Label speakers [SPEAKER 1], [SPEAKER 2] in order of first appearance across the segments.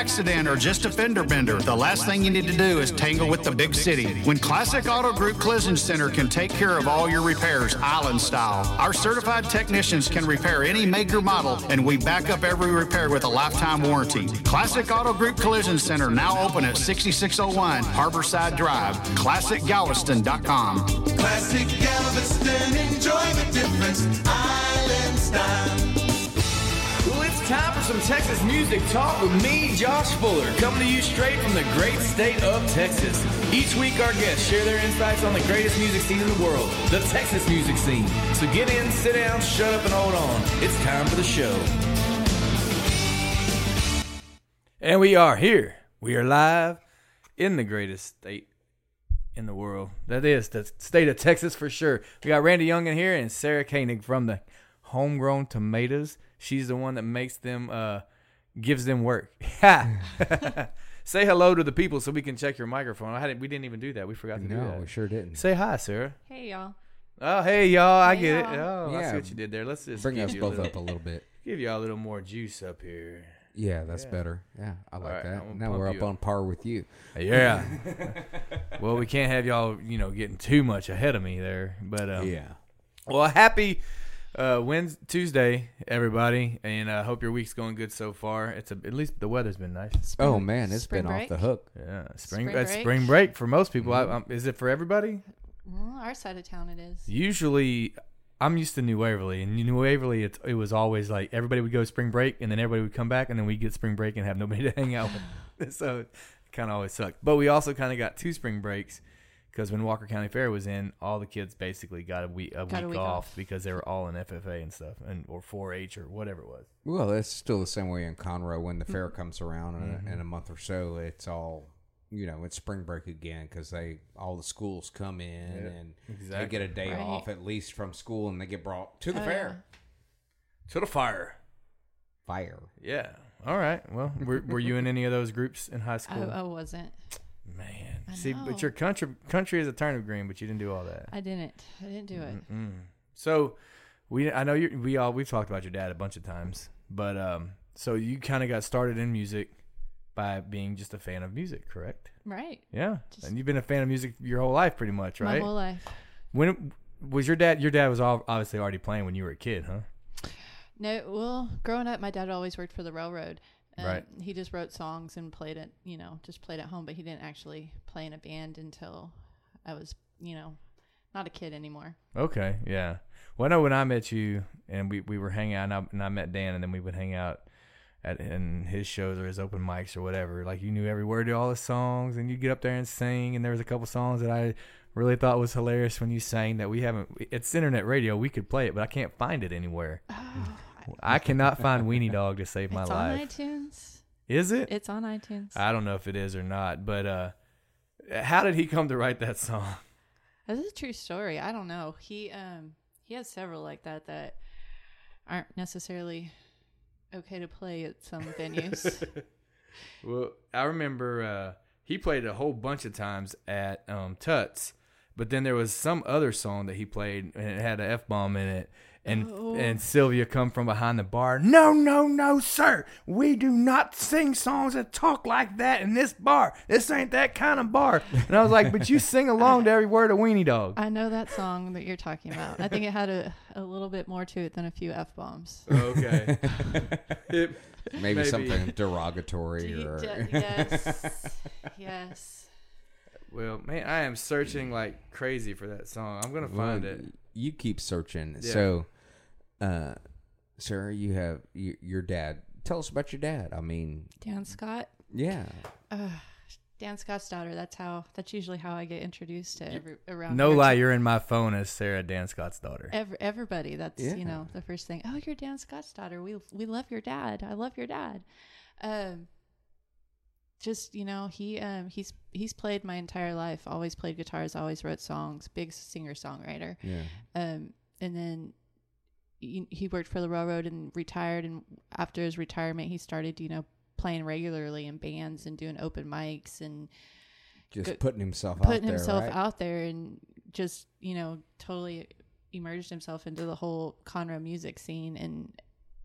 [SPEAKER 1] accident or just a fender bender, the last thing you need to do is tangle with the big city. When Classic Auto Group Collision Center can take care of all your repairs, island style, our certified technicians can repair any major model, and we back up every repair with a lifetime warranty. Classic Auto Group Collision Center now open at 6601 Harborside Drive. ClassicGalveston.com.
[SPEAKER 2] Classic Galveston, enjoy the difference. Island style.
[SPEAKER 3] Time for some Texas music talk with me, Josh Fuller, coming to you straight from the great state of Texas. Each week, our guests share their insights on the greatest music scene in the world, the Texas music scene. So get in, sit down, shut up, and hold on. It's time for the show. And we are here. We are live in the greatest state in the world. That is the state of Texas for sure. We got Randy Young in here and Sara Koenig from the Homegrown Tomatoes. She's the one that makes them, uh, gives them work. Say hello to the people so we can check your microphone. I hadn't, we didn't even do that. We forgot to do
[SPEAKER 4] No,
[SPEAKER 3] that.
[SPEAKER 4] we sure didn't.
[SPEAKER 3] Say hi, Sara.
[SPEAKER 5] Hey y'all.
[SPEAKER 3] Oh, hey y'all, I get it.
[SPEAKER 5] y'all.
[SPEAKER 3] Oh, I see
[SPEAKER 4] Yeah.
[SPEAKER 3] what you did there. Let's just
[SPEAKER 4] Bring
[SPEAKER 3] give
[SPEAKER 4] us
[SPEAKER 3] a
[SPEAKER 4] both
[SPEAKER 3] little,
[SPEAKER 4] up a little bit.
[SPEAKER 3] give y'all a little more juice up here.
[SPEAKER 4] Yeah, that's better. Yeah, I like
[SPEAKER 3] right,
[SPEAKER 4] that. Now we're up
[SPEAKER 3] up.
[SPEAKER 4] on par with you.
[SPEAKER 3] Yeah. well, we can't have y'all, you know, getting too much ahead of me there. But um,
[SPEAKER 4] yeah.
[SPEAKER 3] Well, happy uh, Wednesday, Tuesday, everybody, and I uh, hope your week's going good so far. It's a, at least the weather's been nice.
[SPEAKER 4] Oh man, it's been off the hook.
[SPEAKER 3] Yeah, spring
[SPEAKER 5] Spring
[SPEAKER 3] it's
[SPEAKER 5] break?
[SPEAKER 3] spring break for most people. I, um, is it for everybody?
[SPEAKER 5] Well, our side of town it is.
[SPEAKER 3] Usually, I'm used to New Waverly, and New Waverly, it's, it was always like everybody would go spring break, and then everybody would come back, and then we'd get spring break and have nobody to hang out with. so it kind of always sucked. But we also kind of got two spring breaks because when Walker County Fair was in, all the kids basically got a week a,
[SPEAKER 5] Got
[SPEAKER 3] week,
[SPEAKER 5] a week
[SPEAKER 3] off,
[SPEAKER 5] off.
[SPEAKER 3] because they were all in FFA and stuff, and or 4-H or whatever it was.
[SPEAKER 4] Well, it's still the same way in Conroe when the fair
[SPEAKER 3] Mm-hmm.
[SPEAKER 4] comes around in, a, in a month or so. It's all you know. It's spring break again because they all the schools come in and
[SPEAKER 3] exactly.
[SPEAKER 4] they get a day
[SPEAKER 5] Right.
[SPEAKER 4] off at least from school and they get brought to the
[SPEAKER 5] Oh,
[SPEAKER 4] fair.
[SPEAKER 3] To the fire.
[SPEAKER 4] Fire.
[SPEAKER 3] Yeah. All right. Well, were, were you in any of those groups in high
[SPEAKER 5] I,
[SPEAKER 3] school?
[SPEAKER 5] I wasn't.
[SPEAKER 3] Man,
[SPEAKER 5] I
[SPEAKER 3] see,
[SPEAKER 5] know.
[SPEAKER 3] but your country country is a turnip green, but you didn't do all that.
[SPEAKER 5] I didn't. I didn't do it.
[SPEAKER 3] Mm. So, we I know you we all we've talked about your dad a bunch of times, but um, so you kind of got started in music by being just a fan of music, correct?
[SPEAKER 5] Right.
[SPEAKER 3] Yeah,
[SPEAKER 5] Just-
[SPEAKER 3] and you've been a fan of music your whole life, pretty much, right?
[SPEAKER 5] My whole life.
[SPEAKER 3] when was your dad? Your dad was all, obviously already playing when you were a kid, huh?
[SPEAKER 5] No, well, growing up, my dad always worked for the railroad. Um,
[SPEAKER 3] Right.
[SPEAKER 5] He just wrote songs and played it, you know, just played at home, but he didn't actually play in a band until I was, you know, not a kid anymore.
[SPEAKER 3] Okay, yeah. Well, I know when I met you and we, we were hanging out, and I, and I met Dan, and then we would hang out at in his shows or his open mics or whatever. Like you knew every word to all the songs, and you'd get up there and sing. And there was a couple songs that I really thought was hilarious when you sang that we haven't. It's internet radio. We could play it, but I can't find it anywhere. I cannot find Weenie Dog to save my
[SPEAKER 5] it's
[SPEAKER 3] life.
[SPEAKER 5] on iTunes.
[SPEAKER 3] Is it?
[SPEAKER 5] It's on iTunes.
[SPEAKER 3] I don't know if it is or not, but uh, how did he come to write that song?
[SPEAKER 5] This is a true story. I don't know. He um he has several like that that aren't necessarily okay to play at some venues.
[SPEAKER 3] Well, I remember uh, he played a whole bunch of times at um, Tuts, but then there was some other song that he played and it had an f bomb in it, and
[SPEAKER 5] Oh.
[SPEAKER 3] and Sylvia come from behind the bar. No, no, no, sir, we do not sing songs that talk like that in this bar. This ain't that kind of bar. And I was like, but you sing along to every word of Weenie Dog.
[SPEAKER 5] I know that song that you're talking about. I think it had a, a little bit more to it than a few f bombs.
[SPEAKER 3] Okay. It-
[SPEAKER 4] Maybe,
[SPEAKER 3] Maybe.
[SPEAKER 4] something derogatory or
[SPEAKER 5] yes, yes.
[SPEAKER 3] well, man, I am searching like crazy for that song. I'm gonna find
[SPEAKER 4] Well,
[SPEAKER 3] it.
[SPEAKER 4] You keep searching.
[SPEAKER 3] Yeah.
[SPEAKER 4] So, uh, Sara, you have y- your dad. Tell us about your dad. I mean,
[SPEAKER 5] Dan Scott.
[SPEAKER 4] yeah.
[SPEAKER 5] Uh, Dan Scott's daughter. That's how. That's usually how I get introduced to every around.
[SPEAKER 3] No lie, you're in my phone as Sara Dan Scott's daughter.
[SPEAKER 5] Every, everybody. That's
[SPEAKER 4] Yeah.
[SPEAKER 5] you know the first thing. Oh, you're Dan Scott's daughter. We we love your dad. I love your dad. Um, just you know he um he's he's played my entire life. Always played guitars. Always wrote songs. Big singer songwriter.
[SPEAKER 4] Yeah.
[SPEAKER 5] Um, and then he, he worked for the railroad and retired. And after his retirement, he started, you know, playing regularly in bands and doing open mics and
[SPEAKER 4] Just
[SPEAKER 5] Good-
[SPEAKER 4] putting himself out
[SPEAKER 5] putting
[SPEAKER 4] there,
[SPEAKER 5] himself
[SPEAKER 4] right?
[SPEAKER 5] out there and just, you know, totally immersed himself into the whole Conroe music scene and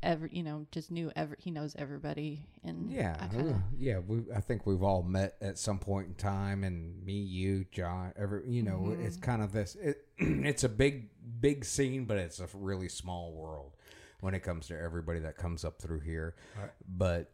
[SPEAKER 5] every, you know, just knew every, he knows everybody. And
[SPEAKER 4] Yeah,
[SPEAKER 5] I kinda,
[SPEAKER 4] yeah. We, I think we've all met at some point in time, and me, you, John, every you know,
[SPEAKER 5] Mm-hmm.
[SPEAKER 4] it's kind of this. It, it's a big, big scene, but it's a really small world when it comes to everybody that comes up through here. But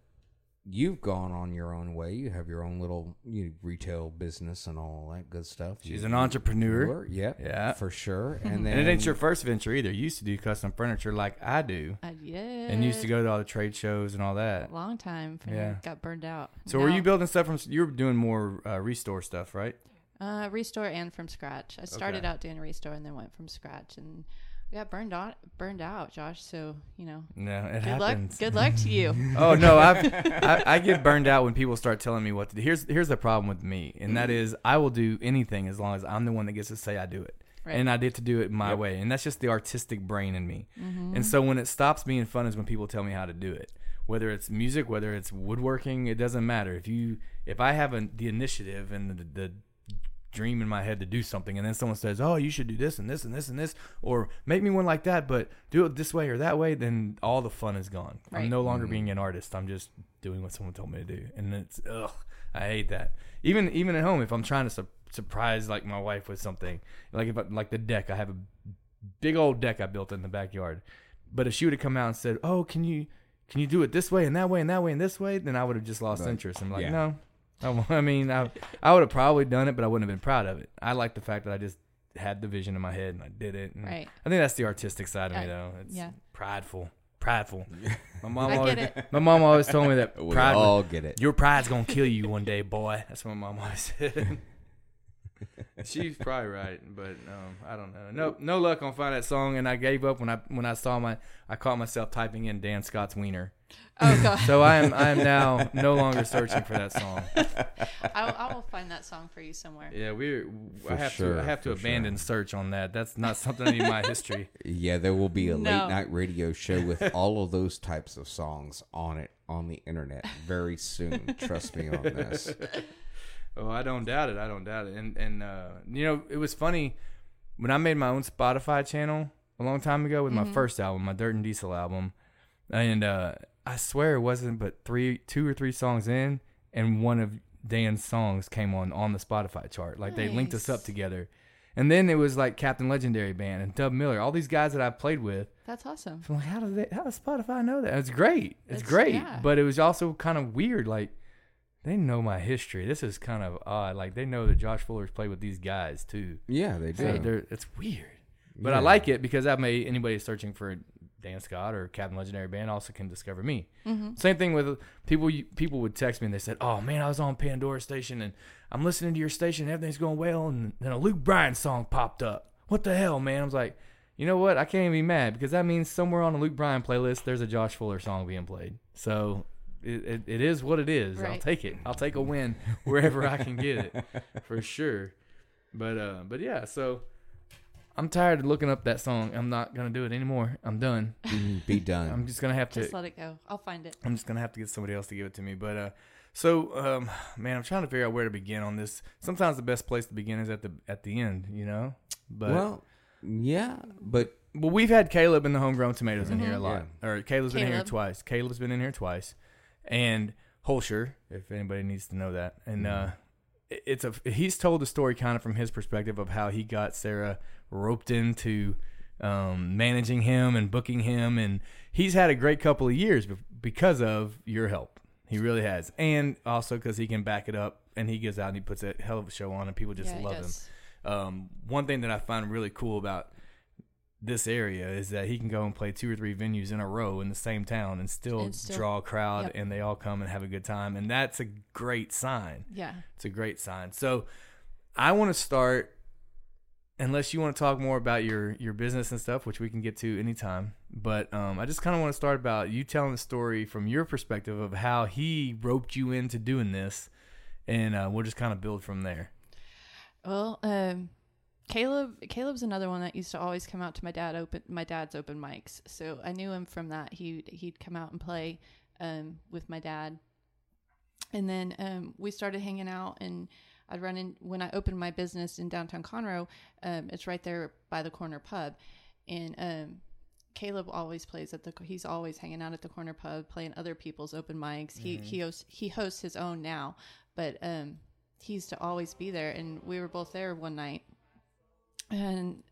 [SPEAKER 4] you've gone on your own way. You have your own little you know, retail business and all that good stuff.
[SPEAKER 3] She's
[SPEAKER 4] You-
[SPEAKER 3] an entrepreneur.
[SPEAKER 4] Yeah,
[SPEAKER 3] Yeah.
[SPEAKER 4] for sure. And then
[SPEAKER 3] And it ain't your first venture either. You used to do custom furniture like I do,
[SPEAKER 5] I, yeah.
[SPEAKER 3] and used to go to all the trade shows and all that.
[SPEAKER 5] a long time before
[SPEAKER 3] Yeah.
[SPEAKER 5] Got burned out.
[SPEAKER 3] So were you building stuff from? You were doing more uh, restore stuff, right?
[SPEAKER 5] Uh, restore and from scratch. I started
[SPEAKER 3] Okay.
[SPEAKER 5] out doing restore and then went from scratch and I got burned out. Burned out, Josh. So you know,
[SPEAKER 3] No, it
[SPEAKER 5] good
[SPEAKER 3] happens.
[SPEAKER 5] luck. Good luck to you.
[SPEAKER 3] oh no, I've, I I get burned out when people start telling me what to do. Here's here's the problem with me, and that is I will do anything as long as I'm the one that gets to say I do it,
[SPEAKER 5] Right.
[SPEAKER 3] and I get to do it my way, and that's just the artistic brain in me.
[SPEAKER 5] Mm-hmm.
[SPEAKER 3] And so when it stops being fun is when people tell me how to do it. Whether it's music, whether it's woodworking, it doesn't matter. If you if I have a, the initiative and the, the dream in my head to do something and then someone says oh you should do this and this and this and this or make me one like that but do it this way or that way then all the fun is gone. I'm no longer mm. being an artist. I'm just doing what someone told me to do and it's ugh i hate that. Even even at home if i'm trying to su- surprise like my wife with something like if I, like the deck i have a big old deck i built in the backyard but if she would have come out and said oh can you can you do it this way and that way and that way and this way? then i would have just lost
[SPEAKER 4] Right.
[SPEAKER 3] interest. I'm like
[SPEAKER 4] Yeah.
[SPEAKER 3] no I, w- I mean, I, I would have probably done it, but I wouldn't have been proud of it. I like the fact that I just had the vision in my head and I did it. And
[SPEAKER 5] Right.
[SPEAKER 3] I think that's the artistic side of me, though. It's
[SPEAKER 5] yeah.
[SPEAKER 3] prideful, prideful. My mom
[SPEAKER 5] I
[SPEAKER 3] always,
[SPEAKER 5] get it.
[SPEAKER 3] my mom always told me that
[SPEAKER 4] We
[SPEAKER 3] pride,
[SPEAKER 4] all get it.
[SPEAKER 3] your pride's gonna kill you one day, boy. That's what my mom always said. She's probably right, but um, I don't know. No, no luck on finding that song, and I gave up when I when I saw my I caught myself typing in Dan Scott's wiener.
[SPEAKER 5] Oh god,
[SPEAKER 3] So I am I am now no longer searching for that song.
[SPEAKER 5] I, I will find that song for you somewhere.
[SPEAKER 3] Yeah, we. I have
[SPEAKER 4] sure,
[SPEAKER 3] to. I have to
[SPEAKER 4] for
[SPEAKER 3] abandon search on that. That's not something in my history.
[SPEAKER 4] Yeah, there will be a
[SPEAKER 5] No.
[SPEAKER 4] late night radio show with all of those types of songs on it on the internet very soon. Trust me on this.
[SPEAKER 3] Oh, I don't doubt it. I don't doubt it. And and uh, you know, it was funny when I made my own Spotify channel a long time ago with my first album, my Dirt and Diesel album, and uh, I swear it wasn't but three, two or three songs in, and one of Dan's songs came on on the Spotify chart. Like they linked us up together. And then it was like Captain Legendary Band and Dub Miller, all these guys that I've played with.
[SPEAKER 5] That's awesome.
[SPEAKER 3] So I'm like, how does they, how does Spotify know that? It's great. It's,
[SPEAKER 5] It's-
[SPEAKER 3] great.
[SPEAKER 5] yeah.
[SPEAKER 3] But it was also kind of weird. Like they know my history. This is kind of odd. Like they know that Josh Fuller's played with these guys too.
[SPEAKER 4] Yeah, they
[SPEAKER 3] So
[SPEAKER 4] do.
[SPEAKER 3] they're, it's weird. But I like it because that may anybody searching for Dan Scott or Captain Legendary Band also can discover me.
[SPEAKER 5] Mm-hmm.
[SPEAKER 3] Same thing with people. People would text me and they said, "Oh man, I was on Pandora station and I'm listening to your station. And Everything's going well, and then a Luke Bryan song popped up. What the hell, man?" I was like, "You know what? I can't even be mad because that means somewhere on a Luke Bryan playlist there's a Josh Fuller song being played. So." It, it, it is what it is. I'll take it. I'll take a win wherever I can get it, for sure. But uh, but yeah. So I'm tired of looking up that song. I'm not gonna do it anymore. I'm done.
[SPEAKER 4] Be done.
[SPEAKER 3] I'm just gonna have to.
[SPEAKER 5] Just let it go. I'll find it.
[SPEAKER 3] I'm just gonna have to get somebody else to give it to me. But uh, so um, man, I'm trying to figure out where to begin on this. Sometimes the best place to begin is at the at the end, you know. But well,
[SPEAKER 4] well, yeah, but
[SPEAKER 3] we've had Caleb and the homegrown tomatoes in here a
[SPEAKER 5] Mhm.
[SPEAKER 3] lot. Or Caleb's been in here twice. Caleb's been in here twice, and Holscher, if anybody needs to know that, and uh, it- it's a he's told the story kind of from his perspective of how he got Sara roped into um, managing him and booking him, and he's had a great couple of years because of your help. He really has, and also because he can back it up, and he goes out and he puts a hell of a show on, and people just
[SPEAKER 5] yeah, he
[SPEAKER 3] love him.
[SPEAKER 5] does.
[SPEAKER 3] Um, one thing that I find really cool about this area is that he can go and play two or three venues in a row in the same town and still,
[SPEAKER 5] And still-
[SPEAKER 3] draw a crowd
[SPEAKER 5] yep.
[SPEAKER 3] and they all come and have a good time and that's a great sign
[SPEAKER 5] Yeah.
[SPEAKER 3] it's a great sign so i want to start unless you want to talk more about your your business and stuff which we can get to anytime but um, i just kind of want to start about you telling the story from your perspective of how he roped you into doing this and uh, we'll just kind of build from there
[SPEAKER 5] Well, um, Caleb Caleb's another one that used to always come out to my dad open my dad's open mics. So I knew him from that. He he'd come out and play um, with my dad, and then um, we started hanging out. And I'd run in when I opened my business in downtown Conroe. Um, it's right there by the corner pub, and um, Caleb always plays at the. He's always hanging out at the corner pub, playing other people's open mics. He he hosts he hosts his own now, but um, he used to always be there. And we were both there one night, and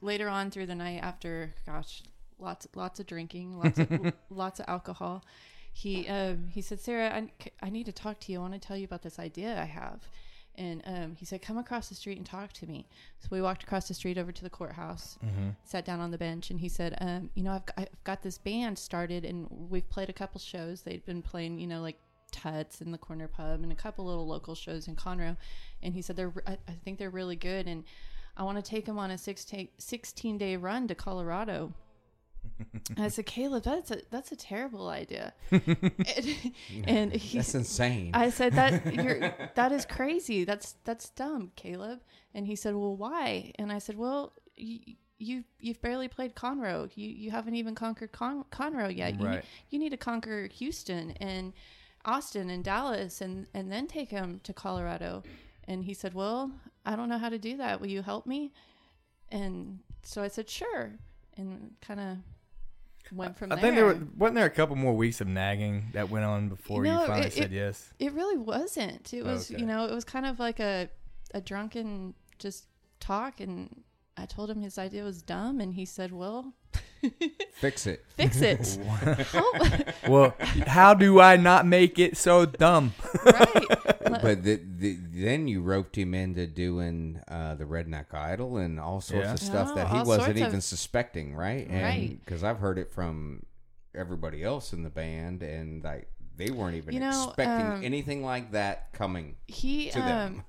[SPEAKER 5] later on through the night, after gosh, lots lots of drinking, lots of lots of alcohol, he um, he said, Sara, I, I need to talk to you. I want to tell you about this idea I have. And um, he said, "Come across the street and talk to me." So we walked across the street over to the courthouse, sat down on the bench, and he said, um, "You know, I've got, I've got this band started, and we've played a couple shows. They've been playing, you know, like Tuts in the corner pub and a couple little local shows in Conroe." And he said, "They're, I, I think they're really good, and I want to take him on a 16, 16 day run to Colorado." I said, "Caleb, that's a that's a terrible idea." and, and he
[SPEAKER 4] That's insane.
[SPEAKER 5] I said that you're that is crazy. That's that's dumb, Caleb. And he said, "Well, why?" And I said, "Well, you you you've barely played Conroe. You you haven't even conquered Con- Conroe yet. You,
[SPEAKER 3] Right.
[SPEAKER 5] need, you need to conquer Houston and Austin and Dallas, and and then take him to Colorado." And he said, "Well, I don't know how to do that. Will you help me?" And so I said, "Sure," and kind of went from
[SPEAKER 3] I
[SPEAKER 5] there.
[SPEAKER 3] think there were, wasn't there a couple more weeks of nagging that went on before you,
[SPEAKER 5] No,
[SPEAKER 3] finally
[SPEAKER 5] it-
[SPEAKER 3] said
[SPEAKER 5] it-
[SPEAKER 3] yes.
[SPEAKER 5] It really wasn't. It was,
[SPEAKER 3] Okay.
[SPEAKER 5] you know, it was kind of like a a drunken just talk and I told him his idea was dumb and he said, "Well,
[SPEAKER 4] Fix it.
[SPEAKER 5] fix it."
[SPEAKER 3] Well, how do I not make it so dumb?
[SPEAKER 5] right.
[SPEAKER 4] But the, the, then you roped him into doing uh, the Redneck Idol and all sorts
[SPEAKER 3] Yeah.
[SPEAKER 4] of stuff
[SPEAKER 5] Oh,
[SPEAKER 4] that he wasn't
[SPEAKER 5] sorts of-
[SPEAKER 4] even suspecting, right?
[SPEAKER 5] Right.
[SPEAKER 4] Because I've heard it from everybody else in the band, and like they weren't even
[SPEAKER 5] You know,
[SPEAKER 4] expecting
[SPEAKER 5] um,
[SPEAKER 4] anything like that coming.
[SPEAKER 5] he
[SPEAKER 4] to them.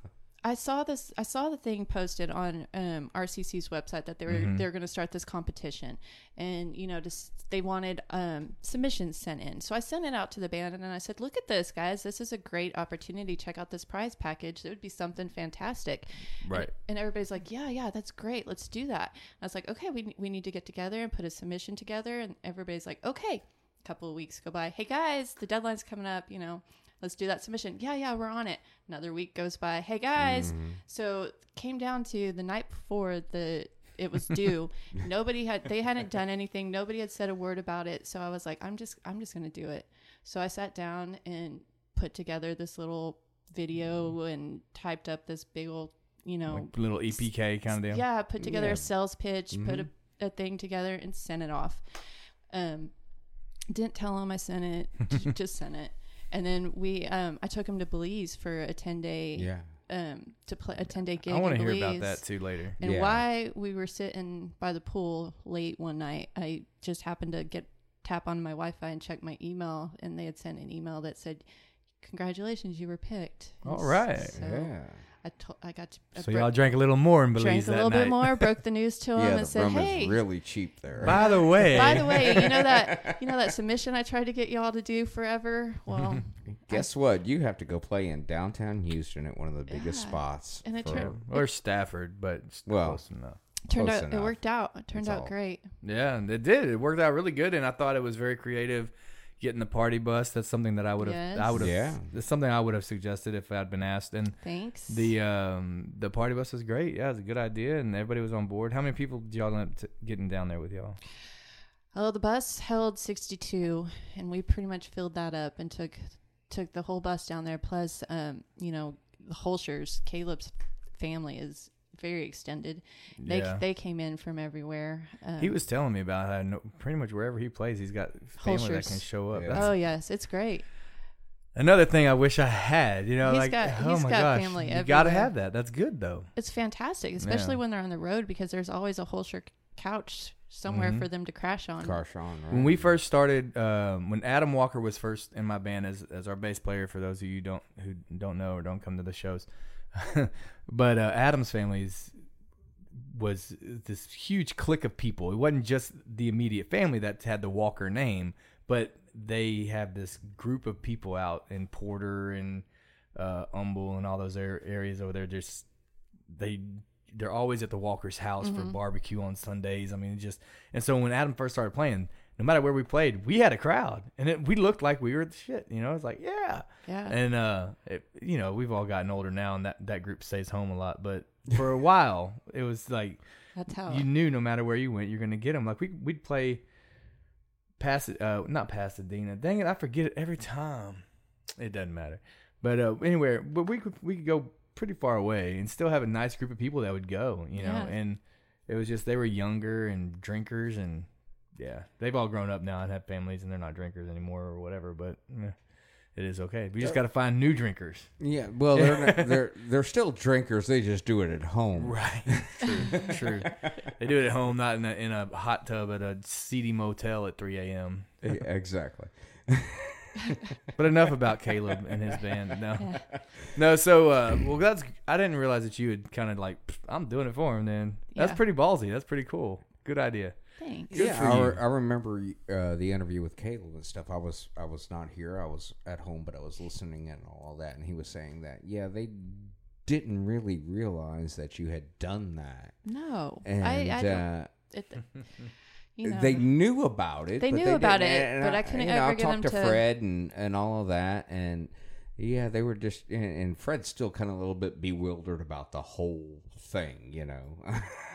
[SPEAKER 5] I saw this I saw the thing posted on um RCC's website that they were they're going to start this competition and you know just they wanted um submissions sent in. So I sent it out to the band and I said, "Look at this, guys. This is a great opportunity. Check out this prize package. It would be something fantastic."
[SPEAKER 3] Right.
[SPEAKER 5] And everybody's like, "Yeah, yeah, that's great. Let's do that." And I was like, "Okay, we we need to get together and put a submission together." And everybody's like, "Okay." A couple of weeks go by. Hey guys, the deadline's coming up. You know, let's do that submission. Yeah, yeah, we're on it. Another week goes by. Hey guys, so came down to the night before the it was due. Nobody had they hadn't done anything. Nobody had said a word about it. So I was like, I'm just I'm just gonna do it. So I sat down and put together this little video and typed up this big old you know
[SPEAKER 3] Like little EPK kind of deal.
[SPEAKER 5] yeah, put together
[SPEAKER 4] Yeah.
[SPEAKER 5] a sales pitch, put a, a thing together, and sent it off. Um, didn't tell him I sent it, just sent it. And then we, um, I took him to Belize for a ten day,
[SPEAKER 4] Yeah.
[SPEAKER 5] um, to play a ten day gig.
[SPEAKER 3] I want to hear about that too later.
[SPEAKER 5] And
[SPEAKER 4] Yeah.
[SPEAKER 5] why we were sitting by the pool late one night, I just happened to get tap on my Wi-Fi and check my email, and they had sent an email that said, "Congratulations, you were picked."
[SPEAKER 3] All right.
[SPEAKER 5] So
[SPEAKER 4] yeah.
[SPEAKER 5] I, to- I got to, I
[SPEAKER 3] So
[SPEAKER 5] bro-
[SPEAKER 3] y'all drank a little more in Belize
[SPEAKER 5] drank a
[SPEAKER 3] that
[SPEAKER 5] little
[SPEAKER 3] night.
[SPEAKER 5] bit more, broke the news to him,
[SPEAKER 4] Yeah,
[SPEAKER 5] and
[SPEAKER 4] the
[SPEAKER 5] said,
[SPEAKER 4] rum
[SPEAKER 5] "Hey,
[SPEAKER 4] is really cheap there.
[SPEAKER 3] By the way,
[SPEAKER 5] by the way, you know that you know that submission I tried to get y'all to do forever. Well, mm-hmm.
[SPEAKER 4] Guess what? You have to go play in downtown Houston at one of the biggest
[SPEAKER 5] Yeah.
[SPEAKER 4] spots.
[SPEAKER 5] And it
[SPEAKER 4] for-
[SPEAKER 5] turned-
[SPEAKER 3] or Stafford, but it's
[SPEAKER 4] Well,
[SPEAKER 3] close enough.
[SPEAKER 5] turned
[SPEAKER 4] Close
[SPEAKER 5] out it
[SPEAKER 4] enough.
[SPEAKER 5] worked out. It turned
[SPEAKER 4] That's
[SPEAKER 5] out
[SPEAKER 4] all.
[SPEAKER 5] great.
[SPEAKER 3] Yeah, and it did. It worked out really good, and I thought it was very creative. Getting the party bus. That's something that I would have.
[SPEAKER 5] Yes.
[SPEAKER 3] I would have.
[SPEAKER 4] Yeah.
[SPEAKER 3] That's something I would have suggested if I'd been asked. And
[SPEAKER 5] Thanks.
[SPEAKER 3] the um the party bus was great. Yeah, it was a good idea, and everybody was on board. How many people did y'all end up t- getting down there with y'all?
[SPEAKER 5] oh, the bus held sixty two, and we pretty much filled that up and took took the whole bus down there. Plus, um, you know, the Holshers, Caleb's family is very extended. They
[SPEAKER 3] Yeah.
[SPEAKER 5] they came in from everywhere. Um,
[SPEAKER 3] He was telling me about how no, pretty much wherever he plays, he's got family that can show up.
[SPEAKER 4] Yeah.
[SPEAKER 5] Oh yes, it's great.
[SPEAKER 3] another thing I wish I had. You know,
[SPEAKER 5] He's
[SPEAKER 3] like
[SPEAKER 5] got-
[SPEAKER 3] oh
[SPEAKER 5] he's
[SPEAKER 3] my
[SPEAKER 5] got
[SPEAKER 3] gosh,
[SPEAKER 5] family
[SPEAKER 3] you gotta have that. That's good though.
[SPEAKER 5] It's fantastic, especially
[SPEAKER 3] Yeah.
[SPEAKER 5] when they're on the road because there's always a Holsher couch somewhere
[SPEAKER 3] Mm-hmm.
[SPEAKER 5] for them to crash on.
[SPEAKER 4] Carshon, right?
[SPEAKER 3] When we first started, um, when Adam Walker was first in my band as as our bass player, for those of you don't who don't know or don't come to the shows, but uh, Adam's family's was this huge clique of people. It wasn't just the immediate family that had the Walker name, but they have this group of people out in Porter and uh, Humble and all those areas over there. Just they they're always at the Walker's house for barbecue on Sundays. I mean, just and so when Adam first started playing, no matter where we played, we had a crowd, and it, we looked like we were the shit. You know, it's like yeah,
[SPEAKER 5] Yeah.
[SPEAKER 3] And uh, it, you know, we've all gotten older now, and that that group stays home a lot. But for a while, it was like
[SPEAKER 5] That's how.
[SPEAKER 3] you knew no matter where you went, you're gonna get them. Like we we'd play Pas uh not Pasadena. Dang it, I forget it every time. It doesn't matter. But uh anywhere, but we could we could go pretty far away and still have a nice group of people that would go, you know.
[SPEAKER 5] Yeah.
[SPEAKER 3] And it was just they were younger and drinkers and yeah, they've all grown up now and have families and they're not drinkers anymore or whatever, but eh, it is okay. We just got to find new drinkers.
[SPEAKER 4] yeah, well, they're not, they're they're still drinkers. They just do it at home.
[SPEAKER 3] Right. True. True. They do it at home, not in a, in a hot tub at a seedy motel at 3 a.m.
[SPEAKER 4] Yeah, exactly.
[SPEAKER 3] But enough about Caleb and his band. No, no. So, uh, well, that's. I didn't realize that you had kind of like, I'm doing it for him. Then that's
[SPEAKER 5] Yeah.
[SPEAKER 3] pretty ballsy. That's pretty cool. Good idea.
[SPEAKER 5] Thanks.
[SPEAKER 3] Good
[SPEAKER 4] yeah,
[SPEAKER 3] for
[SPEAKER 4] I,
[SPEAKER 3] you.
[SPEAKER 4] re- I remember uh, the interview with Caleb and stuff. I was I was not here. I was at home, but I was listening and all that. And he was saying that yeah, they didn't really realize that you had done that,
[SPEAKER 5] No,
[SPEAKER 4] and
[SPEAKER 5] I, I don't.
[SPEAKER 4] uh,
[SPEAKER 5] It, you know,
[SPEAKER 4] they knew about it.
[SPEAKER 5] They
[SPEAKER 4] but
[SPEAKER 5] knew about
[SPEAKER 4] didn't-
[SPEAKER 5] it,
[SPEAKER 4] and
[SPEAKER 5] but I couldn't
[SPEAKER 4] you know,
[SPEAKER 5] ever
[SPEAKER 4] I
[SPEAKER 5] get
[SPEAKER 4] talked
[SPEAKER 5] them
[SPEAKER 4] to
[SPEAKER 5] to-
[SPEAKER 4] Fred and and all of that, and yeah, they were just and, and Fred's still kind of a little bit bewildered about the whole thing, you know.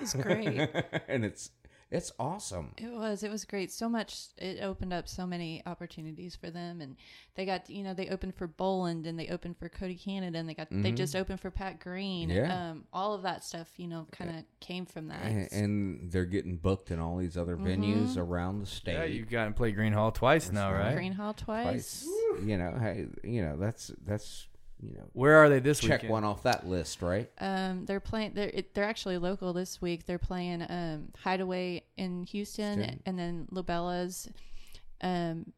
[SPEAKER 5] It's great.
[SPEAKER 4] and it's it's awesome.
[SPEAKER 5] It was. It was great. So much. It opened up so many opportunities for them, and they got. You know, they opened for Boland, and they opened for Cody Canada, and they got. They just opened for Pat Green.
[SPEAKER 4] Mm-hmm. Yeah.
[SPEAKER 5] Um, all of that stuff. You know, kind of came from that.
[SPEAKER 4] and, and they're getting booked in all these other venues around the state.
[SPEAKER 3] Yeah, you've gotten to play Gruene Hall twice now, right?
[SPEAKER 5] Gruene Hall
[SPEAKER 4] twice.
[SPEAKER 5] twice.
[SPEAKER 4] You know, hey, you know that's that's you know
[SPEAKER 3] Where are they this week?
[SPEAKER 4] check
[SPEAKER 3] weekend?
[SPEAKER 4] one off that list, right?
[SPEAKER 5] Um, they're playing. They're it, they're actually local this week. They're playing um Hideaway in Houston,
[SPEAKER 4] Houston.
[SPEAKER 5] and then Lobella's, um,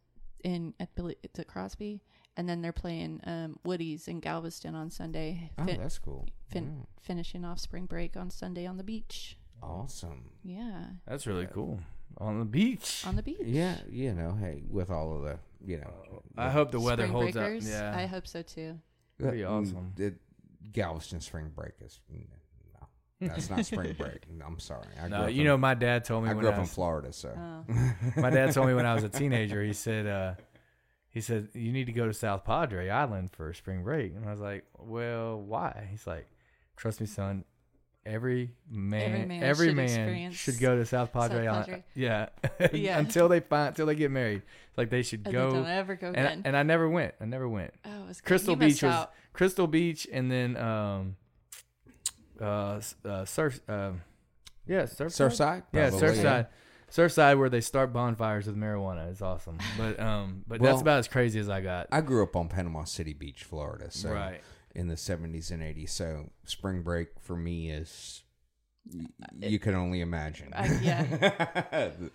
[SPEAKER 5] in at Billy it's at Crosby, and then they're playing um Woody's in Galveston on Sunday.
[SPEAKER 4] Oh, that's cool.
[SPEAKER 5] fin- finishing off spring break on Sunday on the beach.
[SPEAKER 4] Awesome.
[SPEAKER 5] Yeah,
[SPEAKER 3] That's really cool. On the beach.
[SPEAKER 5] on the beach.
[SPEAKER 4] Yeah, you know, hey, with all of the, you know,
[SPEAKER 3] I hope the weather holds
[SPEAKER 5] breakers.
[SPEAKER 3] up. Yeah.
[SPEAKER 5] I hope so too.
[SPEAKER 3] That'd be awesome.
[SPEAKER 4] The Galveston spring break is no, that's not spring break. I'm sorry. I
[SPEAKER 3] no, you
[SPEAKER 4] in-
[SPEAKER 3] know, my dad told me
[SPEAKER 4] I
[SPEAKER 3] when
[SPEAKER 4] grew up
[SPEAKER 3] I
[SPEAKER 4] in
[SPEAKER 3] was,
[SPEAKER 4] Florida, so
[SPEAKER 5] Oh,
[SPEAKER 3] my dad told me when I was a teenager. He said, uh, he said you need to go to South Padre Island for spring break, and I was like, well, why? He's like, trust me, son. Every man,
[SPEAKER 5] man
[SPEAKER 3] every
[SPEAKER 5] should
[SPEAKER 3] man should go to South Padre
[SPEAKER 5] South
[SPEAKER 3] Island.
[SPEAKER 5] Padre.
[SPEAKER 3] Yeah,
[SPEAKER 5] Yeah.
[SPEAKER 3] until they find, until they get married. It's like they should
[SPEAKER 5] and
[SPEAKER 3] go.
[SPEAKER 5] then don't ever go
[SPEAKER 3] and,
[SPEAKER 5] again.
[SPEAKER 3] and I never went. I never went.
[SPEAKER 5] oh, it was.
[SPEAKER 3] Crystal
[SPEAKER 5] You
[SPEAKER 3] Beach was
[SPEAKER 5] out.
[SPEAKER 3] Crystal Beach, and then um, uh, uh surf, um, yeah, surf,
[SPEAKER 4] Surfside,
[SPEAKER 3] yeah,
[SPEAKER 4] probably,
[SPEAKER 3] Surfside, Surfside, where they start bonfires with marijuana is awesome. But um, but
[SPEAKER 4] Well,
[SPEAKER 3] that's about as crazy as I got.
[SPEAKER 4] I grew up on Panama City Beach, Florida, so
[SPEAKER 3] Right.
[SPEAKER 4] In the 70s and 80s. So spring break for me is y- you can only imagine.
[SPEAKER 5] Yeah.
[SPEAKER 4] the,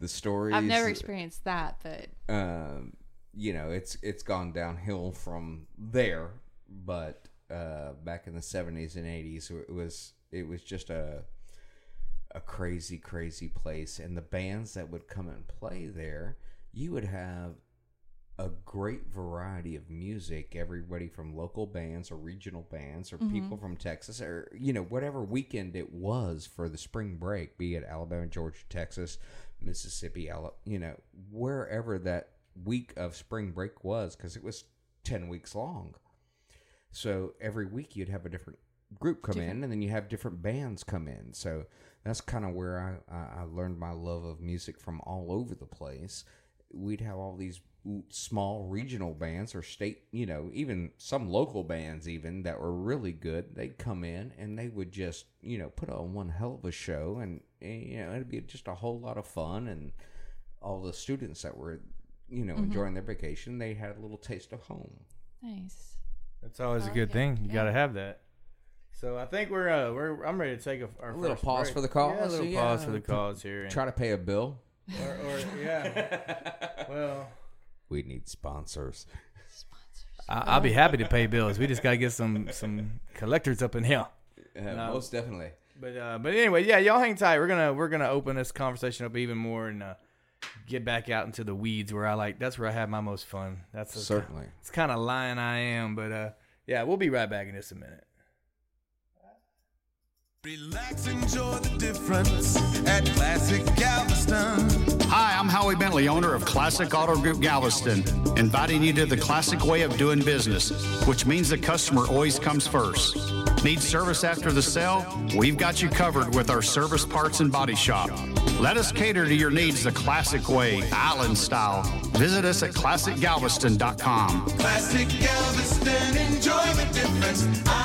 [SPEAKER 4] the stories.
[SPEAKER 5] I've never experienced that, but
[SPEAKER 4] um, you know, it's it's gone downhill from there. But uh, back in the seventies and eighties, it was it was just a a crazy, crazy place. And the bands that would come and play there, you would have a great variety of music. Everybody from local bands or regional bands or people mm-hmm. from Texas or you know whatever weekend it was for the spring break, be it Alabama, Georgia, Texas, Mississippi, you know wherever that week of spring break was, because it was ten weeks long. So every week you'd have a different group come in, and then you have different bands come in. So that's kind of where I, I learned my love of music from all over the place. We'd have all these small regional bands or state, you know, even some local bands even that were really good. They'd come in and they would just, you know, put on one hell of a show, and eh, you know, it'd be just a whole lot of fun. And all the students that were, you know, enjoying their vacation, they had a little taste of home.
[SPEAKER 5] nice.
[SPEAKER 3] That's always a good
[SPEAKER 5] like it.
[SPEAKER 3] thing. You
[SPEAKER 5] Yeah.
[SPEAKER 3] got to have that. So I think we're uh, we're I'm ready to take a, our
[SPEAKER 4] A little pause
[SPEAKER 3] break.
[SPEAKER 4] for the cause,
[SPEAKER 3] Yeah, a little
[SPEAKER 4] yeah.
[SPEAKER 3] pause for the cause here.
[SPEAKER 4] Try to pay a bill.
[SPEAKER 3] or, or yeah. well,
[SPEAKER 4] We need sponsors.
[SPEAKER 3] I, I'll be happy to pay bills. We just gotta get some some collectors up in here. No.
[SPEAKER 4] Most definitely.
[SPEAKER 3] But uh, but anyway, yeah, y'all hang tight. We're gonna we're gonna open this conversation up even more and uh, get back out into the weeds where I like. That's where I have my most fun. That's the,
[SPEAKER 4] Certainly.
[SPEAKER 3] It's kind of lying I am, but uh, yeah, we'll be right back in just a minute.
[SPEAKER 2] Relax, enjoy the difference at Classic Galveston.
[SPEAKER 1] Hi, I'm Howie Bentley, owner of Classic Auto Group Galveston, inviting you to the classic way of doing business, which means the customer always comes first. Need service after the sale? We've got you covered with our service parts and body shop. Let us cater to your needs the classic way, island style. Visit us at classicgalveston.com.
[SPEAKER 2] Classic Galveston, enjoy the difference.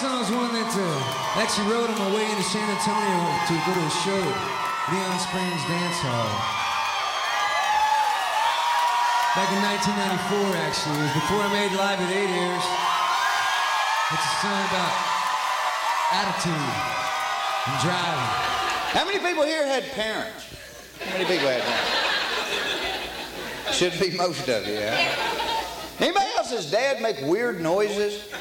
[SPEAKER 2] This next song one that uh, actually wrote on my way into San Antonio to go to a show, Leon Springs Dance Hall. Back in 1994, actually. It was before I made Live at 8 Airs. It's a song about attitude and driving.
[SPEAKER 6] How many people here had parents? How many people had parents? Should be most of you, yeah. Anybody else's dad make weird noises?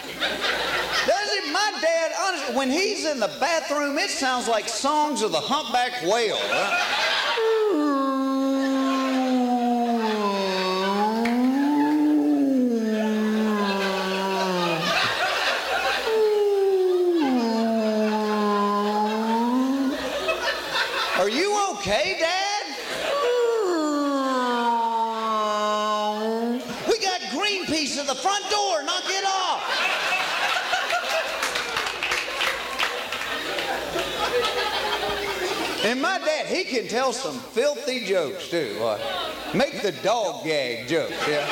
[SPEAKER 6] Dad, when he's in the bathroom, it sounds like songs of the humpback whale. Are you okay, Dad? We got Greenpeace at the front door. Knock it off. And my dad, he can tell some filthy jokes too. Like, make the dog gag jokes, yeah.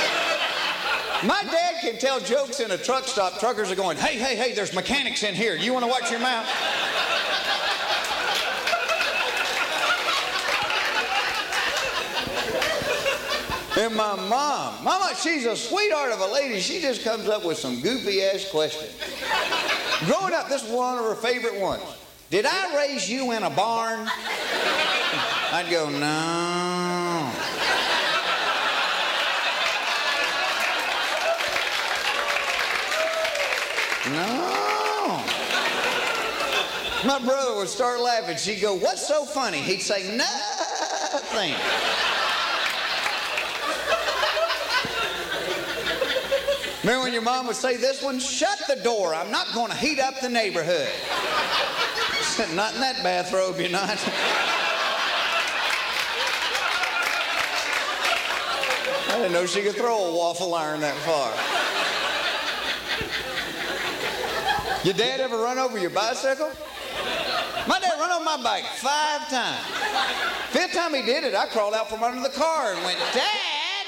[SPEAKER 6] My dad can tell jokes in a truck stop. Truckers are going, hey, hey, hey, there's mechanics in here. You want to watch your mouth? And my mom, Mama, she's a sweetheart of a lady. She just comes up with some goofy ass questions. Growing up, this was one of her favorite ones. Did I raise you in a barn? I'd go, no. No. My brother would start laughing. She'd go, What's so funny? He'd say, Nothing. Remember when your mom would say this one? Shut the door. I'm not going to heat up the neighborhood. not in that bathrobe, you're not. I didn't know she could throw a waffle iron that far. Your dad ever run over your bicycle? My dad run over my bike five times. Fifth time he did it, I crawled out from under the car and went, Dad!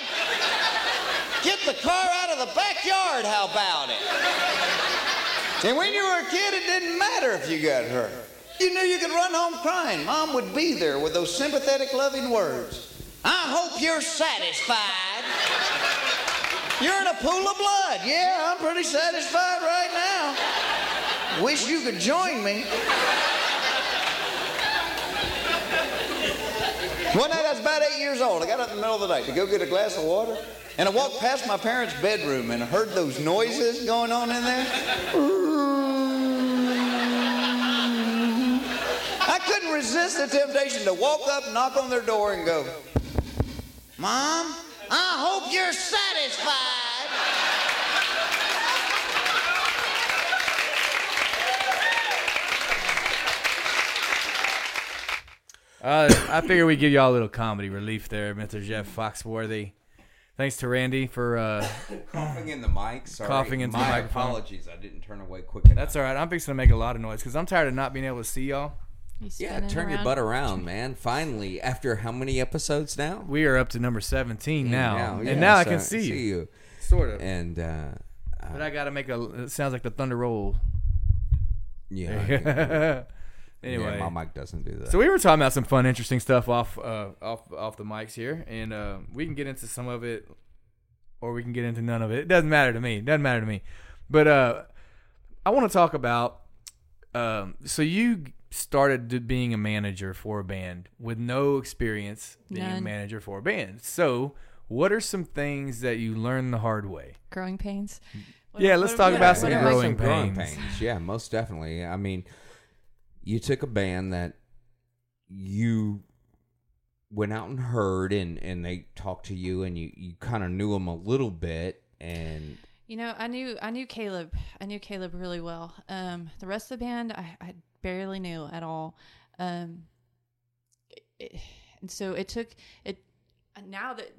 [SPEAKER 6] Get the car out of the backyard, how about it? And when you were a kid, it didn't matter if you got hurt. You knew you could run home crying. Mom would be there with those sympathetic, loving words. I hope you're satisfied. You're in a pool of blood. Yeah, I'm pretty satisfied right now. Wish you could join me. One night I was about eight years old. I got up in the middle of the night to go get a glass of water. And I walked past my parents' bedroom and I heard those noises going on in there. I couldn't resist the temptation to walk up, knock on their door, and go, Mom, I hope you're satisfied.
[SPEAKER 3] Uh, I figure we give y'all a little comedy relief there, Mr. Jeff Foxworthy. Thanks to Randy for. Uh,
[SPEAKER 4] Coughing in the mic. Sorry.
[SPEAKER 3] Coughing into the
[SPEAKER 4] My
[SPEAKER 3] microphone.
[SPEAKER 4] apologies. I didn't turn away quick enough.
[SPEAKER 3] that's all right. I'm fixing to make a lot of noise because I'm tired of not being able to see y'all.
[SPEAKER 5] You
[SPEAKER 4] Yeah,
[SPEAKER 5] spinning
[SPEAKER 4] turn your butt around, man. Finally, after how many episodes now?
[SPEAKER 3] We are up to number 17 now,
[SPEAKER 4] yeah,
[SPEAKER 3] and now I can see, you,
[SPEAKER 4] you.
[SPEAKER 3] sort of.
[SPEAKER 4] And uh,
[SPEAKER 3] But I gotta make a. It sounds like the thunder roll.
[SPEAKER 4] yeah,
[SPEAKER 3] anyway,
[SPEAKER 4] yeah, my mic doesn't do that.
[SPEAKER 3] So we were talking about some fun, interesting stuff off uh, off off the mics here, and uh, we can get into some of it or we can get into none of it. It doesn't matter to me. It doesn't matter to me. But uh, I want to talk about. Um, so you started being a manager for a band with no experience being a manager for a band. So, what are some things that you learned the hard way?
[SPEAKER 5] Growing pains. What-
[SPEAKER 3] Yeah,
[SPEAKER 5] what
[SPEAKER 3] let's talk about some
[SPEAKER 5] what am I-
[SPEAKER 3] growing
[SPEAKER 4] growing
[SPEAKER 3] pains.
[SPEAKER 4] pains. Yeah, most definitely. I mean, you took a band that you went out and heard, and and they talked to you, and you you kind of knew them a little bit, and
[SPEAKER 5] You know, I knew I knew Caleb. I knew Caleb really well. Um, the rest of the band, I, I barely knew at all. Um, it- and so it took it. Now that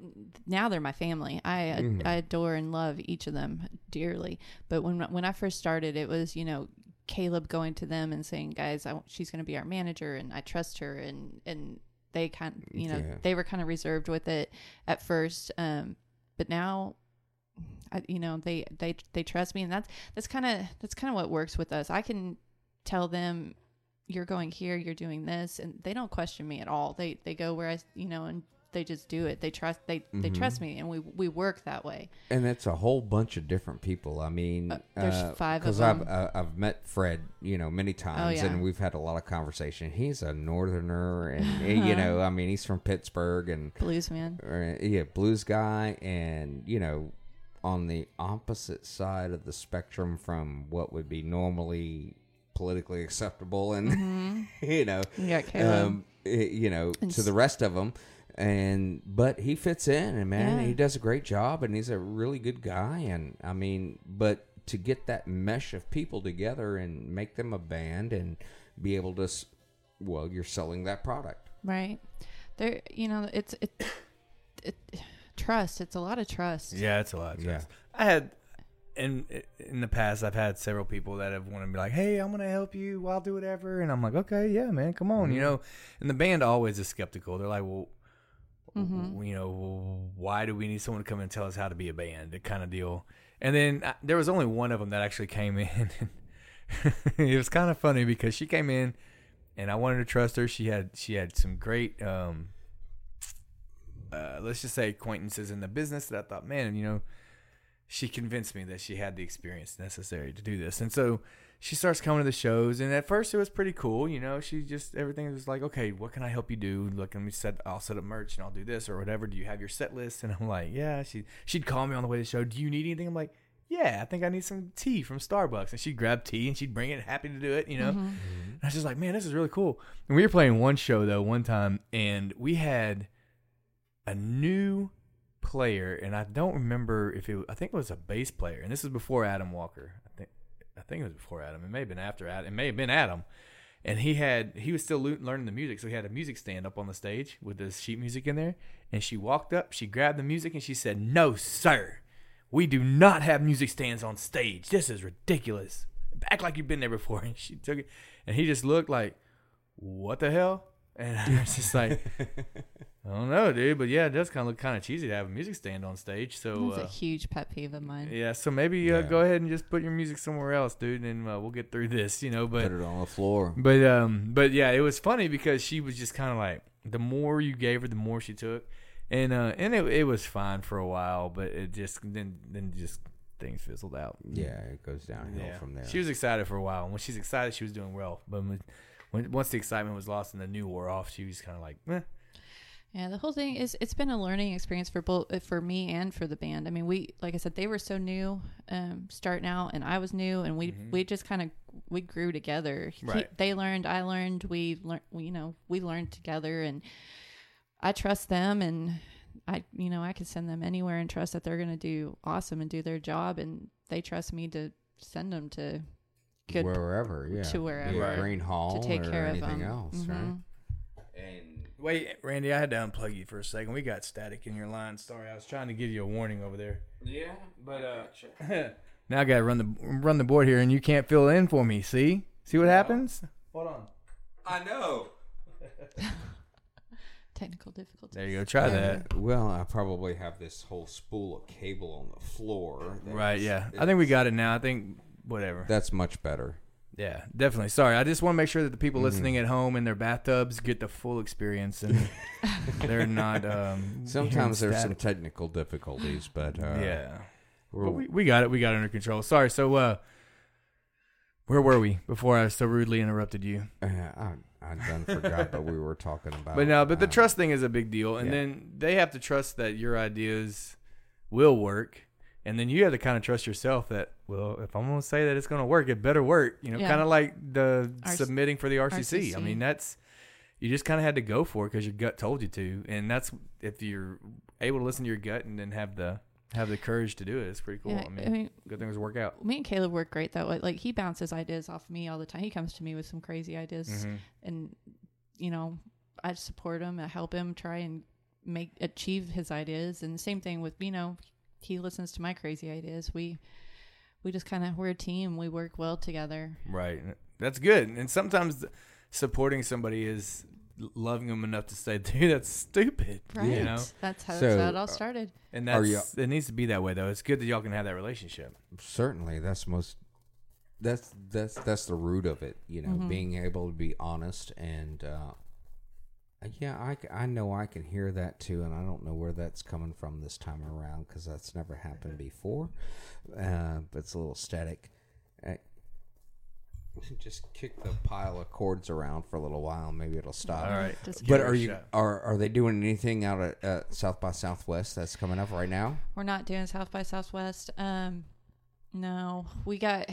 [SPEAKER 5] now they're my family, I I adore and love each of them dearly. But when when I first started, it was you know Caleb going to them and saying, "Guys, I, she's going to be our manager, and I trust her." And and they kind you know
[SPEAKER 4] Yeah.
[SPEAKER 5] they were kind of reserved with it at first. Um, but now I, you know they they they trust me and that's that's kind of that's kind of what works with us i can tell them you're going here you're doing this and they don't question me at all they they go where i you know and they just do it they trust they they
[SPEAKER 4] Mm-hmm.
[SPEAKER 5] trust me and we we work that way
[SPEAKER 4] and it's a whole bunch of different people. I mean,
[SPEAKER 5] Uh, there's five of
[SPEAKER 4] because I've uh, I've met Fred, you know, many times,
[SPEAKER 5] yeah.
[SPEAKER 4] and we've had a lot of conversation. He's a northerner, and you know, I mean, he's from Pittsburgh, and
[SPEAKER 5] blues man
[SPEAKER 4] or, yeah, blues guy, and you know, on the opposite side of the spectrum from what would be normally politically acceptable, and you know,
[SPEAKER 5] You got Caleb.
[SPEAKER 4] um, you know,
[SPEAKER 5] And
[SPEAKER 4] to the rest of them. And but he fits in, and man,
[SPEAKER 5] Yeah.
[SPEAKER 4] he does a great job, and he's a really good guy. And I mean, but to get that mesh of people together and make them a band and be able to, well, you're selling that product.
[SPEAKER 5] right there you know it's it, it trust it's a lot of trust
[SPEAKER 3] Yeah, it's a lot. Of
[SPEAKER 4] Yeah.
[SPEAKER 3] I had in in the past, I've had several people that have wanted to be like, "Hey, I'm gonna help you. I'll do whatever," and I'm like, "Okay, yeah, man, come on," you know. And the band always is skeptical. They're like, "Well, w- you know, why do we need someone to come and tell us how to be a band?" That kind of deal. And then uh, there was only one of them that actually came in. it was kind of funny because she came in, and I wanted to trust her. She had she had some great. um uh, let's just say acquaintances in the business that I thought, man, you know, she convinced me that she had the experience necessary to do this. And so she starts coming to the shows, and at first it was pretty cool, you know. She just everything was like, okay, what can I help you do? Look, let me set, I'll set up merch and I'll do this or whatever. Do you have your set list? And I'm like, yeah. She she'd call me on the way to the show. Do you need anything? I'm like, yeah, I think I need some tea from Starbucks. And she'd grab tea and she'd bring it, happy to do it, you know. Mm-hmm. Mm-hmm. And I was just like, man, this is really cool. And we were playing one show though one time, and we had a new player, and I don't remember if it. I think it was a bass player, and this is before Adam Walker. I think. I think it was before Adam. It may have been after Adam. It may have been Adam. And he had he was still learning the music, so he had a music stand up on the stage with the sheet music in there. And she walked up, she grabbed the music, and she said, "No, sir, we do not have music stands on stage. This is ridiculous. Act like you've been there before." And she took it, and he just looked like, "What the hell?" And I was just like, I don't know, dude, but yeah, it does kind of look kind of cheesy to have a music stand on stage. So
[SPEAKER 5] that's
[SPEAKER 3] uh,
[SPEAKER 5] a huge pet peeve of mine
[SPEAKER 3] yeah, so maybe uh,
[SPEAKER 4] Yeah.
[SPEAKER 3] go ahead and just put your music somewhere else, dude, and uh, we'll get through this, you know. But
[SPEAKER 4] Put it on the floor.
[SPEAKER 3] but um, but yeah, it was funny because she was just kind of like the more you gave her, the more she took, and uh, and it, it was fine for a while, but it just then then just things fizzled out.
[SPEAKER 4] Yeah, it goes downhill
[SPEAKER 3] Yeah.
[SPEAKER 4] from there.
[SPEAKER 3] She was excited for a while, and when she's excited, she was doing well. But when, when once the excitement was lost and the new wore off, she was kind of like, eh.
[SPEAKER 5] Yeah, the whole thing is it's been a learning experience for both for me and for the band. I mean, we like I said, they were so new, um, starting out, and I was new, and we we just kind of we grew together. He- they learned, I learned, we learned, you know, we learned together, and I trust them, and I, you know, I can send them anywhere and trust that they're going to do awesome and do their job, and they trust me to send them to good
[SPEAKER 4] wherever, yeah,
[SPEAKER 5] to wherever.
[SPEAKER 3] Right.
[SPEAKER 4] Gruene Hall
[SPEAKER 5] to take
[SPEAKER 4] or
[SPEAKER 5] care of
[SPEAKER 4] anything
[SPEAKER 5] them.
[SPEAKER 4] else,
[SPEAKER 5] Mhm.
[SPEAKER 4] right? And
[SPEAKER 3] Wait, Randy, I had to unplug you for a second. We got static in your line. Sorry, I was trying to give you a warning over there.
[SPEAKER 4] yeah,
[SPEAKER 3] But uh, now I gotta run the run the board here, and you can't fill in for me. See, see what happens? Hold on.
[SPEAKER 4] I know.
[SPEAKER 5] technical difficulties.
[SPEAKER 3] There you go. Try that.
[SPEAKER 4] Well, I probably have this whole spool of cable on the floor.
[SPEAKER 3] Right. Yeah. I think we got it now. I think whatever.
[SPEAKER 4] That's much better.
[SPEAKER 3] Yeah, definitely. Sorry, I just want to make sure that the people
[SPEAKER 4] Mm-hmm.
[SPEAKER 3] listening at home in their bathtubs get the full experience and they're not. Um,
[SPEAKER 4] Sometimes
[SPEAKER 3] hearing
[SPEAKER 4] there's some technical difficulties, but uh,
[SPEAKER 3] yeah,
[SPEAKER 4] we're-
[SPEAKER 3] but we, we got it. We got it under control. Sorry. So, uh, where were we before I so rudely interrupted you?
[SPEAKER 4] uh, I, I done forgot, but we were talking about.
[SPEAKER 3] But no, but the
[SPEAKER 4] um,
[SPEAKER 3] trust thing is a big deal, and
[SPEAKER 4] yeah.
[SPEAKER 3] then they have to trust that your ideas will work, and then you have to kind of trust yourself that well, if I'm going to say that it's going to work, it better work. You know,
[SPEAKER 5] Yeah.
[SPEAKER 3] kind of like the
[SPEAKER 5] RC
[SPEAKER 3] submitting for the RCC. I mean, that's you just kind of had to go for it because your gut told you to, and that's if you're able to listen to your gut and then have the have the courage to do it. It's pretty cool.
[SPEAKER 5] Yeah,
[SPEAKER 3] I, mean,
[SPEAKER 5] I mean-
[SPEAKER 3] good things work out.
[SPEAKER 5] Me and Caleb work great that way. Like he bounces ideas off me all the time. He comes to me with some crazy ideas,
[SPEAKER 3] Mm-hmm.
[SPEAKER 5] and you know, I support him. I help him try and make achieve his ideas. And the same thing with you know, he listens to my crazy ideas. We we just kind of we're a team. We work well together.
[SPEAKER 3] Right. That's good. And sometimes supporting somebody is loving them enough to say, dude, that's stupid.
[SPEAKER 5] Right.
[SPEAKER 3] You know?
[SPEAKER 5] That's how,
[SPEAKER 4] So,
[SPEAKER 5] that's how it all
[SPEAKER 4] uh,
[SPEAKER 5] started.
[SPEAKER 3] And
[SPEAKER 4] Are
[SPEAKER 3] that's, it needs to be that way, though. It's good that y'all can have that relationship.
[SPEAKER 4] certainly that's most that's that's that's the root of it you know
[SPEAKER 5] Mm-hmm.
[SPEAKER 4] being able to be honest and uh yeah I, I know i can hear that too and i don't know where that's coming from this time around because that's never happened before. Uh but it's a little static. Uh, just kick the pile of cords around for a little while. Maybe it'll stop.
[SPEAKER 3] All right.
[SPEAKER 5] Just
[SPEAKER 4] but are you are are they doing anything out at uh, south by southwest that's coming up right now?
[SPEAKER 5] We're not doing South by Southwest. Um, no, we got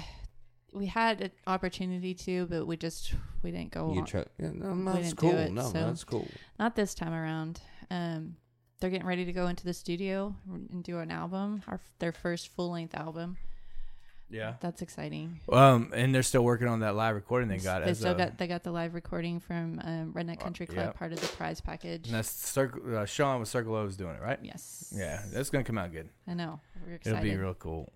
[SPEAKER 5] we had an opportunity to, but we just we didn't go.
[SPEAKER 4] you
[SPEAKER 5] on-
[SPEAKER 4] cho- yeah, no,
[SPEAKER 5] we
[SPEAKER 4] that's
[SPEAKER 5] didn't
[SPEAKER 4] cool
[SPEAKER 5] it,
[SPEAKER 4] no
[SPEAKER 5] so-
[SPEAKER 4] that's cool
[SPEAKER 5] Not this time around. Um, they're getting ready to go into the studio and do an album, our their first full length album.
[SPEAKER 3] Yeah.
[SPEAKER 5] That's exciting.
[SPEAKER 3] Um, and they're still working on that live recording they got.
[SPEAKER 5] They
[SPEAKER 3] as
[SPEAKER 5] still
[SPEAKER 3] a,
[SPEAKER 5] got they got the live recording from um, Redneck Country Club,
[SPEAKER 3] yeah.
[SPEAKER 5] part of the prize package.
[SPEAKER 3] and that's Circle, uh, Sean with Circle O is doing it, right?
[SPEAKER 5] yes.
[SPEAKER 3] Yeah. That's going to come out good.
[SPEAKER 5] I know. We're excited.
[SPEAKER 3] It'll be real cool.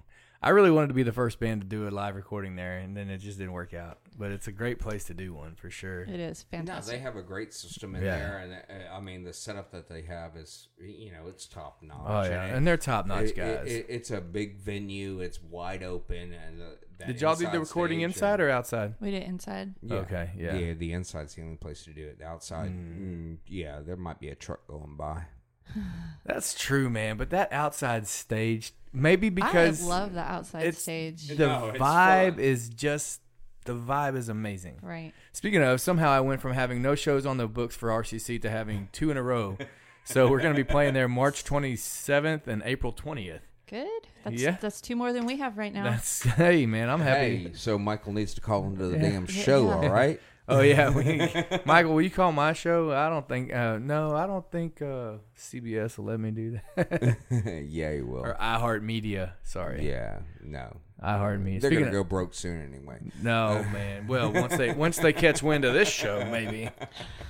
[SPEAKER 3] I really wanted to be the first band to do a live recording there, and then it just didn't work out. But it's a great place to do one for sure.
[SPEAKER 5] It is
[SPEAKER 4] No,
[SPEAKER 5] fantastic.
[SPEAKER 4] they have a great system in
[SPEAKER 3] Yeah.
[SPEAKER 4] there, and uh, I mean the setup that they have is, you know, it's top notch.
[SPEAKER 3] Oh, yeah.
[SPEAKER 4] and
[SPEAKER 3] And they're top notch
[SPEAKER 4] it-
[SPEAKER 3] guys.
[SPEAKER 4] it- it's a big venue. It's wide open, and uh, that
[SPEAKER 3] Did y'all do the
[SPEAKER 4] inside
[SPEAKER 3] recording
[SPEAKER 4] stage
[SPEAKER 3] inside
[SPEAKER 4] and-
[SPEAKER 3] or outside?
[SPEAKER 5] we did it inside.
[SPEAKER 4] Yeah.
[SPEAKER 3] Okay, yeah.
[SPEAKER 4] yeah. The inside's the only place to do it. The outside, mm, yeah, there might be a truck going by.
[SPEAKER 3] That's true, man. But that outside stage, maybe because
[SPEAKER 5] I love the outside
[SPEAKER 3] it's-
[SPEAKER 5] stage.
[SPEAKER 3] the
[SPEAKER 4] No,
[SPEAKER 3] vibe
[SPEAKER 4] fun.
[SPEAKER 3] is just the vibe is amazing.
[SPEAKER 5] Right.
[SPEAKER 3] Speaking of, somehow I went from having no shows on the books for RCC to having two in a row. so we're going to be playing there March 27th and April 20th.
[SPEAKER 5] Good. That's
[SPEAKER 3] Yeah.
[SPEAKER 5] that's two more than we have right now.
[SPEAKER 3] That's hey man, I'm happy.
[SPEAKER 4] Hey, so Michael needs to call into the damn show,
[SPEAKER 5] Yeah.
[SPEAKER 4] all right?
[SPEAKER 3] Oh yeah, we, Michael, will you call my show? I don't think. Uh, no, I don't think uh, CBS will let me do that.
[SPEAKER 4] yeah, he will.
[SPEAKER 3] or iHeartMedia. Sorry,
[SPEAKER 4] Yeah, no,
[SPEAKER 3] iHeartMedia.
[SPEAKER 4] they're
[SPEAKER 3] Speaking
[SPEAKER 4] gonna
[SPEAKER 3] of,
[SPEAKER 4] go broke soon anyway.
[SPEAKER 3] no, man. Well, once they once they catch wind of this show, maybe.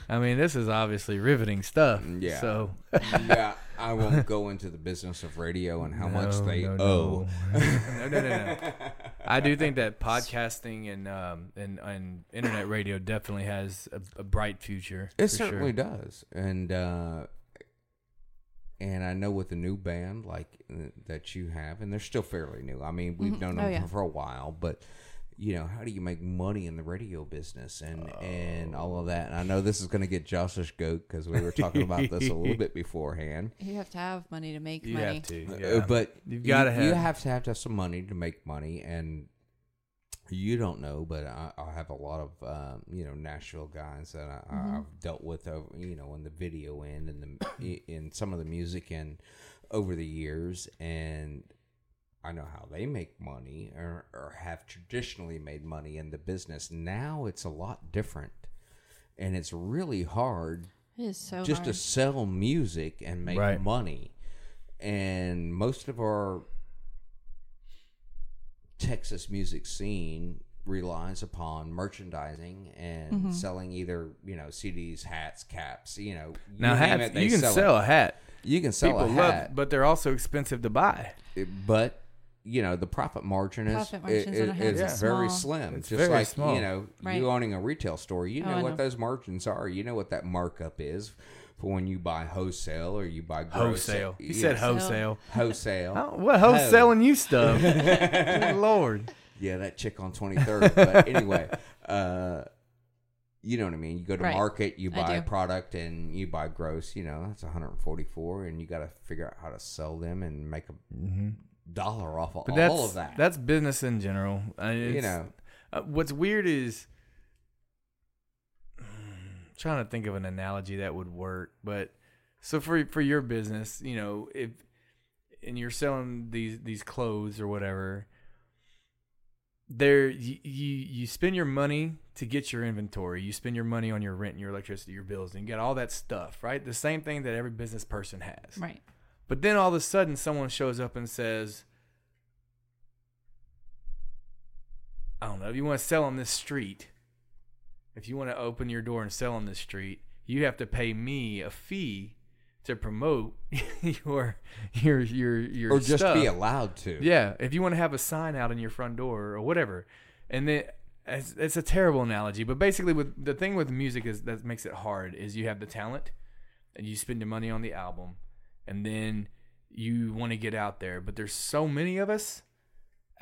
[SPEAKER 3] I mean, this is obviously riveting stuff.
[SPEAKER 4] Yeah.
[SPEAKER 3] So
[SPEAKER 4] yeah, I won't go into the business of radio and how much they
[SPEAKER 3] no,
[SPEAKER 4] owe.
[SPEAKER 3] no. no, no, no, no. I do think that podcasting and um and, and internet radio definitely has a, a bright future.
[SPEAKER 4] It certainly
[SPEAKER 3] sure.
[SPEAKER 4] does, and uh, and I know with the new band like uh, that you have, and they're still fairly new. I mean, we've known
[SPEAKER 5] Oh,
[SPEAKER 4] them
[SPEAKER 5] yeah.
[SPEAKER 4] for a while, but you know, how do you make money in the radio business and and all of that? And I know this is going to get Josh's goat because we were talking about this a little bit beforehand.
[SPEAKER 5] You have to have money to make
[SPEAKER 3] You
[SPEAKER 5] money.
[SPEAKER 3] have to,
[SPEAKER 4] Uh,
[SPEAKER 3] yeah.
[SPEAKER 4] but
[SPEAKER 3] You've gotta
[SPEAKER 4] you,
[SPEAKER 3] have-
[SPEAKER 4] have to have to have some money to make money, and you don't know, but I, I have a lot of um, you know Nashville guys that I,
[SPEAKER 3] Mm-hmm.
[SPEAKER 4] I've dealt with over you know in the video end and the in some of the music and over the years, and I know how they make money or, or have traditionally made money in the business. Now it's a lot different, and it's really hard
[SPEAKER 5] It is so
[SPEAKER 4] just to sell music and make
[SPEAKER 3] Right.
[SPEAKER 4] money. And most of our Texas music scene relies upon merchandising and
[SPEAKER 5] Mm-hmm.
[SPEAKER 4] selling either you know CDs, hats, caps. You know, you
[SPEAKER 3] Now
[SPEAKER 4] name
[SPEAKER 3] hats,
[SPEAKER 4] it, they
[SPEAKER 3] you can
[SPEAKER 4] sell,
[SPEAKER 3] sell, a hat.
[SPEAKER 4] You can sell
[SPEAKER 3] People
[SPEAKER 4] a
[SPEAKER 3] love,
[SPEAKER 4] hat,
[SPEAKER 3] but they're also expensive to buy.
[SPEAKER 4] but you know the profit margin is
[SPEAKER 5] Profit margins on a
[SPEAKER 4] is,
[SPEAKER 5] hat
[SPEAKER 4] is
[SPEAKER 5] is
[SPEAKER 4] very slim.
[SPEAKER 3] It's
[SPEAKER 4] Just
[SPEAKER 3] very
[SPEAKER 4] like
[SPEAKER 3] small.
[SPEAKER 4] you know,
[SPEAKER 5] Right.
[SPEAKER 4] you owning a retail store, you
[SPEAKER 5] Oh,
[SPEAKER 4] know
[SPEAKER 5] I
[SPEAKER 4] what
[SPEAKER 5] know.
[SPEAKER 4] those margins are. You know what that markup is for when you buy wholesale or you buy gross.
[SPEAKER 3] Wholesale. You
[SPEAKER 4] Yeah.
[SPEAKER 3] said wholesale.
[SPEAKER 4] wholesale.
[SPEAKER 3] Oh, what wholesaling you stuff? Good lord.
[SPEAKER 4] yeah, that chick on 23rd. But anyway, uh, you know what I mean. You go to
[SPEAKER 5] Right.
[SPEAKER 4] market, you buy a product, and you buy gross. You know that's 144, and you got to figure out how to sell them and make a dollar off of
[SPEAKER 3] Mm-hmm. But that's
[SPEAKER 4] all of that.
[SPEAKER 3] that's business in general. I mean,
[SPEAKER 4] you know,
[SPEAKER 3] Uh, what's weird is trying to think of an analogy that would work. But so for for your business, you know, if and you're selling these these clothes or whatever, there you, you you spend your money to get your inventory. You spend your money on your rent, and your electricity, your bills, and you get all that stuff, right? The same thing that every business person has.
[SPEAKER 5] Right.
[SPEAKER 3] But then all of a sudden, someone shows up and says, I don't know, if you want to sell on this street, if you want to open your door and sell on this street, you have to pay me a fee to promote your your your your
[SPEAKER 4] or just
[SPEAKER 3] stuff.
[SPEAKER 4] be allowed to.
[SPEAKER 3] Yeah, if you want to have a sign out in your front door or whatever, and then it's, it's a terrible analogy, but basically, with the thing with music is that makes it hard is you have the talent, and you spend your money on the album, and then you want to get out there, but there's so many of us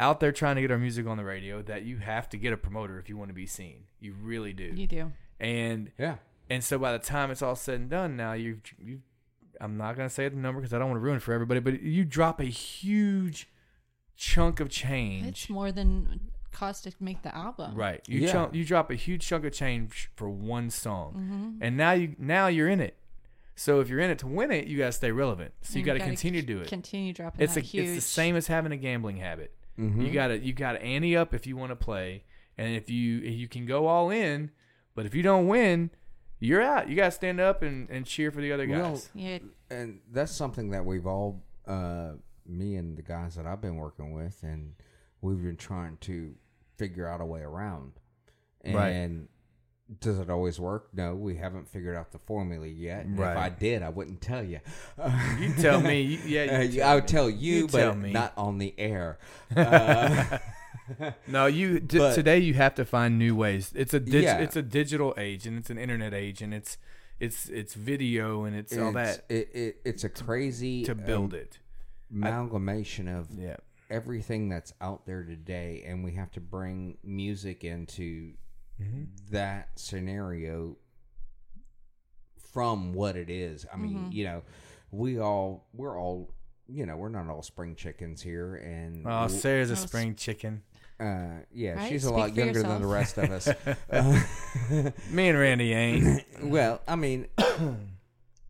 [SPEAKER 3] out there trying to get our music on the radio that you have to get a promoter if you want to be seen. You really do.
[SPEAKER 5] You do.
[SPEAKER 3] And
[SPEAKER 4] yeah.
[SPEAKER 3] and so by the time it's all said and done, now you've you, I'm not gonna say the number because I don't want to ruin it for everybody, but you drop a huge chunk of change.
[SPEAKER 5] It's more than cost to make the album.
[SPEAKER 3] Right. You
[SPEAKER 4] Yeah.
[SPEAKER 3] chunk, you drop a huge chunk of change for one song,
[SPEAKER 5] Mm-hmm.
[SPEAKER 3] and now you now you're in it. So if you're in it to win it, you gotta stay relevant. So you,
[SPEAKER 5] And
[SPEAKER 3] got to
[SPEAKER 5] gotta
[SPEAKER 3] continue to
[SPEAKER 5] c-
[SPEAKER 3] do it.
[SPEAKER 5] Continue dropping
[SPEAKER 3] It's a,
[SPEAKER 5] huge.
[SPEAKER 3] it's the same as having a gambling habit.
[SPEAKER 4] Mm-hmm.
[SPEAKER 3] You gotta you gotta ante up if you want to play, and if you if you can go all in, but if you don't win, you're out. You gotta stand up and, and cheer for the other
[SPEAKER 4] Well,
[SPEAKER 3] guys.
[SPEAKER 5] Yeah,
[SPEAKER 4] and that's something that we've all uh me and the guys that I've been working with and we've been trying to figure out a way around. And
[SPEAKER 3] Right.
[SPEAKER 4] Does it always work? No, we haven't figured out the formula yet.
[SPEAKER 3] Right.
[SPEAKER 4] If I did, I wouldn't tell you.
[SPEAKER 3] You tell me. You, yeah,
[SPEAKER 4] Uh,
[SPEAKER 3] you
[SPEAKER 4] I would tell you,
[SPEAKER 3] You
[SPEAKER 4] but
[SPEAKER 3] tell me.
[SPEAKER 4] not on the air. Uh,
[SPEAKER 3] No, you t-
[SPEAKER 4] But-
[SPEAKER 3] today you have to find new ways. It's a dig-
[SPEAKER 4] Yeah.
[SPEAKER 3] it's a digital age and it's an internet age and it's it's it's video and it's, all that
[SPEAKER 4] It, it, it's a crazy
[SPEAKER 3] to build
[SPEAKER 4] um,
[SPEAKER 3] it.
[SPEAKER 4] amalgamation of
[SPEAKER 3] Yeah.
[SPEAKER 4] everything that's out there today and we have to bring music into that scenario from what it is i mean
[SPEAKER 5] Mm-hmm.
[SPEAKER 4] you know we all we're all you know we're not all spring chickens here and
[SPEAKER 3] Oh, Sara's a spring chicken.
[SPEAKER 4] uh, yeah
[SPEAKER 5] Right?
[SPEAKER 4] she's a
[SPEAKER 5] Speak
[SPEAKER 4] lot
[SPEAKER 5] for
[SPEAKER 4] younger than the rest of us Uh,
[SPEAKER 3] Me and Randy ain't.
[SPEAKER 4] well i mean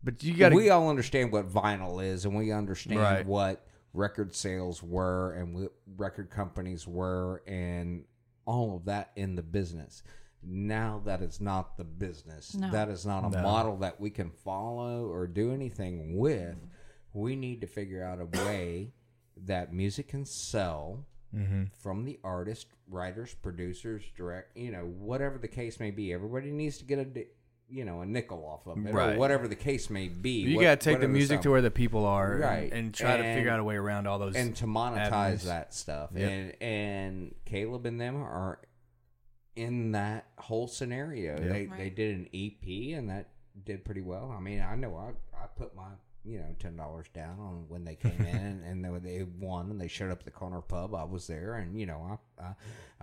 [SPEAKER 3] But you got
[SPEAKER 4] we all understand what vinyl is and we understand
[SPEAKER 3] Right.
[SPEAKER 4] what record sales were and what record companies were and all of that in the business now that is not the business
[SPEAKER 5] No.
[SPEAKER 4] that is not a
[SPEAKER 3] No.
[SPEAKER 4] model that we can follow or do anything with we need to figure out a way that music can sell
[SPEAKER 3] Mm-hmm.
[SPEAKER 4] from the artist writers producers direct you know whatever the case may be everybody needs to get a di- you know a nickel off of it
[SPEAKER 3] Right.
[SPEAKER 4] or whatever the case may be
[SPEAKER 3] you
[SPEAKER 4] what-
[SPEAKER 3] got to take the music
[SPEAKER 4] sound-
[SPEAKER 3] to where the people are, and-
[SPEAKER 4] Right.
[SPEAKER 3] and, try to figure out a way around all those.
[SPEAKER 4] and to monetize
[SPEAKER 3] avenues.
[SPEAKER 4] that stuff
[SPEAKER 3] Yep.
[SPEAKER 4] and and Caleb and them are in that whole scenario.
[SPEAKER 3] Yep.
[SPEAKER 4] they they did an EP and that did pretty well. I mean I know I I put my you know ten dollars down on when they came in and they, they won and they showed up at the corner pub I was there and you know I I,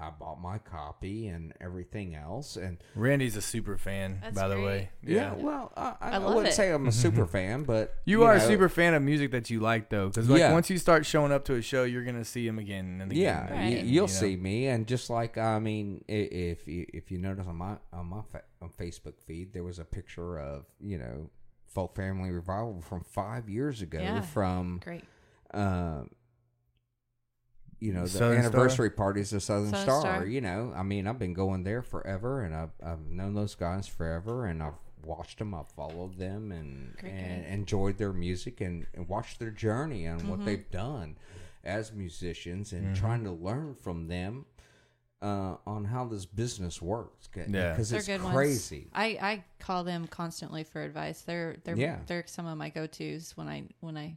[SPEAKER 4] I bought my copy and everything else and
[SPEAKER 3] Randy's a super fan,
[SPEAKER 5] That's
[SPEAKER 3] by the way.
[SPEAKER 4] yeah, well I, I,
[SPEAKER 5] I
[SPEAKER 4] I wouldn't
[SPEAKER 5] it.
[SPEAKER 4] say I'm a super fan but
[SPEAKER 3] You, are a super fan of music that you like, though, because like
[SPEAKER 4] Yeah.
[SPEAKER 3] once you start showing up to a show, you're gonna see him again and again.
[SPEAKER 4] Yeah,
[SPEAKER 3] and
[SPEAKER 5] Right.
[SPEAKER 4] you, you'll
[SPEAKER 3] you know?
[SPEAKER 4] see me, and just like I mean, i- if you if you notice on my on my fa- on Facebook feed, there was a picture of you know folk family revival from five years ago
[SPEAKER 5] Yeah.
[SPEAKER 4] from
[SPEAKER 5] great.
[SPEAKER 4] um you know the
[SPEAKER 3] Southern Star?
[SPEAKER 4] anniversary parties of Southern,
[SPEAKER 5] Southern
[SPEAKER 4] Star.
[SPEAKER 5] Star.
[SPEAKER 4] You know, I mean, I've been going there forever, and I've I've known those guys forever, and I've watched them, I've followed them, and
[SPEAKER 5] Great
[SPEAKER 4] and
[SPEAKER 5] guys.
[SPEAKER 4] enjoyed their music and, and watched their journey and
[SPEAKER 5] Mm-hmm.
[SPEAKER 4] what they've done as musicians, and
[SPEAKER 3] Mm-hmm.
[SPEAKER 4] trying to learn from them. Uh, on how this business works,
[SPEAKER 3] Yeah.
[SPEAKER 4] because
[SPEAKER 5] They're
[SPEAKER 4] it's
[SPEAKER 5] good
[SPEAKER 4] crazy.
[SPEAKER 5] ones. I, I call them constantly for advice. They're they're
[SPEAKER 4] Yeah.
[SPEAKER 5] they're some of my go tos when I when I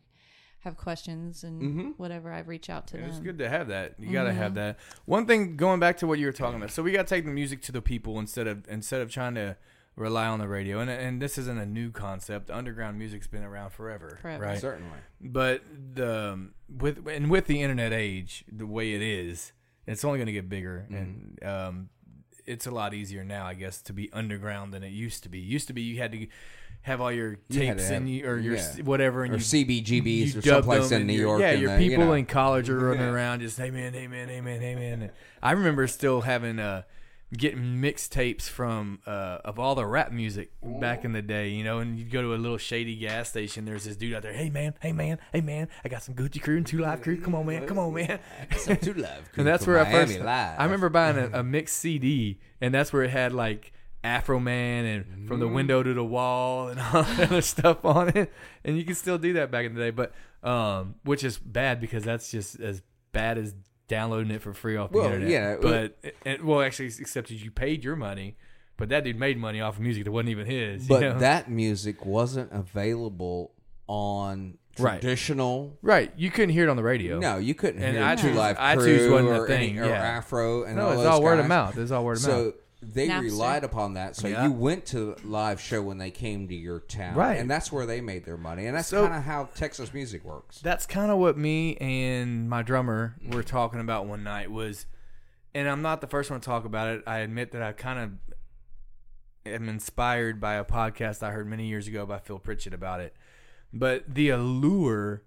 [SPEAKER 5] have questions and
[SPEAKER 4] Mm-hmm.
[SPEAKER 5] whatever. I reach out to
[SPEAKER 3] Yeah,
[SPEAKER 5] them.
[SPEAKER 3] It's good to have that. You got to
[SPEAKER 5] Mm-hmm.
[SPEAKER 3] have that. One thing, going back to what you were talking about, so we got to take the music to the people instead of instead of trying to rely on the radio. And and this isn't a new concept. Underground music's been around forever,
[SPEAKER 5] Forever.
[SPEAKER 3] right?
[SPEAKER 4] Certainly,
[SPEAKER 3] But the with and with the internet age, the way it is, it's only going to get bigger, and um, it's a lot easier now, I guess, to be underground than it used to be. Used to be you had to have all your tapes
[SPEAKER 4] to
[SPEAKER 3] and you, or your
[SPEAKER 4] yeah.
[SPEAKER 3] whatever, and
[SPEAKER 4] Or
[SPEAKER 3] you
[SPEAKER 4] CBGBs or someplace in New York
[SPEAKER 3] Yeah,
[SPEAKER 4] and
[SPEAKER 3] your
[SPEAKER 4] the- you
[SPEAKER 3] people
[SPEAKER 4] know.
[SPEAKER 3] in college are running
[SPEAKER 4] Yeah.
[SPEAKER 3] around just hey man, hey man, hey man, hey man. And I remember still having uh getting mixtapes from uh of all the rap music back in the day, you know, and you'd go to a little shady gas station. There's this dude out there, hey man, hey man, hey man, I got some Gucci crew and two live crew. Come on man, come on man.
[SPEAKER 4] Two live Crew.
[SPEAKER 3] and that's where I
[SPEAKER 4] Miami
[SPEAKER 3] first.
[SPEAKER 4] Live.
[SPEAKER 3] I remember buying a, a mixed CD, and that's where it had like Afroman and From the. Window to the Wall and all that other stuff on it. And you can still do that back in the day, but um, which is bad because that's just as bad as downloading it for free off the
[SPEAKER 4] Well,
[SPEAKER 3] internet.
[SPEAKER 4] yeah,
[SPEAKER 3] but it, well, actually, except as you paid your money, but that dude made money off of music that wasn't even his.
[SPEAKER 4] But
[SPEAKER 3] you know?
[SPEAKER 4] that music wasn't available on traditional.
[SPEAKER 3] right, you couldn't hear it on the radio.
[SPEAKER 4] No, you couldn't
[SPEAKER 3] And
[SPEAKER 4] hear
[SPEAKER 3] iTunes-
[SPEAKER 4] Two Live
[SPEAKER 3] iTunes
[SPEAKER 4] Crew
[SPEAKER 3] wasn't a
[SPEAKER 4] or,
[SPEAKER 3] thing,
[SPEAKER 4] any, or
[SPEAKER 3] yeah.
[SPEAKER 4] Afro and
[SPEAKER 3] no,
[SPEAKER 4] all
[SPEAKER 3] it's all word of
[SPEAKER 4] guys.
[SPEAKER 3] mouth. It's all word of mouth.
[SPEAKER 4] So they
[SPEAKER 5] Napster.
[SPEAKER 4] relied upon that. So
[SPEAKER 3] Yeah.
[SPEAKER 4] you went to live show when they came to your town,
[SPEAKER 3] Right.
[SPEAKER 4] And that's where they made their money, and that's
[SPEAKER 3] So-
[SPEAKER 4] kind of how Texas music works.
[SPEAKER 3] that's kind of what me and my drummer were talking about one night was and i'm not the first one to talk about it i admit that i kind of am inspired by a podcast i heard many years ago by phil pritchett about it but the allure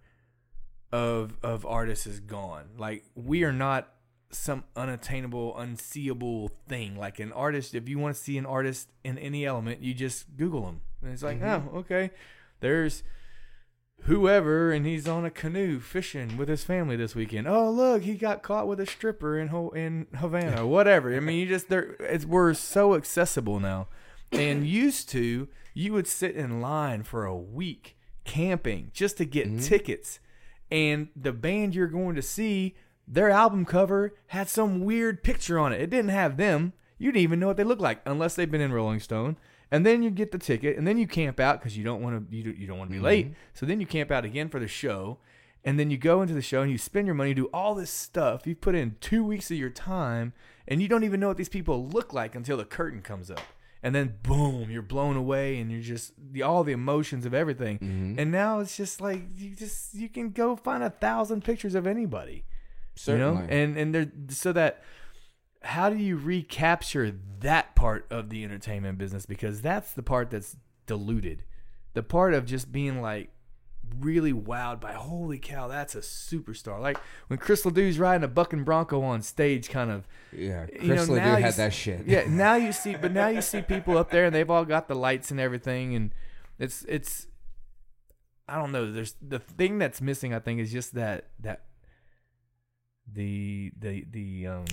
[SPEAKER 3] of of artists is gone like we are not some unattainable unseeable thing like an artist if you want to see an artist in any element you just google them and it's like mm-hmm. oh okay there's whoever and he's on a canoe fishing with his family this weekend. Oh look, he got caught with a stripper in Ho- in Havana, whatever. I mean, you just there it's we're so accessible now. And used to, you would sit in line for a week camping just to get mm-hmm. tickets. And the band you're going to see, their album cover had some weird picture on it. It didn't have them. You didn't even know what they looked like unless they've been in Rolling Stone. And then you get the ticket, and then you camp out because you don't want to you, you don't want to be mm-hmm. late. So then you camp out again for the show, and then you go into the show and you spend your money, do all this stuff. You put in two weeks of your time, and you don't even know what these people look like until the curtain comes up, and then boom, you're blown away, and you're just the, all the emotions of everything. Mm-hmm. And now it's just like you just you can go find a thousand pictures of anybody you know
[SPEAKER 4] Certainly.
[SPEAKER 3] and and there so that how do you recapture that part of the entertainment business because that's the part that's diluted the part of just being like really wowed by holy cow that's a superstar like when chris ledoux's riding a bucking bronco on stage kind of
[SPEAKER 4] Yeah,
[SPEAKER 3] you know,
[SPEAKER 4] Ledoux had that shit.
[SPEAKER 3] yeah now you see but now you see people up there and they've all got the lights and everything and it's it's i don't know there's the thing that's missing i think is just that that the the the um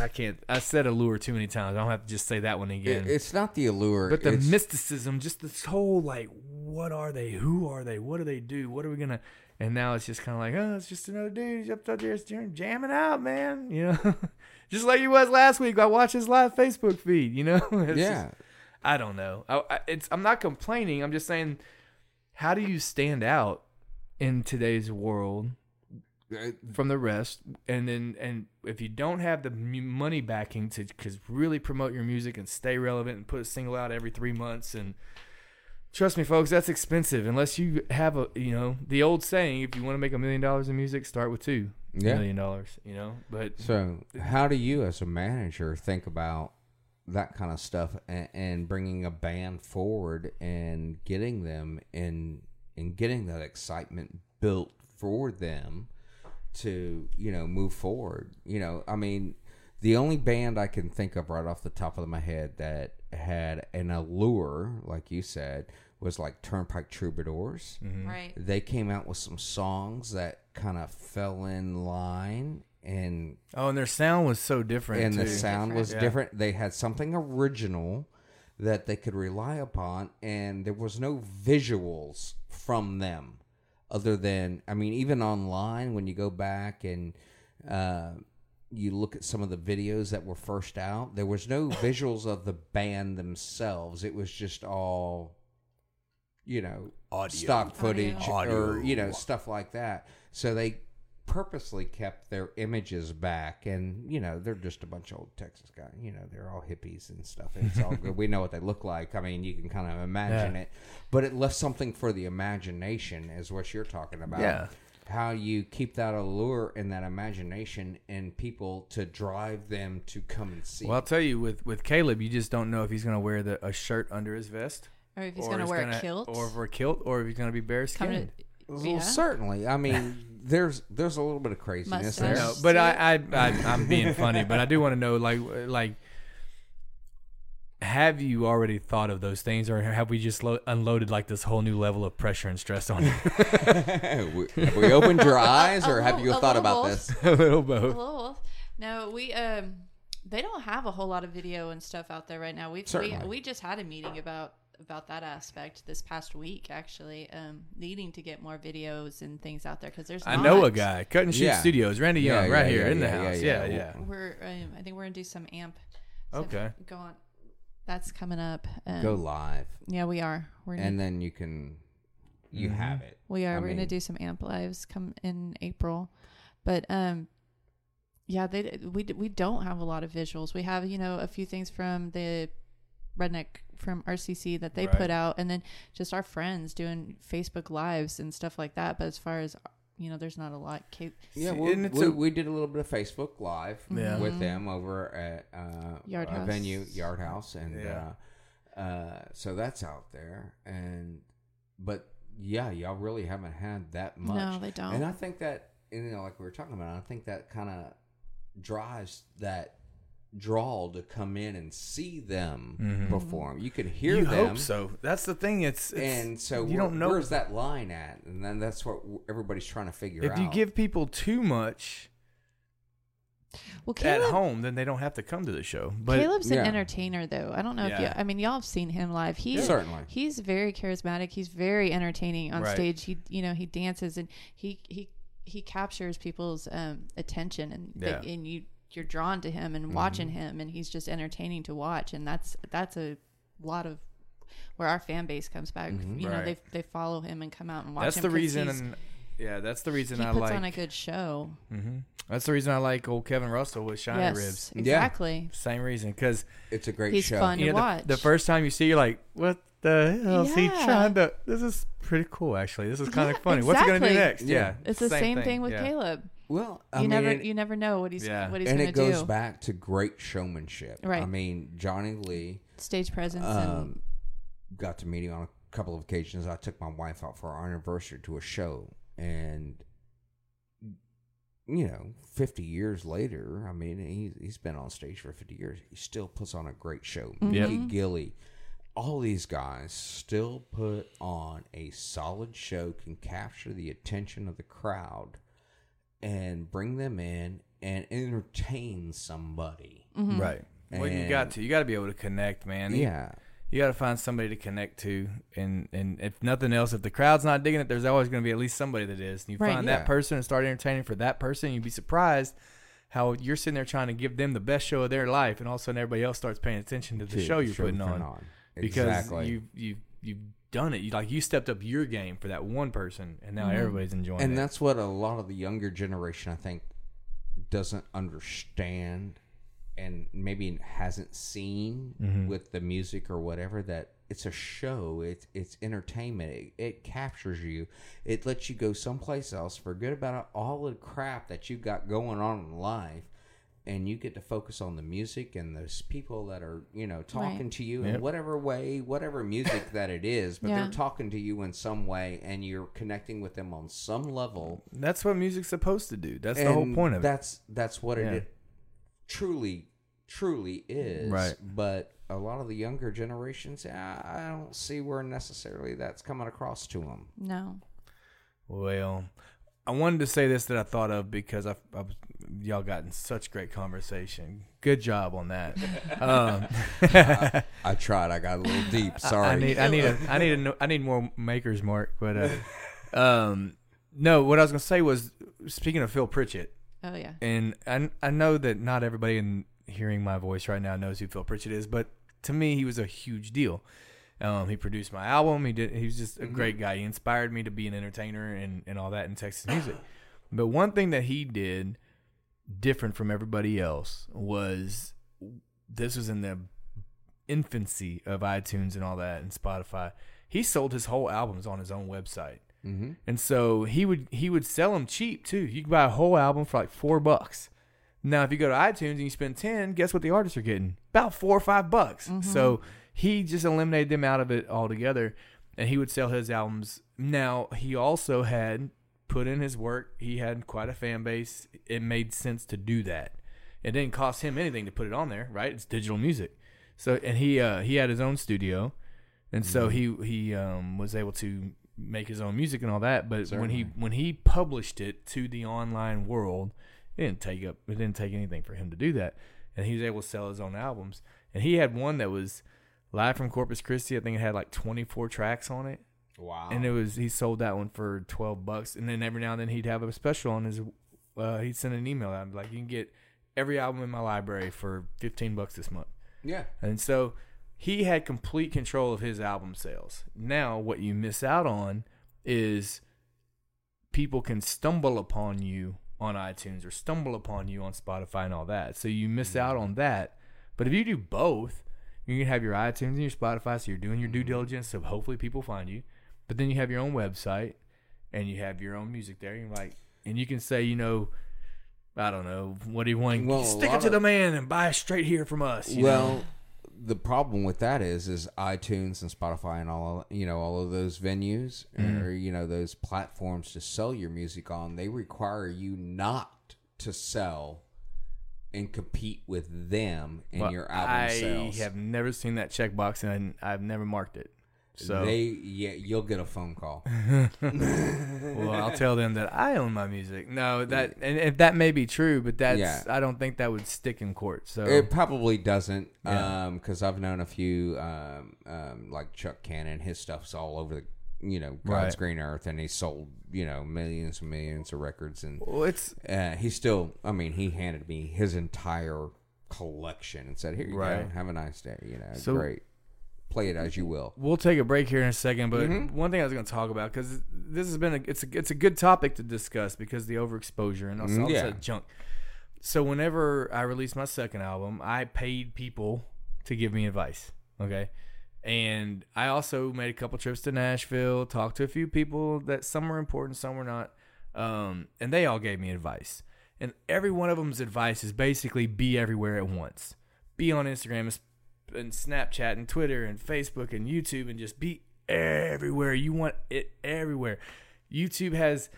[SPEAKER 3] i can't i said allure too many times. I don't have to just say that one again.
[SPEAKER 4] It- it's not the allure,
[SPEAKER 3] but the mysticism just this whole like what are they? Who are they? What do they do? What are we gonna and now it's just kind of like oh it's just another dude. He's up there jamming out man. You know? Just like he was last week. I watched his live facebook feed you know? It's
[SPEAKER 4] yeah.
[SPEAKER 3] just- i don't know. I, I, it's i'm not complaining. I'm just saying how do you stand out in today's world from the rest. And then and if you don't have the money backing to cause really promote your music and stay relevant and put a single out every three months. And trust me folks that's expensive unless you have a you know the old saying if you want to make a million dollars in music start with two
[SPEAKER 4] Yeah.
[SPEAKER 3] million dollars you know? But
[SPEAKER 4] So, how do you, as a manager, think about that kind of stuff and, and bringing a band forward and getting them in and getting that excitement built for them to you know move forward? You know, I mean, the only band I can think of right off the top of my head that had an allure, like you said, was like Turnpike Troubadours mm-hmm.
[SPEAKER 5] Right.
[SPEAKER 4] they came out with some songs that kind of fell in line and
[SPEAKER 3] oh and their sound was so different
[SPEAKER 4] and the
[SPEAKER 3] too.
[SPEAKER 4] sound was
[SPEAKER 3] Yeah.
[SPEAKER 4] different they had something original that they could rely upon and there was no visuals from them other than i mean even online when you go back and uh, you look at some of the videos that were first out there was no visuals of the band themselves. It was just all you know stock footage or you know stuff like that. So they purposely kept their images back and you know they're just a bunch of old texas guys you know they're all hippies and stuff it's all good we know what they look like i mean you can kind of imagine
[SPEAKER 3] Yeah.
[SPEAKER 4] it but it left something for the imagination is what you're talking about
[SPEAKER 3] Yeah.
[SPEAKER 4] how you keep that allure and that imagination in people to drive them to come and see.
[SPEAKER 3] Well, I'll tell you, with with Caleb, you just don't know if he's going to wear the a shirt under his vest,
[SPEAKER 5] Or if he's gonna wear
[SPEAKER 3] gonna-
[SPEAKER 5] a kilt.
[SPEAKER 3] or if we're kilt, or if he's going to be bare
[SPEAKER 5] Coming
[SPEAKER 3] skinned.
[SPEAKER 4] Well,
[SPEAKER 5] yeah.
[SPEAKER 4] certainly. I mean, there's there's a little bit of craziness
[SPEAKER 5] Mustache.
[SPEAKER 4] there.
[SPEAKER 3] No, but I, I, I, I'm being funny, but I do want to know, like, like, have you already thought of those things, or have we just lo- unloaded like this whole new level of pressure and stress on you?
[SPEAKER 4] We- have we opened your eyes, or
[SPEAKER 5] a
[SPEAKER 4] have
[SPEAKER 5] little-
[SPEAKER 4] you thought about this?
[SPEAKER 3] a little both.
[SPEAKER 5] Hello. No, we um they don't have a whole lot of video and stuff out there right now. We've we,
[SPEAKER 4] Certainly.
[SPEAKER 5] we just had a meeting about about that aspect this past week actually um needing to get more videos and things out there because there's
[SPEAKER 3] I know a guy, Cut and Shoot
[SPEAKER 4] Yeah.
[SPEAKER 3] Studios, Randy
[SPEAKER 4] Yeah,
[SPEAKER 3] Young, right
[SPEAKER 4] yeah,
[SPEAKER 3] here
[SPEAKER 4] yeah,
[SPEAKER 3] in the
[SPEAKER 4] yeah,
[SPEAKER 3] house.
[SPEAKER 4] yeah,
[SPEAKER 3] Yeah,
[SPEAKER 4] yeah.
[SPEAKER 3] yeah.
[SPEAKER 5] we're um, I think we're gonna do some amp stuff
[SPEAKER 3] Okay.
[SPEAKER 5] go on that's coming up um,
[SPEAKER 4] Go live,
[SPEAKER 5] yeah we are we're gonna,
[SPEAKER 4] and then you can you
[SPEAKER 3] Mm-hmm.
[SPEAKER 4] have it.
[SPEAKER 5] we are
[SPEAKER 4] I
[SPEAKER 5] we're gonna do some amp lives come in April but um yeah they we we don't have a lot of visuals we have you know a few things from the redneck from RCC that they
[SPEAKER 3] Right.
[SPEAKER 5] put out and then just our friends doing Facebook lives and stuff like that but as far as you know there's not a lot Ca-
[SPEAKER 4] Yeah,
[SPEAKER 3] See,
[SPEAKER 4] we,
[SPEAKER 3] and it's
[SPEAKER 4] we,
[SPEAKER 3] a-
[SPEAKER 4] we did a little bit of Facebook Live
[SPEAKER 3] Yeah.
[SPEAKER 4] with them over at uh,
[SPEAKER 5] Yard
[SPEAKER 4] a
[SPEAKER 5] House.
[SPEAKER 4] venue, Yard House, and
[SPEAKER 3] Yeah.
[SPEAKER 4] uh, uh, so that's out there. And but yeah, y'all really haven't had that much.
[SPEAKER 5] No, they don't.
[SPEAKER 4] And I think that you know, like we were talking about, I think that kind of drives that draw to come in and see them perform. You could hear
[SPEAKER 3] Mm-hmm. You
[SPEAKER 4] them.
[SPEAKER 3] hope so. That's the thing. It's, it's
[SPEAKER 4] And so
[SPEAKER 3] you don't know
[SPEAKER 4] where's that line at, and then that's what everybody's trying to figure
[SPEAKER 3] if
[SPEAKER 4] out.
[SPEAKER 3] If you give people too much
[SPEAKER 5] well
[SPEAKER 3] at home, then they don't have to come to the show. But
[SPEAKER 5] Caleb's
[SPEAKER 4] yeah.
[SPEAKER 5] an entertainer though. I don't know if you I mean y'all have seen him live. He's
[SPEAKER 4] Certainly.
[SPEAKER 5] he's very charismatic. He's very entertaining on
[SPEAKER 3] Right.
[SPEAKER 5] stage. He you know, he dances and he he he captures people's um attention and they- and you you're drawn to him and watching him and he's just entertaining to watch and that's that's a lot of where our fan base comes back. You know, they they follow him and come out and watch
[SPEAKER 3] that's
[SPEAKER 5] him
[SPEAKER 3] the
[SPEAKER 5] 'cause
[SPEAKER 3] reason. And, yeah, that's the reason
[SPEAKER 5] he
[SPEAKER 3] I
[SPEAKER 5] puts
[SPEAKER 3] like.
[SPEAKER 5] on a good show.
[SPEAKER 3] hmm That's the reason I like old Kevin Russell with Shiny
[SPEAKER 5] yes,
[SPEAKER 3] Ribs.
[SPEAKER 5] exactly.
[SPEAKER 3] Same reason, because
[SPEAKER 4] it's a great
[SPEAKER 5] He's
[SPEAKER 4] show.
[SPEAKER 5] fun.
[SPEAKER 3] you
[SPEAKER 5] to
[SPEAKER 3] know the,
[SPEAKER 5] watch.
[SPEAKER 3] the first time you see, you're like, "What the hell is he trying to?" This is pretty cool, actually. This is kind of
[SPEAKER 5] Yeah,
[SPEAKER 3] funny. What's he gonna do next?
[SPEAKER 4] Yeah.
[SPEAKER 3] Yeah,
[SPEAKER 5] It's the same, thing, with
[SPEAKER 3] yeah.
[SPEAKER 5] Caleb.
[SPEAKER 4] Well, I
[SPEAKER 5] you
[SPEAKER 4] mean,
[SPEAKER 5] never
[SPEAKER 4] it-
[SPEAKER 5] you never know what he's
[SPEAKER 3] Yeah.
[SPEAKER 5] what he's
[SPEAKER 4] and
[SPEAKER 5] gonna
[SPEAKER 4] it goes
[SPEAKER 5] do.
[SPEAKER 4] back to great showmanship.
[SPEAKER 5] Right.
[SPEAKER 4] I mean, Johnny Lee
[SPEAKER 5] Stage presence and
[SPEAKER 4] um, got to meet him on a couple of occasions. I took my wife out for our anniversary to a show, and you know, fifty years later, I mean, he he's been on stage for fifty years. He still puts on a great show.
[SPEAKER 5] Mm-hmm.
[SPEAKER 4] Gilley. All these guys still put on a solid show, can capture the attention of the crowd, and bring them in and entertain somebody.
[SPEAKER 5] Mm-hmm.
[SPEAKER 3] Right. Well, you got to. You got to be able to connect, man. You-
[SPEAKER 4] Yeah.
[SPEAKER 3] You got to find somebody to connect to, and and if nothing else, if the crowd's not digging it, there's always going to be at least somebody that is. And you
[SPEAKER 5] Right.
[SPEAKER 3] find
[SPEAKER 4] Yeah.
[SPEAKER 3] that person and start entertaining for that person. You'd be surprised how you're sitting there trying to give them the best show of their life, and all of a sudden everybody else starts paying attention to the
[SPEAKER 4] to
[SPEAKER 3] show you're putting
[SPEAKER 4] you're
[SPEAKER 3] on,
[SPEAKER 4] putting
[SPEAKER 3] because you you you've done it. You like you stepped up your game for that one person, and now everybody's enjoying it.
[SPEAKER 4] and
[SPEAKER 3] it.
[SPEAKER 4] that's what a lot of the younger generation, I think, doesn't understand, and maybe hasn't seen
[SPEAKER 3] Mm-hmm.
[SPEAKER 4] with the music or whatever. That it's a show. It's it's entertainment. It, it captures you. It lets you go someplace else. Forget about all the crap that you got going on in life. And you get to focus on the music and those people that are, you know, talking
[SPEAKER 5] Right.
[SPEAKER 4] to you
[SPEAKER 3] Yep.
[SPEAKER 4] in whatever way, whatever music that it is, but
[SPEAKER 5] Yeah.
[SPEAKER 4] they're talking to you in some way and you're connecting with them on some level.
[SPEAKER 3] That's what music's supposed to do. That's the whole point of it.
[SPEAKER 4] That's that's what
[SPEAKER 3] Yeah.
[SPEAKER 4] it truly truly is.
[SPEAKER 3] Right.
[SPEAKER 4] But a lot of the younger generations, I, I don't see where necessarily that's coming across to them.
[SPEAKER 5] no.
[SPEAKER 3] Well, I wanted to say this that I thought of because I, I was, y'all got in such great conversation. Good job on that. um,
[SPEAKER 4] I tried. I got a little deep.
[SPEAKER 3] I
[SPEAKER 4] Sorry.
[SPEAKER 3] need I need a I need a no- I need more Maker's Mark, but uh, um, no. What I was gonna say was speaking of Phil Pritchett,
[SPEAKER 5] Oh yeah.
[SPEAKER 3] and I I know that not everybody in hearing my voice right now knows who Phil Pritchett is, but to me he was a huge deal. Um, he produced my album. He did. He was just a great guy. He inspired me to be an entertainer and, and all that in Texas music. But one thing that he did different from everybody else was this was in the infancy of iTunes and all that and Spotify. He sold his whole albums on his own website.
[SPEAKER 4] Mm-hmm.
[SPEAKER 3] and so he would he would sell them cheap too. You can buy a whole album for like four bucks. Now, if you go to iTunes and you spend ten, guess what the artists are getting? About four or five bucks. So he just eliminated them out of it altogether, and he would sell his albums. Now he also had put in his work. He had quite a fan base. It made sense to do that. It didn't cost him anything to put it on there, right? It's digital music. So and he uh, he had his own studio, and so he he um, was able to make his own music and all that. But when he when he published it to the online world, it didn't take up it didn't take anything for him to do that, and he was able to sell his own albums. And he had one that was live from Corpus Christi. I think it had like twenty four tracks on it
[SPEAKER 4] Wow.
[SPEAKER 3] and it was he sold that one for 12 bucks and then every now and then he'd have a special on his uh, he'd send an email out like you can get every album in my library for 15 bucks this month
[SPEAKER 4] yeah.
[SPEAKER 3] and so he had complete control of his album sales now what you miss out on is people can stumble upon you on iTunes or stumble upon you on Spotify and all that so you miss out on that but if you do both you can have your iTunes and your Spotify, so you're doing your due diligence, so hopefully people find you. But then you have your own website, and you have your own music there. And like, and you can say, you know, I don't know, what do you want?
[SPEAKER 4] Well,
[SPEAKER 3] Stick it to
[SPEAKER 4] of-
[SPEAKER 3] the man and buy straight here from us. You
[SPEAKER 4] well,
[SPEAKER 3] know?
[SPEAKER 4] the problem with that is, is iTunes and Spotify and all, you know, all of those venues
[SPEAKER 3] Mm-hmm.
[SPEAKER 4] or you know those platforms to sell your music on, they require you not to sell and compete with them in
[SPEAKER 3] But
[SPEAKER 4] your album
[SPEAKER 3] I
[SPEAKER 4] sales.
[SPEAKER 3] have never seen that checkbox, and I've never marked it. So,
[SPEAKER 4] they, yeah, you'll get a phone call.
[SPEAKER 3] well, I'll tell them that I own my music. No, that and if that may be true, but that's
[SPEAKER 4] Yeah.
[SPEAKER 3] I don't think that would stick in court. So
[SPEAKER 4] It probably doesn't,
[SPEAKER 3] Yeah.
[SPEAKER 4] because I've known a few, um, um, like Chuck Cannon. His stuff's all over the, you know, God's
[SPEAKER 3] Right.
[SPEAKER 4] green earth, and he sold, you know, millions and millions of records, and
[SPEAKER 3] well, it's
[SPEAKER 4] uh, he still. I mean, he handed me his entire collection and said, "Here you
[SPEAKER 3] Right.
[SPEAKER 4] go, have a nice day." You know,
[SPEAKER 3] So-
[SPEAKER 4] great. Play it as you will.
[SPEAKER 3] We'll take a break here in a second, but
[SPEAKER 4] Mm-hmm.
[SPEAKER 3] one thing I was going to talk about because this has been a it's a it's a good topic to discuss because the overexposure and all, all
[SPEAKER 4] Mm, yeah.
[SPEAKER 3] junk. So whenever I released my second album, I paid people to give me advice. Okay, and I also made a couple trips to Nashville, talked to a few people that some were important, some were not, um, and they all gave me advice. And every one of them's advice is basically be everywhere at once. Be on Instagram and Snapchat and Twitter and Facebook and YouTube and just be everywhere. You want it everywhere. YouTube has,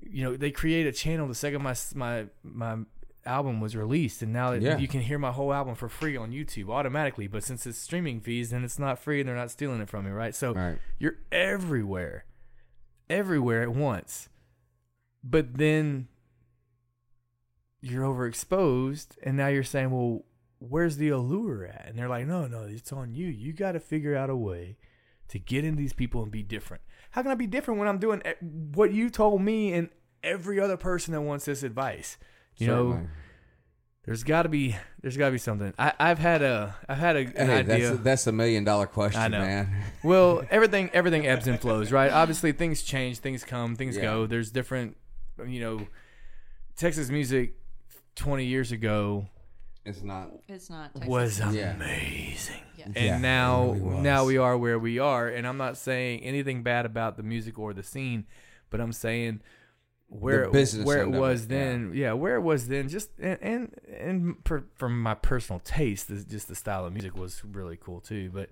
[SPEAKER 3] you know, they create a channel the second my my my album was released, and now
[SPEAKER 4] Yeah.
[SPEAKER 3] you can hear my whole album for free on YouTube automatically. But since it's streaming fees, then it's not free, and they're not stealing it from me, right? So
[SPEAKER 4] Right.
[SPEAKER 3] you're everywhere, everywhere at once. But then you're overexposed, and now you're saying, well, where's the allure at? And they're like, no, no, it's on you. You got to figure out a way to get in these people and be different. How can I be different when I'm doing e- what you told me and every other person that wants this advice? You know, there's got to be there's got to be something. I, I've had a I've had a, an
[SPEAKER 4] Hey,
[SPEAKER 3] idea.
[SPEAKER 4] that's that's the million dollar question,
[SPEAKER 3] I know.
[SPEAKER 4] man.
[SPEAKER 3] Well, everything everything ebbs and flows, right? Obviously, things change, things come, things
[SPEAKER 4] Yeah.
[SPEAKER 3] go. There's different, you know, Texas music 20 years ago
[SPEAKER 4] It's not.
[SPEAKER 5] It's not. Texas.
[SPEAKER 3] was
[SPEAKER 4] Yeah.
[SPEAKER 3] amazing.
[SPEAKER 5] Yeah.
[SPEAKER 3] And
[SPEAKER 4] Yeah, it
[SPEAKER 3] now
[SPEAKER 4] really was.
[SPEAKER 3] now we are where we are, and I'm not saying anything bad about the music or the scene, but I'm saying where
[SPEAKER 4] business
[SPEAKER 3] where it
[SPEAKER 4] end of
[SPEAKER 3] was
[SPEAKER 4] it,
[SPEAKER 3] then, yeah. where it was then, just and and, and per, from my personal taste, this, just the style of music was really cool too. But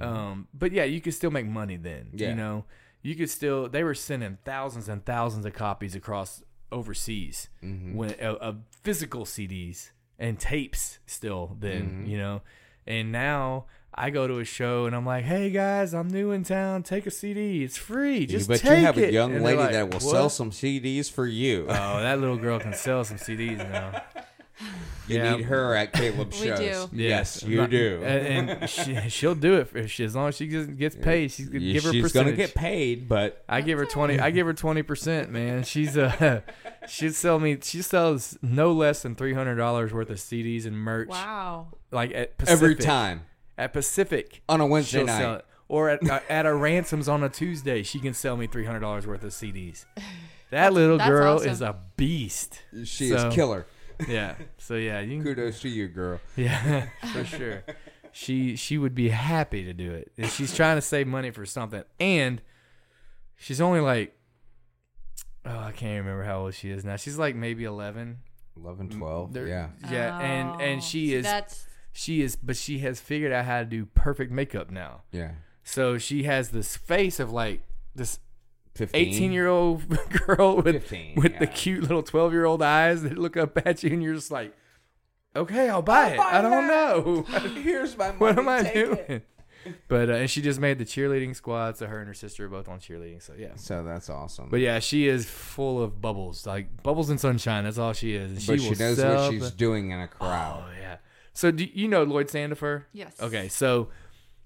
[SPEAKER 3] um, but yeah, you could still make money then.
[SPEAKER 4] Mm-hmm. Yeah.
[SPEAKER 3] You know, you could still they were sending thousands and thousands of copies across overseas
[SPEAKER 4] Mm-hmm.
[SPEAKER 3] when uh, of physical CDs and tapes still then
[SPEAKER 4] Mm-hmm.
[SPEAKER 3] you know and now I go to a show and I'm like hey guys I'm new in town take a CD it's free just
[SPEAKER 4] but
[SPEAKER 3] take
[SPEAKER 4] you have
[SPEAKER 3] it.
[SPEAKER 4] a young
[SPEAKER 3] And
[SPEAKER 4] lady
[SPEAKER 3] like,
[SPEAKER 4] that will
[SPEAKER 3] "What?"
[SPEAKER 4] sell some CDs for you.
[SPEAKER 3] oh that little girl can sell some CDs now
[SPEAKER 4] you
[SPEAKER 3] yeah.
[SPEAKER 4] need her at Caleb's
[SPEAKER 5] We
[SPEAKER 4] shows.
[SPEAKER 5] do.
[SPEAKER 4] Yes, you
[SPEAKER 3] Not-
[SPEAKER 4] do.
[SPEAKER 3] and, and she, she'll do it if she, as long as she gets, gets paid she's gonna
[SPEAKER 4] Yeah,
[SPEAKER 3] give her
[SPEAKER 4] she's
[SPEAKER 3] percentage
[SPEAKER 4] gonna get paid, but
[SPEAKER 3] I give her twenty. I give her twenty percent, man. She's uh, she'd sell me. She sells no less than three hundred dollars worth of CDs and merch.
[SPEAKER 5] Wow.
[SPEAKER 3] Like at Pacific,
[SPEAKER 4] every time
[SPEAKER 3] at Pacific
[SPEAKER 4] on a Wednesday night.
[SPEAKER 3] sell. Or at uh, at a ransoms on a Tuesday, she can sell me three hundred dollars worth of CDs. That little
[SPEAKER 5] that's
[SPEAKER 3] girl
[SPEAKER 5] awesome.
[SPEAKER 3] is a beast.
[SPEAKER 4] She
[SPEAKER 3] So,
[SPEAKER 4] is killer.
[SPEAKER 3] Yeah. So yeah, you can,
[SPEAKER 4] Kudos to you, girl.
[SPEAKER 3] yeah, for sure. She she would be happy to do it. And she's trying to save money for something. And she's only like oh, I can't remember how old she is now. She's like maybe 11.
[SPEAKER 4] 11, 12.
[SPEAKER 3] They're-
[SPEAKER 4] Yeah.
[SPEAKER 3] Yeah, and oh, and
[SPEAKER 5] Oh,
[SPEAKER 3] she
[SPEAKER 5] see,
[SPEAKER 3] is
[SPEAKER 5] That's
[SPEAKER 3] she is but she has figured out how to do perfect makeup now.
[SPEAKER 4] Yeah.
[SPEAKER 3] So she has this face of like this
[SPEAKER 4] 15.
[SPEAKER 3] 18 year old girl with
[SPEAKER 4] 15,
[SPEAKER 3] with the cute little 12 year old eyes that look up at you and you're just like okay i'll buy it i don't know
[SPEAKER 4] Here's my
[SPEAKER 3] what am i doing but uh, and she just made the cheerleading squad so her and her sister are both on cheerleading so yeah
[SPEAKER 4] So that's awesome.
[SPEAKER 3] but yeah she is full of bubbles like bubbles and sunshine that's all she is and
[SPEAKER 4] But
[SPEAKER 3] she,
[SPEAKER 4] she, knows
[SPEAKER 3] sell
[SPEAKER 4] what she's
[SPEAKER 3] the-
[SPEAKER 4] doing in a crowd.
[SPEAKER 3] Oh yeah. So do you know Lloyd Sandifer?
[SPEAKER 5] Yes.
[SPEAKER 3] Okay, so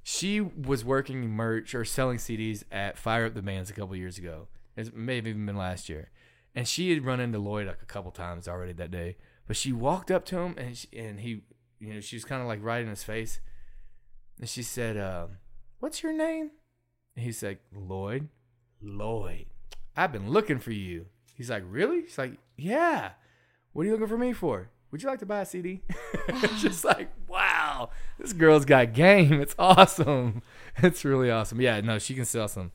[SPEAKER 3] she was working merch or selling CDs at Fire Up the Bands a couple years ago. It may have even been last year, and she had run into Lloyd like a couple times already that day. But she walked up to him and she, and he, you know, she was kind of like right in his face, and she said, uh, "What's your name?" And he's like, "Lloyd." Lloyd, I've been looking for you. He's like, "Really?" She's like, "Yeah." What are you looking for me for? Would you like to buy a CD? it's just like, wow, this girl's got game. It's awesome. It's really awesome. Yeah, no, she can sell some.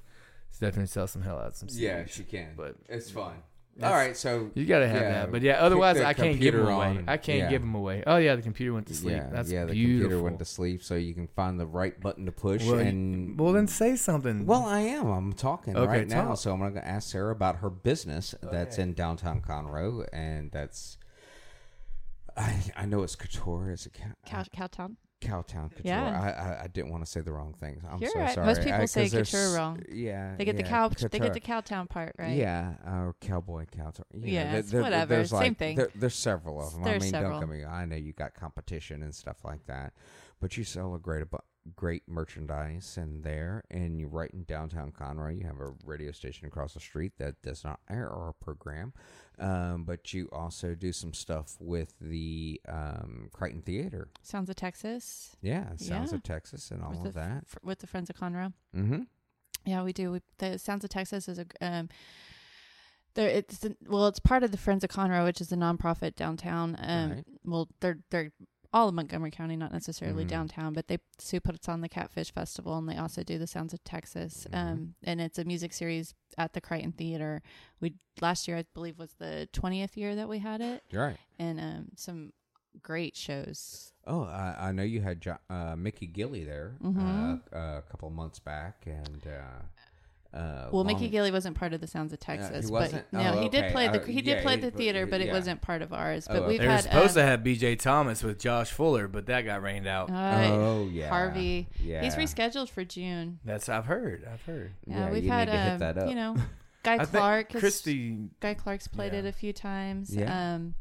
[SPEAKER 3] She definitely sell some hell out of some CDs.
[SPEAKER 4] Yeah, she can.
[SPEAKER 3] But
[SPEAKER 4] it's fun. All right, so
[SPEAKER 3] you gotta have
[SPEAKER 4] yeah,
[SPEAKER 3] that. But yeah, otherwise I can't give them away.
[SPEAKER 4] and-
[SPEAKER 3] I can't
[SPEAKER 4] yeah.
[SPEAKER 3] give them away. Oh yeah, the computer went to sleep.
[SPEAKER 4] Yeah,
[SPEAKER 3] That's
[SPEAKER 4] yeah. The
[SPEAKER 3] beautiful.
[SPEAKER 4] computer went to sleep, so you can find the right button to push.
[SPEAKER 3] well,
[SPEAKER 4] and
[SPEAKER 3] well, then say something.
[SPEAKER 4] Well, I am. I'm talking
[SPEAKER 3] Okay,
[SPEAKER 4] right now, so I'm going to ask Sara about her business that's in downtown Conroe, and that's. I I know it's couture. It's a cow, uh,
[SPEAKER 5] Cow, Cowtown.
[SPEAKER 4] Cowtown couture.
[SPEAKER 5] Yeah.
[SPEAKER 4] I, I I didn't want to say the wrong things. I'm
[SPEAKER 5] You're
[SPEAKER 4] so
[SPEAKER 5] right.
[SPEAKER 4] sorry.
[SPEAKER 5] Most people
[SPEAKER 4] I-
[SPEAKER 5] say couture wrong.
[SPEAKER 4] Yeah,
[SPEAKER 5] They get the
[SPEAKER 4] yeah,
[SPEAKER 5] cow. They get the Cowtown part right.
[SPEAKER 4] Yeah, or cowboy couture. You know,
[SPEAKER 5] Yeah, it's
[SPEAKER 4] there-
[SPEAKER 5] whatever,
[SPEAKER 4] There's
[SPEAKER 5] same thing.
[SPEAKER 4] There, there's several of them. I
[SPEAKER 5] There's
[SPEAKER 4] mean,
[SPEAKER 5] several.
[SPEAKER 4] don't get me. I know you got competition and stuff like that, but you sell a great abo- great merchandise in there, and you're right in downtown Conroe. You have a radio station across the street that does not air our program, um, but you also do some stuff with the um, Crighton Theater.
[SPEAKER 5] Sounds of Texas.
[SPEAKER 4] Yeah, Sounds
[SPEAKER 5] Yeah.
[SPEAKER 4] of Texas and all
[SPEAKER 5] with
[SPEAKER 4] of
[SPEAKER 5] the,
[SPEAKER 4] that.
[SPEAKER 5] f- with the Friends of Conroe.
[SPEAKER 4] Mm-hmm.
[SPEAKER 5] Yeah, we do. We, the Sounds of Texas is a um. There, it's well, it's part of the Friends of Conroe, which is a nonprofit downtown. Um,
[SPEAKER 4] Right.
[SPEAKER 5] well, they're they're all of Montgomery County, not necessarily
[SPEAKER 4] Mhm.
[SPEAKER 5] downtown, but they Sue puts on the Catfish Festival, and they also do the Sounds of Texas.
[SPEAKER 4] Mhm.
[SPEAKER 5] Um, and it's a music series at the Crighton Theater. We last year, I believe, was the twentieth year that we had it,
[SPEAKER 4] You're right.
[SPEAKER 5] and um, some great shows.
[SPEAKER 4] Oh, I, I know you had jo- uh, Mickey Gilley there
[SPEAKER 5] Mhm.
[SPEAKER 4] uh, a couple months back, and uh, uh,
[SPEAKER 5] Well, Mickey
[SPEAKER 4] long-
[SPEAKER 5] Gilley wasn't part of the Sounds of Texas,
[SPEAKER 4] he wasn't?
[SPEAKER 5] but no,
[SPEAKER 4] Oh,
[SPEAKER 5] he did play the
[SPEAKER 4] Uh,
[SPEAKER 5] he did
[SPEAKER 4] yeah,
[SPEAKER 5] play
[SPEAKER 4] he-
[SPEAKER 5] the theater, but it
[SPEAKER 4] yeah.
[SPEAKER 5] wasn't part of ours.
[SPEAKER 4] Oh,
[SPEAKER 5] But we've
[SPEAKER 3] they were
[SPEAKER 5] had
[SPEAKER 3] supposed
[SPEAKER 5] um,
[SPEAKER 3] to have B.J. Thomas with Josh Fuller, but that got rained out.
[SPEAKER 5] uh,
[SPEAKER 4] Oh yeah,
[SPEAKER 5] Harvey.
[SPEAKER 4] Yeah,
[SPEAKER 5] He's rescheduled for June.
[SPEAKER 3] That's I've heard. I've heard.
[SPEAKER 5] Yeah,
[SPEAKER 4] Yeah,
[SPEAKER 5] we've
[SPEAKER 4] you
[SPEAKER 5] had
[SPEAKER 4] need to hit
[SPEAKER 5] um,
[SPEAKER 4] that up.
[SPEAKER 5] you know, Guy Clark.
[SPEAKER 3] Christy,
[SPEAKER 5] Guy Clark's played it a few times.
[SPEAKER 4] Yeah.
[SPEAKER 5] Um,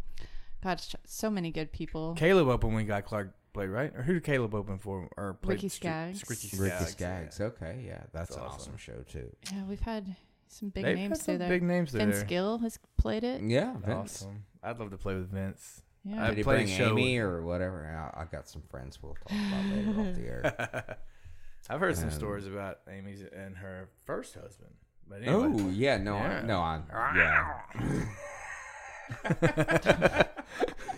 [SPEAKER 5] God, so many good people.
[SPEAKER 3] Caleb opened when Guy Clark played, right? Or who did Caleb open for? Or played
[SPEAKER 5] Ricky
[SPEAKER 3] Str-
[SPEAKER 5] Skaggs.
[SPEAKER 3] Ricky Skaggs.
[SPEAKER 4] Ricky Skaggs. Okay, yeah, that's,
[SPEAKER 3] That's
[SPEAKER 4] an
[SPEAKER 3] awesome.
[SPEAKER 4] awesome show too.
[SPEAKER 5] Yeah, we've had some big
[SPEAKER 3] They've
[SPEAKER 5] names
[SPEAKER 3] had some
[SPEAKER 5] through there.
[SPEAKER 3] big names through
[SPEAKER 5] Vince
[SPEAKER 3] there.
[SPEAKER 5] Gill has played it.
[SPEAKER 4] Yeah, Vince.
[SPEAKER 3] Awesome. I'd love to play with Vince.
[SPEAKER 5] Yeah.
[SPEAKER 3] I
[SPEAKER 4] Did he
[SPEAKER 3] played a
[SPEAKER 4] bring
[SPEAKER 3] show
[SPEAKER 4] Amy
[SPEAKER 3] with-
[SPEAKER 4] or whatever? I, I got some friends we'll talk about later off the air.
[SPEAKER 3] I've heard some
[SPEAKER 4] Um,
[SPEAKER 3] stories about Amy's and her first husband. But anyway.
[SPEAKER 4] Oh yeah, no, I,
[SPEAKER 3] Yeah.
[SPEAKER 4] no, I, yeah.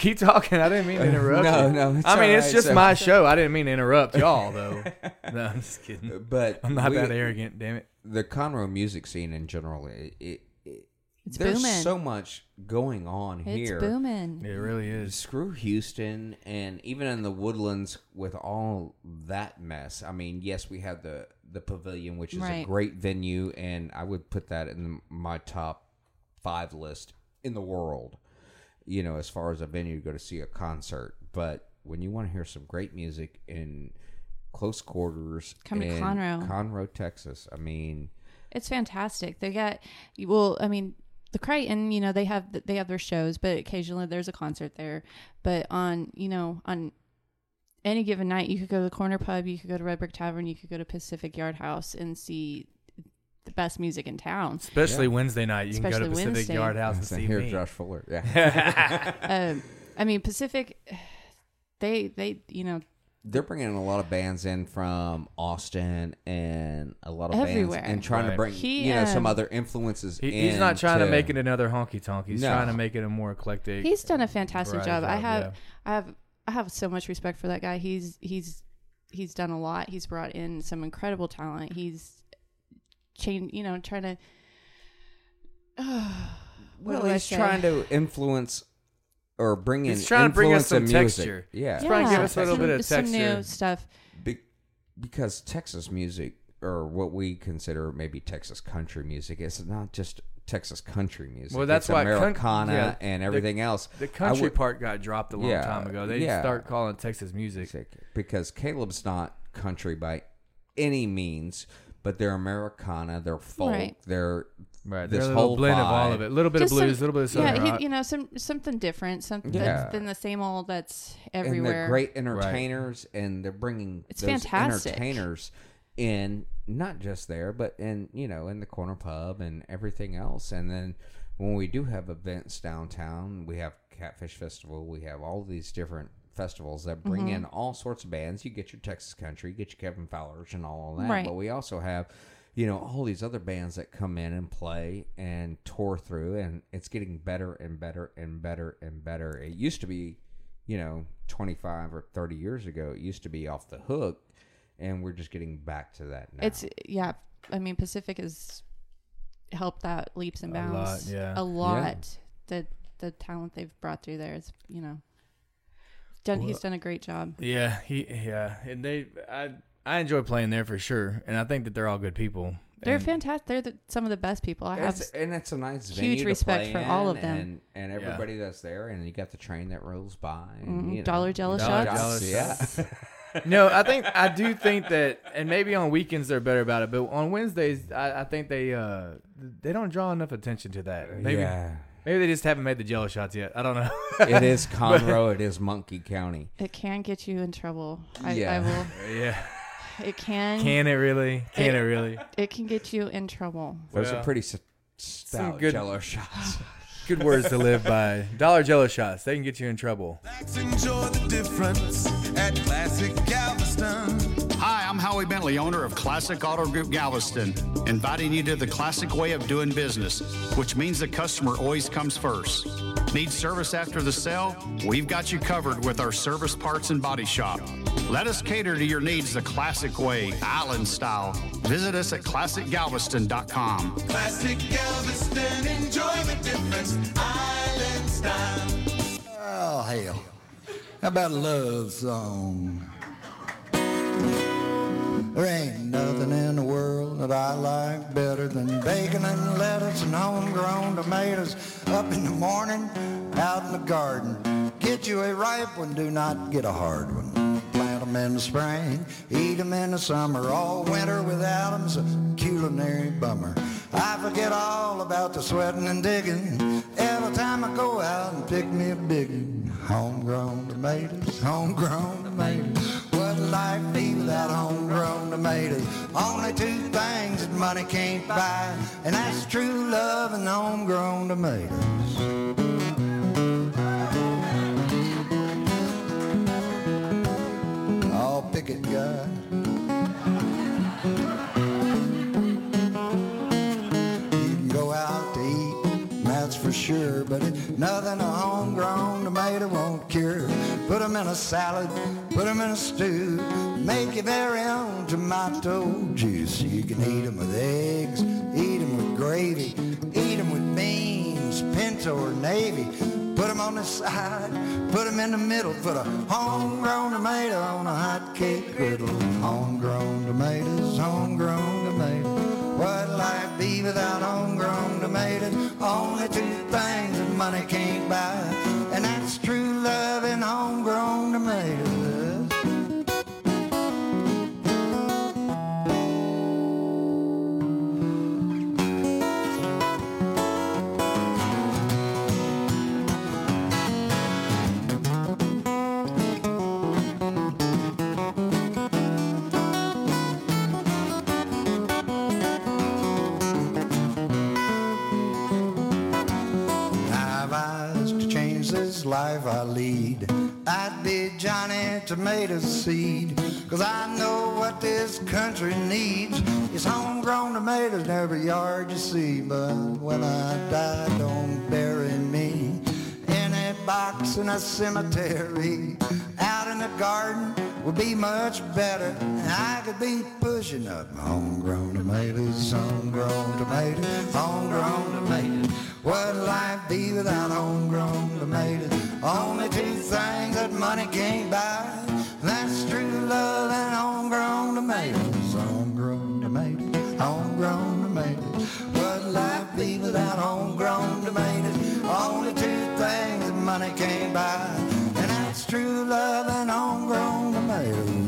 [SPEAKER 3] Keep talking. I didn't mean to interrupt.
[SPEAKER 4] No,
[SPEAKER 3] you.
[SPEAKER 4] no, it's
[SPEAKER 3] I mean,
[SPEAKER 4] all
[SPEAKER 3] it's
[SPEAKER 4] right,
[SPEAKER 3] just
[SPEAKER 4] so-
[SPEAKER 3] my show. I didn't mean to interrupt y'all, though. no, I'm just kidding.
[SPEAKER 4] Uh, but
[SPEAKER 3] I'm not
[SPEAKER 4] we-
[SPEAKER 3] that arrogant. Damn it.
[SPEAKER 4] The Conroe music scene in general, it, it, it
[SPEAKER 5] It's
[SPEAKER 4] there's
[SPEAKER 5] booming.
[SPEAKER 4] so much going on
[SPEAKER 5] It's
[SPEAKER 4] here.
[SPEAKER 5] It's booming.
[SPEAKER 3] It really is.
[SPEAKER 4] Screw Houston, and even in the woodlands with all that mess. I mean, yes, we have the the pavilion, which is a great venue, and I would put that in my top five list in the world. You know, as far as a venue to go to see a concert, but when you want to hear some great music in close quarters,
[SPEAKER 5] Come to Conroe.
[SPEAKER 4] Conroe, Texas. I mean,
[SPEAKER 5] It's fantastic. They got well. I mean, the Crighton. You know, they have they have their shows, but occasionally there's a concert there. But on you know on any given night, you could go to the corner pub, you could go to Red Brick Tavern, you could go to Pacific Yard House and see the best music in town.
[SPEAKER 3] Especially Wednesday night. You can go
[SPEAKER 5] Especially
[SPEAKER 3] to Pacific
[SPEAKER 5] Wednesday.
[SPEAKER 3] Yard House and see
[SPEAKER 4] here,
[SPEAKER 3] me.
[SPEAKER 4] Josh Fuller. Yeah.
[SPEAKER 5] um, I mean, Pacific. They they you know
[SPEAKER 4] they're bringing a lot of bands in from Austin and a lot of
[SPEAKER 5] Everywhere.
[SPEAKER 4] bands and trying to bring
[SPEAKER 5] He,
[SPEAKER 4] you know some
[SPEAKER 5] um,
[SPEAKER 4] other influences.
[SPEAKER 3] He, he's not trying to
[SPEAKER 4] into-
[SPEAKER 3] make it another honky tonk. He's
[SPEAKER 4] No.
[SPEAKER 3] trying to make it a more eclectic.
[SPEAKER 5] he's done a fantastic
[SPEAKER 3] variety
[SPEAKER 5] job. I have
[SPEAKER 3] yeah.
[SPEAKER 5] I have I have so much respect for that guy. He's he's he's done a lot. He's brought in some incredible talent. He's changed, you know, trying to What
[SPEAKER 4] well,
[SPEAKER 5] do
[SPEAKER 4] he's trying to influence or bring in
[SPEAKER 3] He's trying to bring us some
[SPEAKER 4] in music.
[SPEAKER 3] texture.
[SPEAKER 4] Yeah,
[SPEAKER 3] He's trying to give us a little
[SPEAKER 5] some,
[SPEAKER 3] bit of
[SPEAKER 5] some new stuff.
[SPEAKER 4] Be- because Texas music, or what we consider maybe Texas country music, is not just Texas country music.
[SPEAKER 3] Well, that's
[SPEAKER 4] it's
[SPEAKER 3] why coun-
[SPEAKER 4] Americana
[SPEAKER 3] yeah,
[SPEAKER 4] and
[SPEAKER 3] the-
[SPEAKER 4] everything else.
[SPEAKER 3] The country
[SPEAKER 4] would-
[SPEAKER 3] part got dropped a long
[SPEAKER 4] Yeah,
[SPEAKER 3] time ago. They
[SPEAKER 4] yeah.
[SPEAKER 3] start calling Texas music.
[SPEAKER 4] music because Caleb's not country by any means, but they're Americana, they're folk,
[SPEAKER 5] Right.
[SPEAKER 4] they're
[SPEAKER 3] Right,
[SPEAKER 4] this
[SPEAKER 3] there's a little
[SPEAKER 4] whole
[SPEAKER 3] blend of all
[SPEAKER 4] vibe.
[SPEAKER 3] of it. A little bit of
[SPEAKER 5] Just
[SPEAKER 3] blues, a little bit of southern
[SPEAKER 5] yeah, he- you know, some something different, something
[SPEAKER 4] Yeah.
[SPEAKER 5] than the same old that's
[SPEAKER 4] and
[SPEAKER 5] everywhere.
[SPEAKER 4] they're great entertainers, and they're bringing
[SPEAKER 5] It's
[SPEAKER 4] those
[SPEAKER 5] fantastic.
[SPEAKER 4] entertainers in, not just there, but in you know in the corner pub and everything else. And then when we do have events downtown, we have Catfish Festival, we have all these different festivals that bring
[SPEAKER 5] Mm-hmm.
[SPEAKER 4] in all sorts of bands. You get your Texas country, you get your Kevin Fowlers, and all of that.
[SPEAKER 5] Right.
[SPEAKER 4] But we also have. You know all these other bands that come in and play and tour through, and it's getting better and better and better and better. It used to be you know, 25 or 30 years ago, it used to be off the hook, and we're just getting back to that now.
[SPEAKER 5] It's yeah. I mean, Pacific has helped that leaps and
[SPEAKER 3] A lot,
[SPEAKER 5] bounds
[SPEAKER 3] yeah.
[SPEAKER 5] a lot. The the talent they've brought through there is you know, done. he's done a great job.
[SPEAKER 3] Yeah, he yeah, and they I I enjoy playing there for sure, and I think that they're all good people.
[SPEAKER 5] They're
[SPEAKER 3] And-
[SPEAKER 5] fantastic. They're the, some of the best people I have.
[SPEAKER 4] It's- and it's a nice
[SPEAKER 5] huge
[SPEAKER 4] to
[SPEAKER 5] respect
[SPEAKER 4] play
[SPEAKER 5] for all of them.
[SPEAKER 4] and, and everybody that's there, and you got the train that rolls by, and
[SPEAKER 5] Mhm.
[SPEAKER 4] you know,
[SPEAKER 5] Dollar Jello
[SPEAKER 3] Dollar
[SPEAKER 5] shots.
[SPEAKER 3] Jello
[SPEAKER 4] yeah.
[SPEAKER 3] no, I think I do think that, and maybe on weekends they're better about it, but on Wednesdays I, I think they uh they don't draw enough attention to that. Maybe
[SPEAKER 4] yeah,
[SPEAKER 3] maybe they just haven't made the Jello shots yet. I don't know.
[SPEAKER 4] it is Conroe, it is Monkey County.
[SPEAKER 5] It can get you in trouble. I, I
[SPEAKER 4] Yeah.
[SPEAKER 5] will.
[SPEAKER 3] yeah,
[SPEAKER 5] It can.
[SPEAKER 3] can it really? Can it really?
[SPEAKER 5] It can get you in trouble.
[SPEAKER 4] Those
[SPEAKER 3] Well,
[SPEAKER 4] are pretty s- stout
[SPEAKER 3] good-
[SPEAKER 4] Jello shots.
[SPEAKER 3] Good words to live by. Dollar Jello shots. They can get you in trouble.
[SPEAKER 7] Let's enjoy the difference at Classic Galveston.
[SPEAKER 1] Hi, Bentley, owner of Classic Auto Group Galveston, inviting you to the classic way of doing business, which means the customer always comes first. Need service after the sale? We've got you covered with our service parts and body shop. Let us cater to your needs the classic way, island style. Visit us at classicgalveston.com.
[SPEAKER 7] Classic Galveston, enjoy the difference. Island style.
[SPEAKER 8] Oh, hell. How about a love song? There ain't nothing in the world that I like better than bacon and lettuce and homegrown tomatoes. Up in the morning, out in the garden. Get you a ripe one, do not get a hard one. Plant 'em in the spring, eat 'em in the summer. All winter without 'em's a culinary bummer. I forget all about the sweating and digging. Every time I go out and pick me a big one. Homegrown tomatoes, homegrown tomatoes. What life be without homegrown tomatoes? Only two things that money can't buy, and that's true love and homegrown tomatoes. Oh, I'll pick it. You can go out sure, but nothing a homegrown tomato won't cure. Put 'em in a salad, put 'em in a stew, make your very own tomato juice. You can eat 'em with eggs, eat 'em with gravy, eat 'em with beans, pinto or navy. Put 'em on the side, put 'em in the middle, put a homegrown tomato on a hot cake griddle. Homegrown tomatoes, homegrown tomatoes. What life without homegrown tomatoes? Only two things that money can't buy, and that's true love and homegrown tomatoes. Life I lead. I'd be Johnny Tomato Seed, cause I know what this country needs. It's homegrown tomatoes in every yard you see, but when I die, don't bury me. in a box in a cemetery. Out the garden would be much better. I could be pushing up homegrown tomatoes, homegrown tomatoes, homegrown tomatoes. What life be without homegrown tomatoes? Only two things that money can't buy. That's true love and homegrown tomatoes, homegrown tomatoes, homegrown tomatoes. What life be without homegrown tomatoes? Only two things that money can't buy. True love and homegrown tomatoes.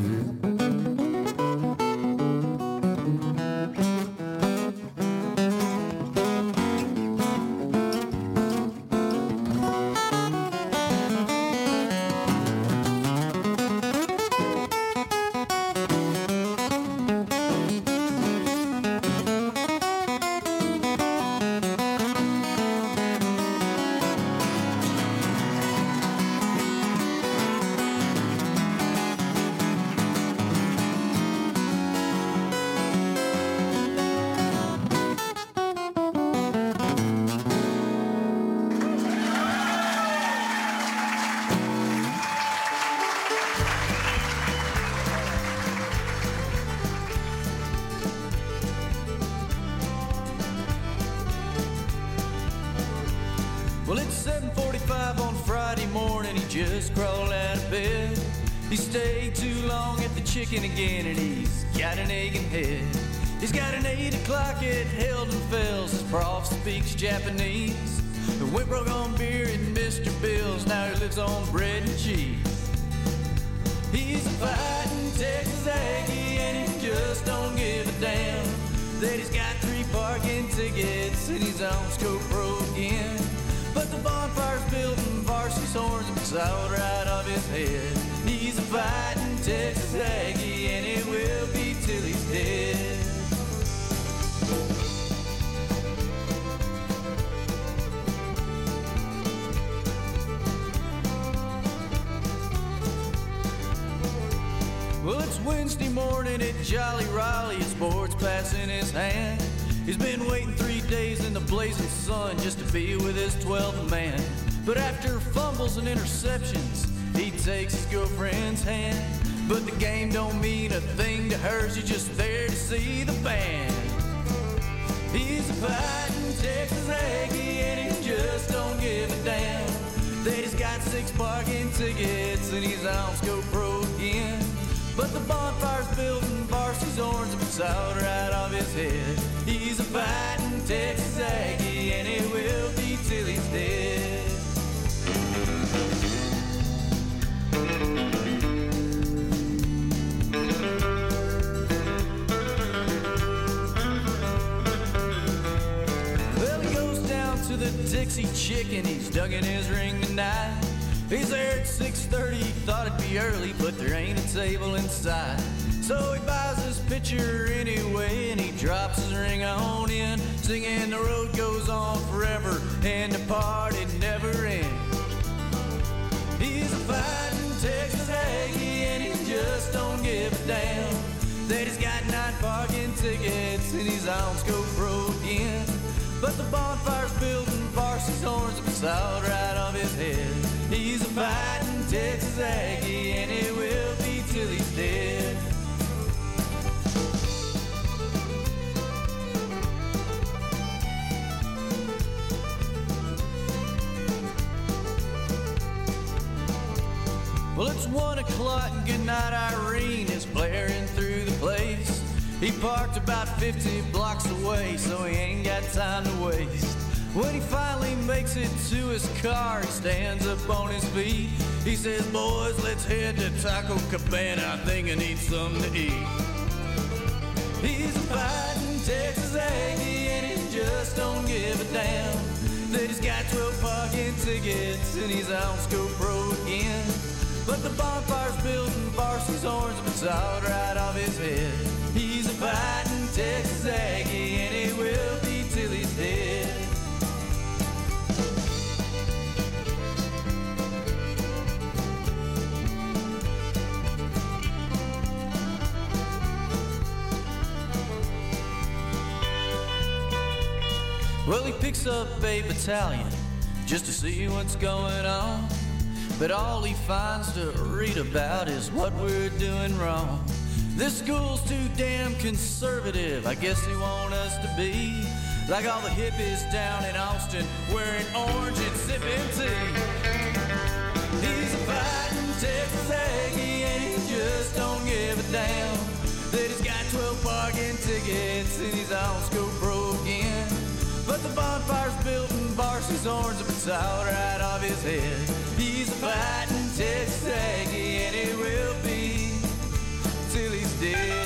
[SPEAKER 9] Don't give a damn that he's got nine parking tickets and on Scope Pro again. But the bonfire's built and varsity's horns and plowed right off his head. He's a fighting Texas Aggie, and it will be till he's dead. Well, it's one o'clock goodnight Irene is blaring through the place. He parked about 50 blocks away, so he ain't got time to waste. When he finally makes it to his car, he stands up on his feet. He says, Boys, let's head to Taco Cabana. I think I need something to eat. He's a fighting Texas Aggie, and he just don't give a damn that he's got 12 parking tickets and he's on Scope Pro again. But the bonfire's built and varsity's it's out right off his head. He's a fighting Texas Aggie, and he will be till he's dead. Well, he picks up a battalion just to see what's going on. But all he finds to read about is what we're doing wrong. This school's too damn conservative. I guess they want us to be like all the hippies down in Austin, wearing orange and sipping tea. He's a fighting Texas Aggie and he just don't give a damn that he's got 12 parking tickets and he's on school pro again. But the bonfire's built in Barcy's orange, but it's all right off his head. He's a fighting Texas Aggie and he will be till he's dead.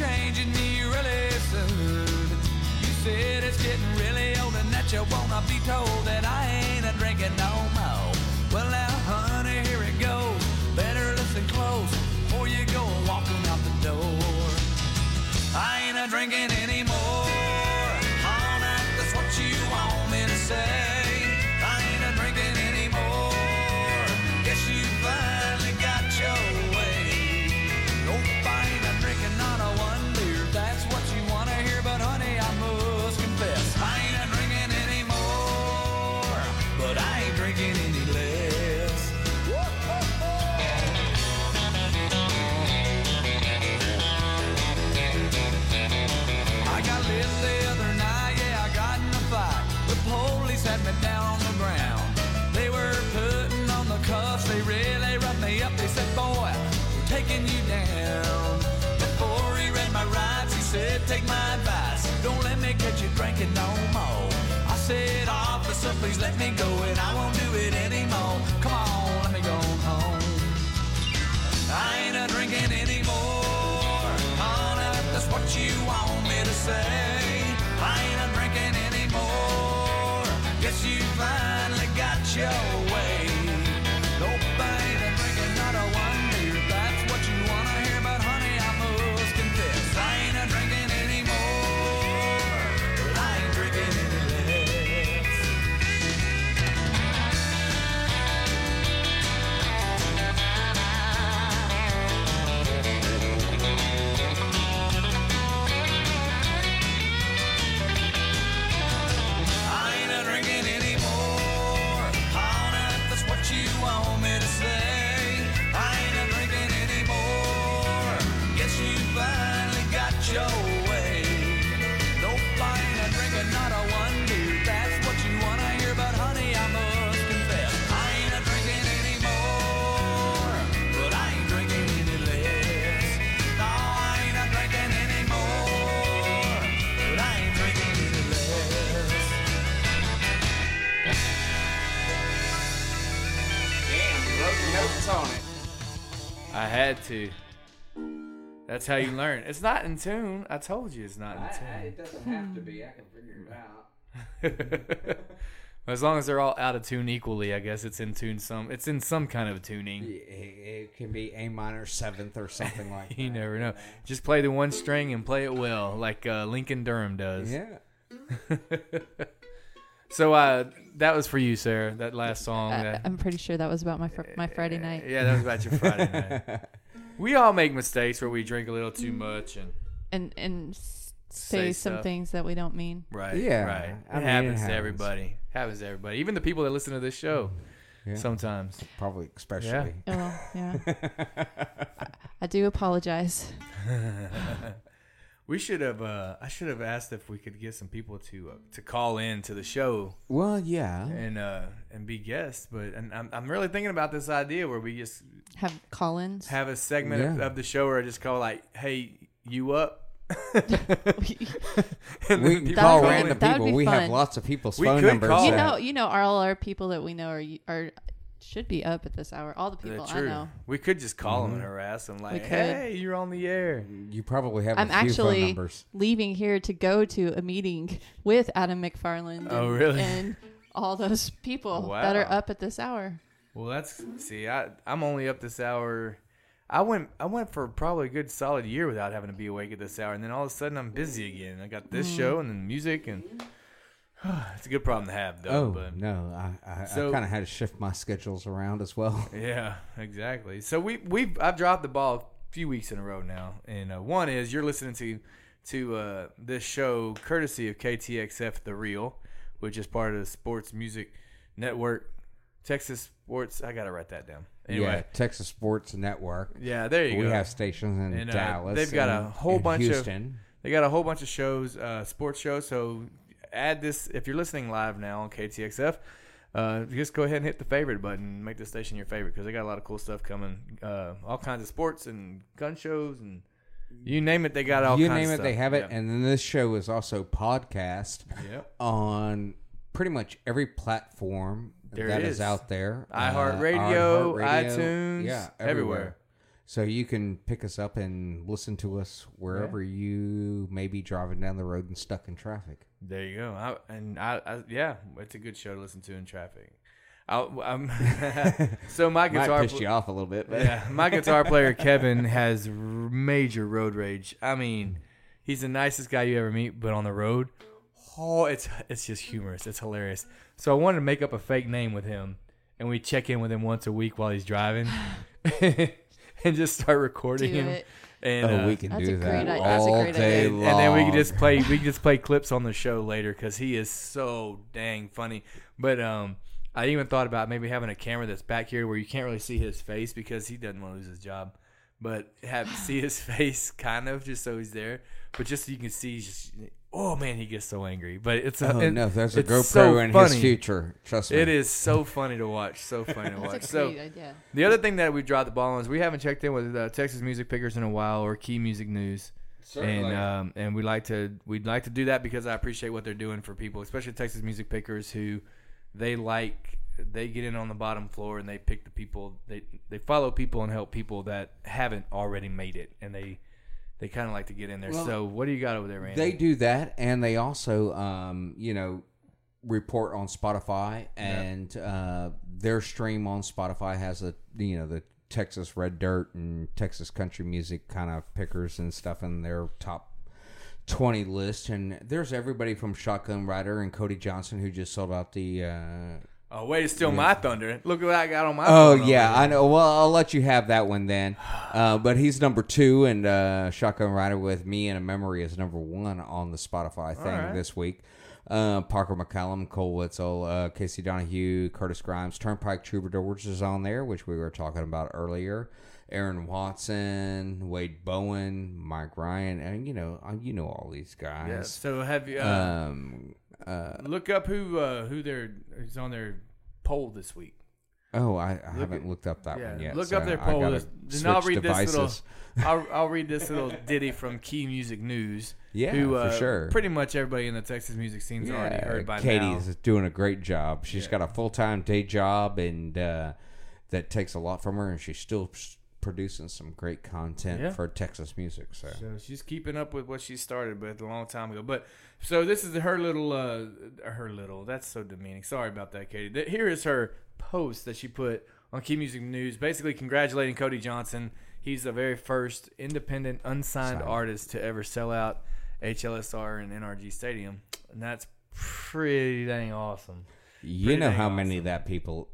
[SPEAKER 9] In me really soon. You said it's getting really old and that you wanna be told that I ain't a drinking no more. Well, now, honey, here it goes. Better listen close before you go walking out the door. I ain't a drinking said, Take my advice. Don't let me catch you drinking no more. I said, Officer, please let me go, and I won't do it anymore.
[SPEAKER 3] Had to. That's how you learn. It's not in tune. I told you it's not in tune.
[SPEAKER 4] it doesn't have to be. I can figure it out.
[SPEAKER 3] as long as they're all out of tune equally, I guess it's in tune some. It's in some kind of tuning.
[SPEAKER 4] It, can be A minor seventh or something like that.
[SPEAKER 3] You never know. Just play the one string and play it well, like uh, Lincoln Durham does.
[SPEAKER 4] Yeah.
[SPEAKER 3] So uh, that was for you, Sara. That last song.
[SPEAKER 5] I,
[SPEAKER 3] that,
[SPEAKER 5] I'm pretty sure that was about my fr- my Friday night.
[SPEAKER 3] yeah, that was about your Friday night. We all make mistakes where we drink a little too much and
[SPEAKER 5] and and
[SPEAKER 3] Say
[SPEAKER 5] say, some
[SPEAKER 3] stuff.
[SPEAKER 5] things that we don't mean.
[SPEAKER 3] right,
[SPEAKER 4] Yeah,
[SPEAKER 3] right. It
[SPEAKER 4] I mean, it
[SPEAKER 3] happens to
[SPEAKER 4] happens.
[SPEAKER 3] everybody. Happens to everybody. Even the people that listen to this show.
[SPEAKER 4] Yeah.
[SPEAKER 3] Sometimes.
[SPEAKER 4] Probably, especially.
[SPEAKER 5] Oh, well, yeah. I, I do apologize.
[SPEAKER 3] We should have. Uh, I should have asked if we could get some people to uh, to call in to the show
[SPEAKER 4] Well, yeah.
[SPEAKER 3] and uh, and be guests. But and I'm I'm really thinking about this idea where we just
[SPEAKER 5] Have call-ins.
[SPEAKER 3] have a segment of,
[SPEAKER 4] Yeah.
[SPEAKER 3] of the show where I just call like, "Hey, you up?"
[SPEAKER 4] We
[SPEAKER 3] then
[SPEAKER 4] can call random people.
[SPEAKER 5] be
[SPEAKER 4] We have lots of people's
[SPEAKER 3] We
[SPEAKER 4] phone
[SPEAKER 3] could
[SPEAKER 4] numbers.
[SPEAKER 3] call
[SPEAKER 5] you know, you know, all our people that we know are are should be up at this hour. All the people
[SPEAKER 3] That's
[SPEAKER 5] I know.
[SPEAKER 3] We could just call them and harass them like,
[SPEAKER 5] We could.
[SPEAKER 3] "Hey, you're on the air."
[SPEAKER 4] you probably have
[SPEAKER 5] I'm
[SPEAKER 4] a few phone
[SPEAKER 5] actually
[SPEAKER 4] numbers.
[SPEAKER 5] leaving here to go to a meeting with Adam McFarland. And,
[SPEAKER 3] Oh, really?
[SPEAKER 5] And all those people that are
[SPEAKER 3] Wow.
[SPEAKER 5] up at this hour.
[SPEAKER 3] Well, that's see, I I'm only up this hour. I went I went for probably a good solid year without having to be awake at this hour, and then all of a sudden I'm busy again. I got this
[SPEAKER 5] Mm.
[SPEAKER 3] show and then music, and it's a good problem to have, though.
[SPEAKER 4] Oh
[SPEAKER 3] but
[SPEAKER 4] no, I I,
[SPEAKER 3] So-
[SPEAKER 4] I kind of had to shift my schedules around as well.
[SPEAKER 3] Yeah, exactly. So we we I've dropped the ball a few weeks in a row now, and uh, one is you're listening to to uh, this show courtesy of KTXF The Real, which is part of the Sports Music Network, Texas Sports. I gotta write that down.
[SPEAKER 4] Yeah, Texas Sports Network.
[SPEAKER 3] yeah, there you
[SPEAKER 4] we
[SPEAKER 3] go.
[SPEAKER 4] We have stations in
[SPEAKER 3] And, uh,
[SPEAKER 4] Dallas.
[SPEAKER 3] they've got a whole bunch of- They got a whole bunch of shows, uh, sports shows. So add this if you're listening live now on KTXF. Uh, just go ahead and hit the favorite button. Make the station your favorite because they got a lot of cool stuff coming. Uh, all kinds of sports and gun shows and you name it. They got all.
[SPEAKER 4] you name it, they have it.
[SPEAKER 3] Yeah.
[SPEAKER 4] And then this show is also podcast
[SPEAKER 3] Yep.
[SPEAKER 4] on pretty much every platform
[SPEAKER 3] There
[SPEAKER 4] that is.
[SPEAKER 3] is.
[SPEAKER 4] out there.
[SPEAKER 3] iHeartRadio,
[SPEAKER 4] iHeartRadio,
[SPEAKER 3] iTunes,
[SPEAKER 4] yeah,
[SPEAKER 3] everywhere.
[SPEAKER 4] So you can pick us up and listen to us wherever you may be driving down the road and stuck in traffic.
[SPEAKER 3] There you go. I, and I, I, yeah, it's a good show to listen to in traffic. So my guitar
[SPEAKER 4] piss
[SPEAKER 3] pl-
[SPEAKER 4] you off a little bit, but
[SPEAKER 3] yeah, my guitar player Kevin has r- major road rage. I mean, he's the nicest guy you ever meet, but on the road, oh, it's it's just humorous. It's hilarious. So I wanted to make up a fake name with him, and we check in with him once a week while he's driving, and just start recording
[SPEAKER 5] Do
[SPEAKER 3] him.
[SPEAKER 5] it.
[SPEAKER 3] And
[SPEAKER 4] oh,
[SPEAKER 3] uh,
[SPEAKER 4] we can
[SPEAKER 5] That's
[SPEAKER 4] do
[SPEAKER 5] a
[SPEAKER 4] that
[SPEAKER 5] great i- that's a
[SPEAKER 4] all
[SPEAKER 5] great
[SPEAKER 4] day
[SPEAKER 5] idea.
[SPEAKER 4] long.
[SPEAKER 3] and then we can just play we can just play clips on the show later because he is so dang funny but um i even thought about maybe having a camera that's back here where you can't really see his face because he doesn't want to lose his job but have see his face kind of just so he's there but just so you can see just, oh man he gets so angry but it's a,
[SPEAKER 4] Oh
[SPEAKER 3] it-
[SPEAKER 4] no, there's a
[SPEAKER 3] it's
[SPEAKER 4] GoPro
[SPEAKER 3] so
[SPEAKER 4] in
[SPEAKER 3] funny.
[SPEAKER 4] his future. Trust me.
[SPEAKER 3] it is so funny to watch so funny to watch so
[SPEAKER 5] idea.
[SPEAKER 3] the other thing that we dropped the ball on is we haven't checked in with uh, Texas music pickers in a while or key music news. Certainly. And um, and we like to we'd like to do that because I appreciate what they're doing for people, especially Texas music pickers who they like they get in on the bottom floor and they pick the people they they follow people and help people that haven't already made it and they they kind of like to get in there.
[SPEAKER 4] Well,
[SPEAKER 3] so what do you got over there, Randy?
[SPEAKER 4] They do that, and they also, um, you know, report on Spotify, and uh, their stream on Spotify has a, you know, the Texas Red Dirt and Texas country music kind of pickers and stuff in their top. 20 list and there's everybody from Shotgun Rider and Cody Johnson who just sold out the uh
[SPEAKER 3] oh, way to steal my thunder! Look what I got on my.
[SPEAKER 4] Oh yeah, I know. Well, I'll let you have that one then. Uh, but he's number two, and uh, Shotgun Rider with Me and a Memory is number one on the Spotify thing
[SPEAKER 3] right.
[SPEAKER 4] this week. Uh, Parker McCollum, Koe Wetzel, uh, Casey Donahew, Curtis Grimes, Turnpike Troubadours is on there, which we were talking about earlier. Aaron Watson, Wade Bowen, Mike Ryan, and you know, uh, you know all these
[SPEAKER 3] Yeah.
[SPEAKER 4] guys.
[SPEAKER 3] So have you uh,
[SPEAKER 4] Um, uh,
[SPEAKER 3] look up who uh, who they're who's on their poll this week?
[SPEAKER 4] oh, I, I haven't looked up that
[SPEAKER 3] Yeah,
[SPEAKER 4] one yet.
[SPEAKER 3] look
[SPEAKER 4] so
[SPEAKER 3] up their
[SPEAKER 4] I
[SPEAKER 3] poll.
[SPEAKER 4] gotta.
[SPEAKER 3] Then I'll
[SPEAKER 4] switch
[SPEAKER 3] read this little. I'll, I'll read this little ditty from Key Music News.
[SPEAKER 4] Yeah,
[SPEAKER 3] who,
[SPEAKER 4] for
[SPEAKER 3] uh,
[SPEAKER 4] sure.
[SPEAKER 3] Pretty much everybody in the Texas music scene's already heard by
[SPEAKER 4] Katie's
[SPEAKER 3] now.
[SPEAKER 4] Is doing a great job. She's got a full time day job, and uh, that takes a lot from her, and she's still s- producing some great content
[SPEAKER 3] Yeah.
[SPEAKER 4] for Texas music. So,
[SPEAKER 3] So she's keeping up with what she started with a long time ago. But so this is her little, uh, her little. That's so demeaning. Sorry about that, Katie. Here is her post that she put on Key Music News, basically congratulating Cody Johnson. He's the very first independent, unsigned
[SPEAKER 4] Signed.
[SPEAKER 3] artist to ever sell out HLSR and NRG Stadium, and that's pretty dang awesome.
[SPEAKER 4] you
[SPEAKER 3] Pretty
[SPEAKER 4] know
[SPEAKER 3] dang
[SPEAKER 4] how many
[SPEAKER 3] awesome.
[SPEAKER 4] that people.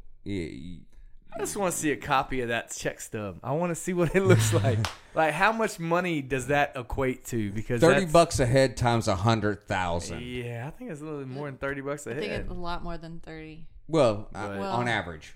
[SPEAKER 4] Y-
[SPEAKER 3] I just want to see a copy of that check stub. I want to see what it looks like. like, how much money does that equate to? Because
[SPEAKER 4] Thirty
[SPEAKER 3] that's-
[SPEAKER 4] bucks a head times a hundred thousand.
[SPEAKER 3] Yeah, I think it's a little more than thirty bucks a
[SPEAKER 5] I
[SPEAKER 3] head.
[SPEAKER 5] I think it's a lot more than thirty.
[SPEAKER 4] Well, uh,
[SPEAKER 3] But-
[SPEAKER 4] on average,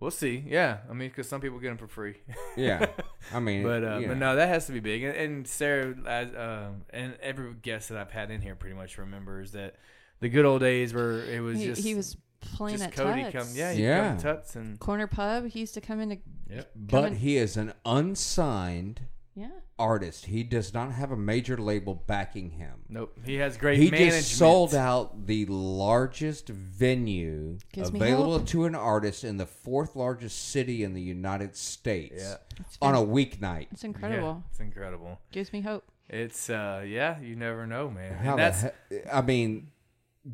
[SPEAKER 3] We'll see. Yeah, I mean, because some people get them for free.
[SPEAKER 4] yeah. I mean,
[SPEAKER 3] but uh,
[SPEAKER 4] you
[SPEAKER 3] but no, that has to be big. And, and Sara, as um, and every guest that I've had in here pretty much remembers that the good old days where it was
[SPEAKER 5] He,
[SPEAKER 3] just
[SPEAKER 5] he was playing
[SPEAKER 3] just
[SPEAKER 5] at
[SPEAKER 3] Cody
[SPEAKER 5] Tuts.
[SPEAKER 3] come. Yeah, he'd
[SPEAKER 4] Yeah.
[SPEAKER 3] come to Tuts and
[SPEAKER 5] Corner pub. He used to come in to.
[SPEAKER 3] Yep.
[SPEAKER 4] but
[SPEAKER 5] in-
[SPEAKER 4] he is an unsigned
[SPEAKER 5] Yeah.
[SPEAKER 4] artist. He does not have a major label backing him.
[SPEAKER 3] nope, he has great
[SPEAKER 4] he
[SPEAKER 3] management.
[SPEAKER 4] just sold out the largest venue
[SPEAKER 5] Gives me
[SPEAKER 4] available
[SPEAKER 5] hope.
[SPEAKER 4] to an artist in the fourth largest city in the United States
[SPEAKER 3] Yeah.
[SPEAKER 4] on a weeknight.
[SPEAKER 5] It's
[SPEAKER 3] Yeah,
[SPEAKER 5] incredible.
[SPEAKER 3] it's incredible.
[SPEAKER 5] Gives me hope.
[SPEAKER 3] It's uh, yeah, you never know, man.
[SPEAKER 4] How
[SPEAKER 3] and
[SPEAKER 4] the
[SPEAKER 3] that's
[SPEAKER 4] he- I mean,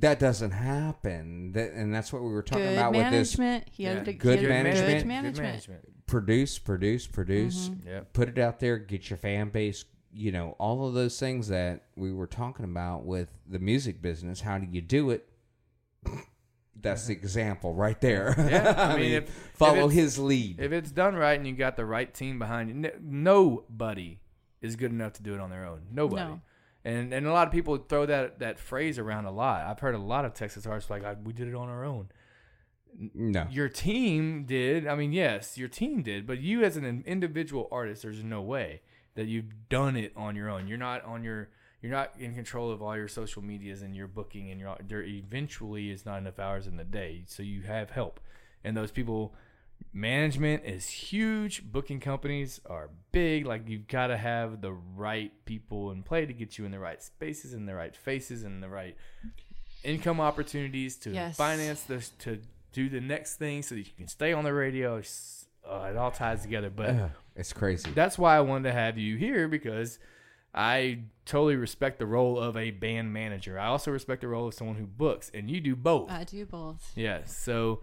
[SPEAKER 4] that doesn't happen. That, and that's what we were talking
[SPEAKER 5] Good
[SPEAKER 4] about with this.
[SPEAKER 5] management. He
[SPEAKER 3] yeah,
[SPEAKER 5] had a,
[SPEAKER 4] Good
[SPEAKER 5] he had
[SPEAKER 4] management.
[SPEAKER 5] Good
[SPEAKER 3] Good
[SPEAKER 5] management.
[SPEAKER 3] management.
[SPEAKER 4] produce, produce, produce.
[SPEAKER 5] Mm-hmm.
[SPEAKER 3] Yep.
[SPEAKER 4] Put it out there. Get your fan base. You know all of those things that we were talking about with the music business. How do you do it? That's the example right there.
[SPEAKER 3] Yeah, I
[SPEAKER 4] I
[SPEAKER 3] mean,
[SPEAKER 4] mean,
[SPEAKER 3] if-
[SPEAKER 4] follow
[SPEAKER 3] if
[SPEAKER 4] his lead.
[SPEAKER 3] If it's done right and you got the right team behind you, n- nobody is good enough to do it on their own. Nobody.
[SPEAKER 5] No.
[SPEAKER 3] And and a lot of people throw that that phrase around a lot. I've heard a lot of Texas artists like, I, "We did it on our own."
[SPEAKER 4] no,
[SPEAKER 3] Your team did. I mean, yes, your team did, but you as an individual artist, there's no way that you've done it on your own. You're not on your. You're not in control of all your social medias and your booking, and your there eventually is not enough hours in the day, so you have help, and those people. Management is huge. Booking companies are big. Like you've got to have the right people in play to get you in the right spaces and the right faces and the right income opportunities to
[SPEAKER 5] Yes.
[SPEAKER 3] finance this to do the next thing so that you can stay on the radio. Uh, it all ties together. But
[SPEAKER 4] Ugh, it's crazy.
[SPEAKER 3] that's why I wanted to have you here because I totally respect the role of a band manager. I also respect the role of someone who books, and you do both.
[SPEAKER 5] I do both.
[SPEAKER 3] Yeah. So,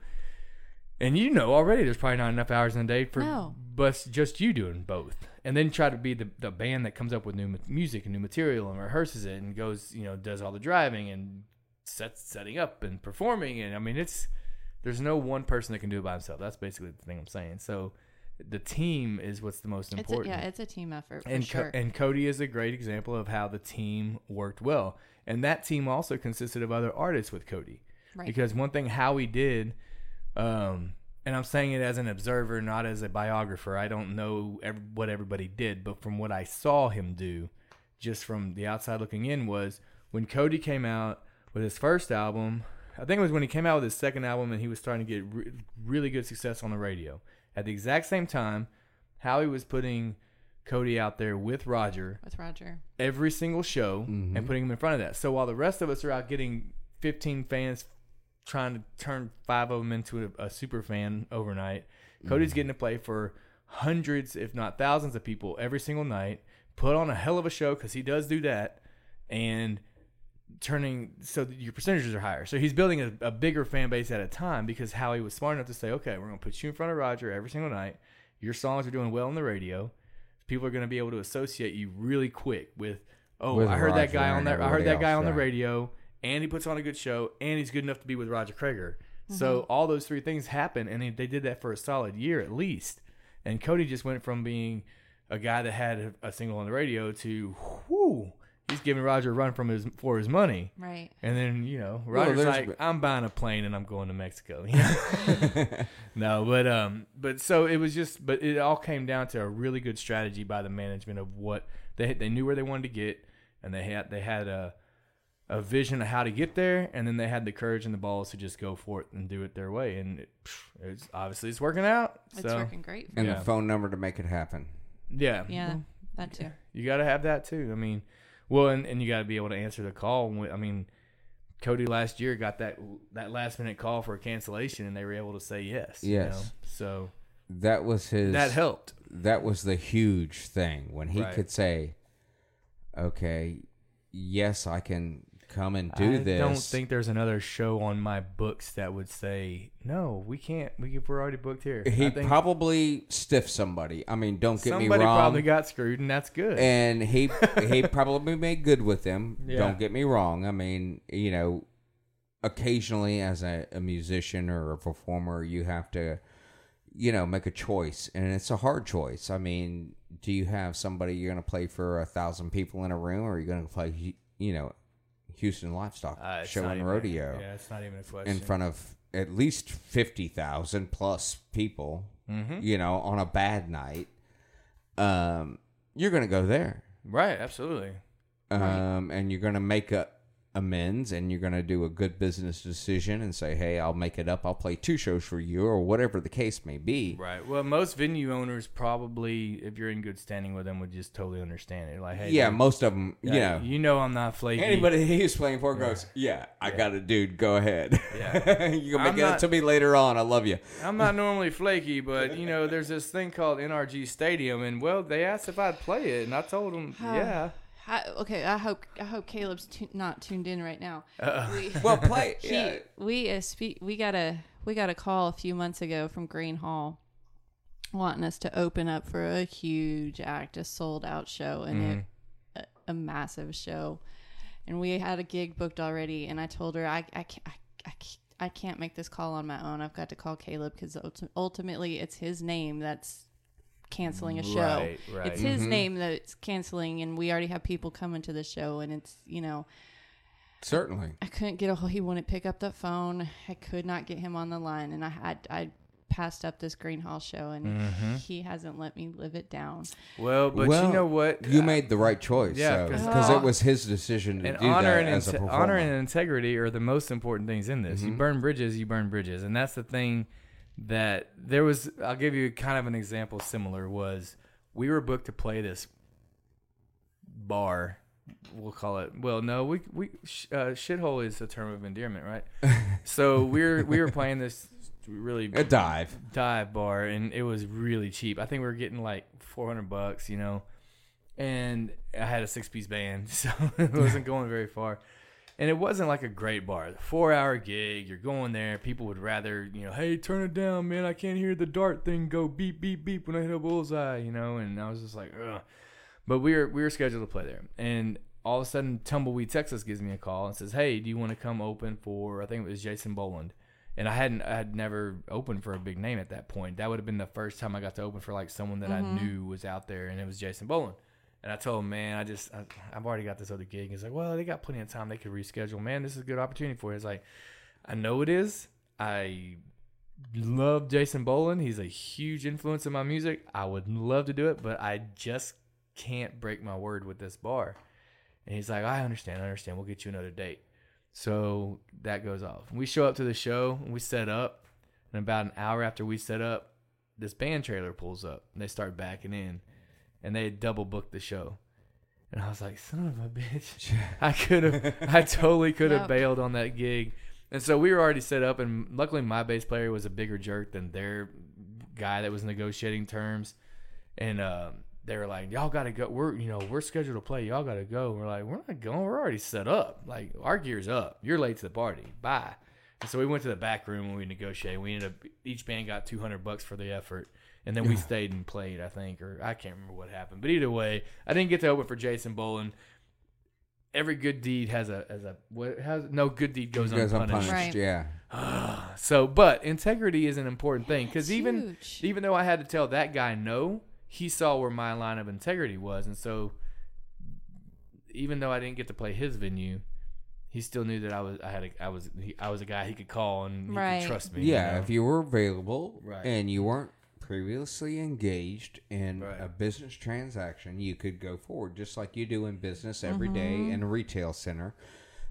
[SPEAKER 3] and you know already there's probably not enough hours in a day for
[SPEAKER 5] No.
[SPEAKER 3] but just you doing both. And then try to be the, the band that comes up with new music and new material and rehearses it and goes, you know, does all the driving and sets setting up and performing. And I mean, it's there's no one person that can do it by himself. That's basically the thing I'm saying. So the team is what's the most
[SPEAKER 5] It's a,
[SPEAKER 3] important
[SPEAKER 5] yeah, it's a team effort for
[SPEAKER 3] and Co- and Cody is a great example of how the team worked well. And that team also consisted of other artists with Cody.
[SPEAKER 5] Right.
[SPEAKER 3] Because one thing Howie did, um, and I'm saying it as an observer, not as a biographer. I don't know ev- what everybody did, but from what I saw him do, just from the outside looking in, was when Cody came out with his first album. I think it was when he came out with his second album, and he was starting to get re- really good success on the radio. At the exact same time, Howie was putting Cody out there with Roger
[SPEAKER 5] with Roger.
[SPEAKER 3] every single show and putting him in front of that. So while the rest of us are out getting 15 fans, trying to turn five of them into a, a super fan overnight, Cody's getting to play for hundreds, if not thousands, of people every single night. Put on a hell of a show because he does do that, and turning so that your percentages are higher. So he's building a, a bigger fan base at a time because Howie was smart enough to say, okay, we're going to put you in front of Roger every single night. Your songs are doing well on the radio. People are going to be able to associate you really quick with, oh,
[SPEAKER 4] With
[SPEAKER 3] I heard that guy on that. I heard that guy
[SPEAKER 4] else,
[SPEAKER 3] on the radio, and he puts on a good show, and he's good enough to be with Roger Creager. So all those three things happen, and they, they did that for a solid year at least. And Cody just went from being a guy that had a, a single on the radio to, whoo, he's giving Roger a run from his for his money.
[SPEAKER 5] Right.
[SPEAKER 3] And then you know, Roger's
[SPEAKER 4] there's
[SPEAKER 3] like, "I'm buying a plane and I'm going to Mexico." You know? no, but um, but so it was just, but it all came down to a really good strategy by the management of what they they knew where they wanted to get, and they had they had a a vision of how to get there, and then they had the courage and the balls to just go for it and do it their way, and it, it's obviously it's working out.
[SPEAKER 5] It's
[SPEAKER 3] so
[SPEAKER 5] working great.
[SPEAKER 4] and
[SPEAKER 3] Yeah.
[SPEAKER 4] the phone number to make it happen.
[SPEAKER 3] yeah,
[SPEAKER 5] Yeah, that too.
[SPEAKER 3] you got to have that too. I mean, well, and, and you got to be able to answer the call. I mean, Cody last year got that that last minute call for a cancellation, and they were able to say yes. you
[SPEAKER 4] Yes.
[SPEAKER 3] know? So
[SPEAKER 4] That was his.
[SPEAKER 3] that helped.
[SPEAKER 4] that was the huge thing when he
[SPEAKER 3] Right.
[SPEAKER 4] could say, "Okay, yes, I can come and do
[SPEAKER 3] I
[SPEAKER 4] this."
[SPEAKER 3] I don't think there's another show on my books that would say no. We can't. We we're already booked here.
[SPEAKER 4] he probably stiffed somebody. I mean, don't get me wrong.
[SPEAKER 3] somebody probably got screwed, and that's good.
[SPEAKER 4] and he he probably made good with them.
[SPEAKER 3] Yeah.
[SPEAKER 4] Don't get me wrong. I mean, you know, occasionally as a, a musician or a performer, you have to, you know, make a choice, and it's a hard choice. I mean, do you have somebody you're going to play for a thousand people in a room, or are you going to play, you know, Houston Livestock
[SPEAKER 3] Uh,
[SPEAKER 4] Show and
[SPEAKER 3] even-
[SPEAKER 4] Rodeo
[SPEAKER 3] Yeah, it's not even a question.
[SPEAKER 4] in front of at least fifty thousand plus people? You know, on a bad night, um, you're going to go there
[SPEAKER 3] right? Absolutely.
[SPEAKER 4] um, and you're going to make a amends and you're going to do a good business decision and say hey i'll make it up i'll play two shows for you or whatever the case may be
[SPEAKER 3] Right. Well, most venue owners probably, if you're in good standing with them, would just totally understand it. Like, hey,
[SPEAKER 4] yeah
[SPEAKER 3] dude,
[SPEAKER 4] most of them you
[SPEAKER 3] yeah,
[SPEAKER 4] know
[SPEAKER 3] you know, I'm not flaky.
[SPEAKER 4] anybody he's playing for goes yeah i got it dude go ahead
[SPEAKER 3] Yeah.
[SPEAKER 4] you can make
[SPEAKER 3] I'm
[SPEAKER 4] it
[SPEAKER 3] not-
[SPEAKER 4] up to me later on i love you
[SPEAKER 3] I'm not normally flaky, but you know, there's this thing called NRG Stadium, and well, they asked if I'd play it, and I told them, yeah.
[SPEAKER 5] I, okay, I hope I hope Caleb's tu- not tuned in right now. We,
[SPEAKER 4] well play
[SPEAKER 5] he,
[SPEAKER 4] yeah.
[SPEAKER 5] we uh, spe- we got a we got a call a few months ago from Gruene Hall, wanting us to open up for a huge act, a sold out show, and
[SPEAKER 3] Mm-hmm.
[SPEAKER 5] it, a, a massive show. And we had a gig booked already, and I told her I I can't. I, I can't I can't make this call on my own. I've got to call Caleb because ultimately it's his name that's canceling a show.
[SPEAKER 3] Right, right.
[SPEAKER 5] It's his name that's canceling, and we already have people coming to the show, and it's you know
[SPEAKER 4] Certainly.
[SPEAKER 5] I couldn't get a hold. He wouldn't pick up the phone. I could not get him on the line, and I had I passed up this Gruene Hall show, and
[SPEAKER 3] Mm-hmm.
[SPEAKER 5] he hasn't let me live it down.
[SPEAKER 3] Well, but
[SPEAKER 4] well,
[SPEAKER 3] you know what?
[SPEAKER 4] You
[SPEAKER 3] Uh,
[SPEAKER 4] made the right choice.
[SPEAKER 3] Yeah,
[SPEAKER 4] Yeah,
[SPEAKER 3] 'cause-
[SPEAKER 4] because
[SPEAKER 3] Uh,
[SPEAKER 4] it was his decision to
[SPEAKER 3] and
[SPEAKER 4] do
[SPEAKER 3] honor
[SPEAKER 4] that
[SPEAKER 3] and
[SPEAKER 4] as a
[SPEAKER 3] inte-
[SPEAKER 4] performer.
[SPEAKER 3] honor and integrity are the most important things in this.
[SPEAKER 4] Mm-hmm.
[SPEAKER 3] You burn bridges, you burn bridges, and that's the thing that there was. I'll give you kind of an example. Similar was we were booked to play this bar. We'll call it. Well, no, we we sh- uh, shithole is a term of endearment, right? so we're we were playing this really
[SPEAKER 4] a dive.
[SPEAKER 3] dive bar and it was really cheap. I think we were getting like 400 bucks, you know. And I had a six-piece band, so it wasn't going very far. And it wasn't like a great bar. 4-hour gig, you're going there, people would rather, you know, hey, turn it down, man. I can't hear the dart thing go beep beep beep when I hit a bullseye, you know, and I was just like, ugh. But we were we were scheduled to play there. And all of a sudden Tumbleweed Texas gives me a call and says, "Hey, do you want to come open for I think it was Jason Boland." and I hadn't I had never opened for a big name at that point. That would have been the first time I got to open for like someone that I mm-hmm. knew was out there, and it was Jason Boland. And I told him, man, I just I, I've already got this other gig. He's like, well, they got plenty of time. They could reschedule. Man, this is a good opportunity for you. It's like, I know it is. I love Jason Boland. He's a huge influence in my music. I would love to do it, but I just can't break my word with this bar. And he's like, I understand, I understand. We'll get you another date. So that goes off. We show up to the show we set up. And about an hour after we set up, this band trailer pulls up and they start backing in. And they had double booked the show. And I was like, son of a bitch. I could have, I totally could have
[SPEAKER 5] Yep.
[SPEAKER 3] bailed on that gig. And so we were already set up. And luckily, my bass player was a bigger jerk than their guy that was negotiating terms. And um, they were like, "Y'all got to go. We're you know we're scheduled to play. Y'all got to go." We're like, "We're not going. We're already set up. Like our gear's up. You're late to the party. Bye." And so we went to the back room and we negotiated. We ended up each band got two hundred bucks for the effort, and then we stayed and played. I think, or I can't remember what happened. But either way, I didn't get to open for Jason Boland. Every good deed has a has a what has no good deed goes,
[SPEAKER 4] Goes
[SPEAKER 3] unpunished.
[SPEAKER 4] unpunished.
[SPEAKER 5] Right.
[SPEAKER 4] Yeah.
[SPEAKER 3] Ah, so, but integrity is an important thing because
[SPEAKER 5] It's
[SPEAKER 3] even
[SPEAKER 5] huge.
[SPEAKER 3] even though I had to tell that guy no, he saw where my line of integrity was, and so even though I didn't get to play his venue, he still knew that I was I had a, I was he, I was a guy he could call and he
[SPEAKER 5] Right.
[SPEAKER 3] could trust me. you
[SPEAKER 4] Yeah,
[SPEAKER 3] know?
[SPEAKER 4] if you were available
[SPEAKER 3] Right.
[SPEAKER 4] and you weren't previously engaged in
[SPEAKER 3] Right.
[SPEAKER 4] a business transaction, you could go forward just like you do in business every day
[SPEAKER 5] Mm-hmm.
[SPEAKER 4] in a retail center.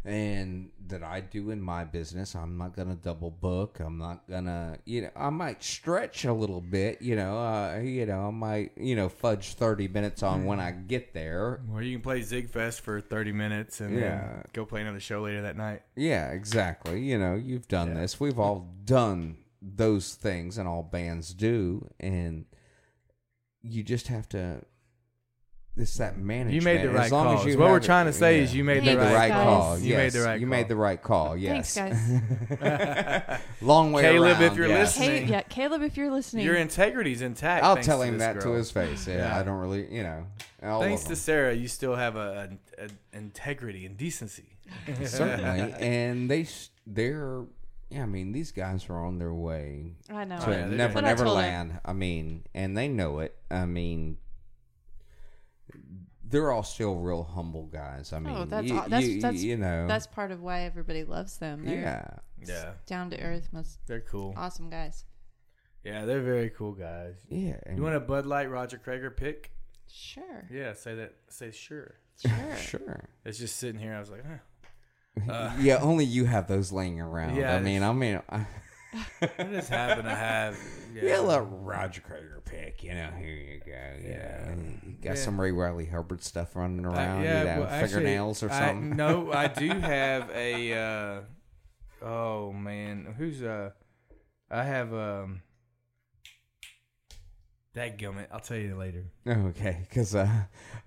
[SPEAKER 4] And that I do in my business, I'm not gonna double book. I'm not gonna, you know, I might stretch a little bit. You know, uh, you know, I might, you know, fudge thirty minutes on when I get there.
[SPEAKER 3] or you can play Zigfest for thirty minutes and
[SPEAKER 4] Yeah.
[SPEAKER 3] then go play another show later that night.
[SPEAKER 4] Yeah, exactly. You know, you've done this. We've all done those things, and all bands do. And you just have to. It's that management.
[SPEAKER 3] You made the
[SPEAKER 4] As
[SPEAKER 3] right
[SPEAKER 4] long as you
[SPEAKER 3] What we're
[SPEAKER 4] it-
[SPEAKER 3] trying to say
[SPEAKER 4] yeah.
[SPEAKER 3] is you made
[SPEAKER 4] You
[SPEAKER 3] the
[SPEAKER 4] made the
[SPEAKER 3] right
[SPEAKER 4] right
[SPEAKER 5] guys.
[SPEAKER 4] call.
[SPEAKER 3] You made the right
[SPEAKER 4] You
[SPEAKER 3] call.
[SPEAKER 4] made the right call. Yes.
[SPEAKER 5] Thanks, guys.
[SPEAKER 4] Long way
[SPEAKER 3] Caleb,
[SPEAKER 4] around.
[SPEAKER 3] if you're
[SPEAKER 4] yes.
[SPEAKER 3] listening-
[SPEAKER 5] Hey, yeah, Caleb, if you're listening,
[SPEAKER 3] Your integrity's intact.
[SPEAKER 4] I'll tell him
[SPEAKER 3] this
[SPEAKER 4] that to his face. Yeah,
[SPEAKER 3] Yeah.
[SPEAKER 4] I don't really, you know. All
[SPEAKER 3] Thanks to. Sara, you still have a, a, a integrity and decency.
[SPEAKER 4] certainly, and they s- they're. Yeah, I mean, these guys are on their way
[SPEAKER 5] I know.
[SPEAKER 4] to
[SPEAKER 3] Oh, yeah, they're
[SPEAKER 4] Never
[SPEAKER 5] But I
[SPEAKER 4] Never
[SPEAKER 5] told her-
[SPEAKER 4] Land. I mean, and they know it. I mean, they're all still real humble guys. I oh, mean,
[SPEAKER 5] Oh, that's
[SPEAKER 4] you,
[SPEAKER 5] that's
[SPEAKER 4] you,
[SPEAKER 5] that's
[SPEAKER 4] you know,
[SPEAKER 5] that's part of why everybody loves them. They're
[SPEAKER 4] yeah.
[SPEAKER 3] Yeah,
[SPEAKER 5] down to earth, most
[SPEAKER 3] they're cool.
[SPEAKER 5] awesome guys.
[SPEAKER 3] Yeah, they're very cool guys.
[SPEAKER 4] Yeah, and-
[SPEAKER 3] You want a Bud Light Roger Creager pick?
[SPEAKER 5] Sure,
[SPEAKER 3] Yeah, say that. Say sure.
[SPEAKER 5] sure.
[SPEAKER 4] sure.
[SPEAKER 3] It's just sitting here. I was like, huh.
[SPEAKER 4] Yeah, only you have those laying around.
[SPEAKER 3] Yeah,
[SPEAKER 4] I mean, I mean, I,
[SPEAKER 3] I just happen to have. Yeah,
[SPEAKER 4] yeah, let Roger Creager pick. You know, here you go. Yeah, you got
[SPEAKER 3] Yeah.
[SPEAKER 4] some Ray Wylie Hubbard stuff running
[SPEAKER 3] Uh,
[SPEAKER 4] around.
[SPEAKER 3] yeah,
[SPEAKER 4] you know,
[SPEAKER 3] well, actually,
[SPEAKER 4] fingernails or
[SPEAKER 3] I-
[SPEAKER 4] something.
[SPEAKER 3] no, I do have a. Uh, oh man, who's uh? I have um. That gummit. I'll tell you later.
[SPEAKER 4] Okay, because uh,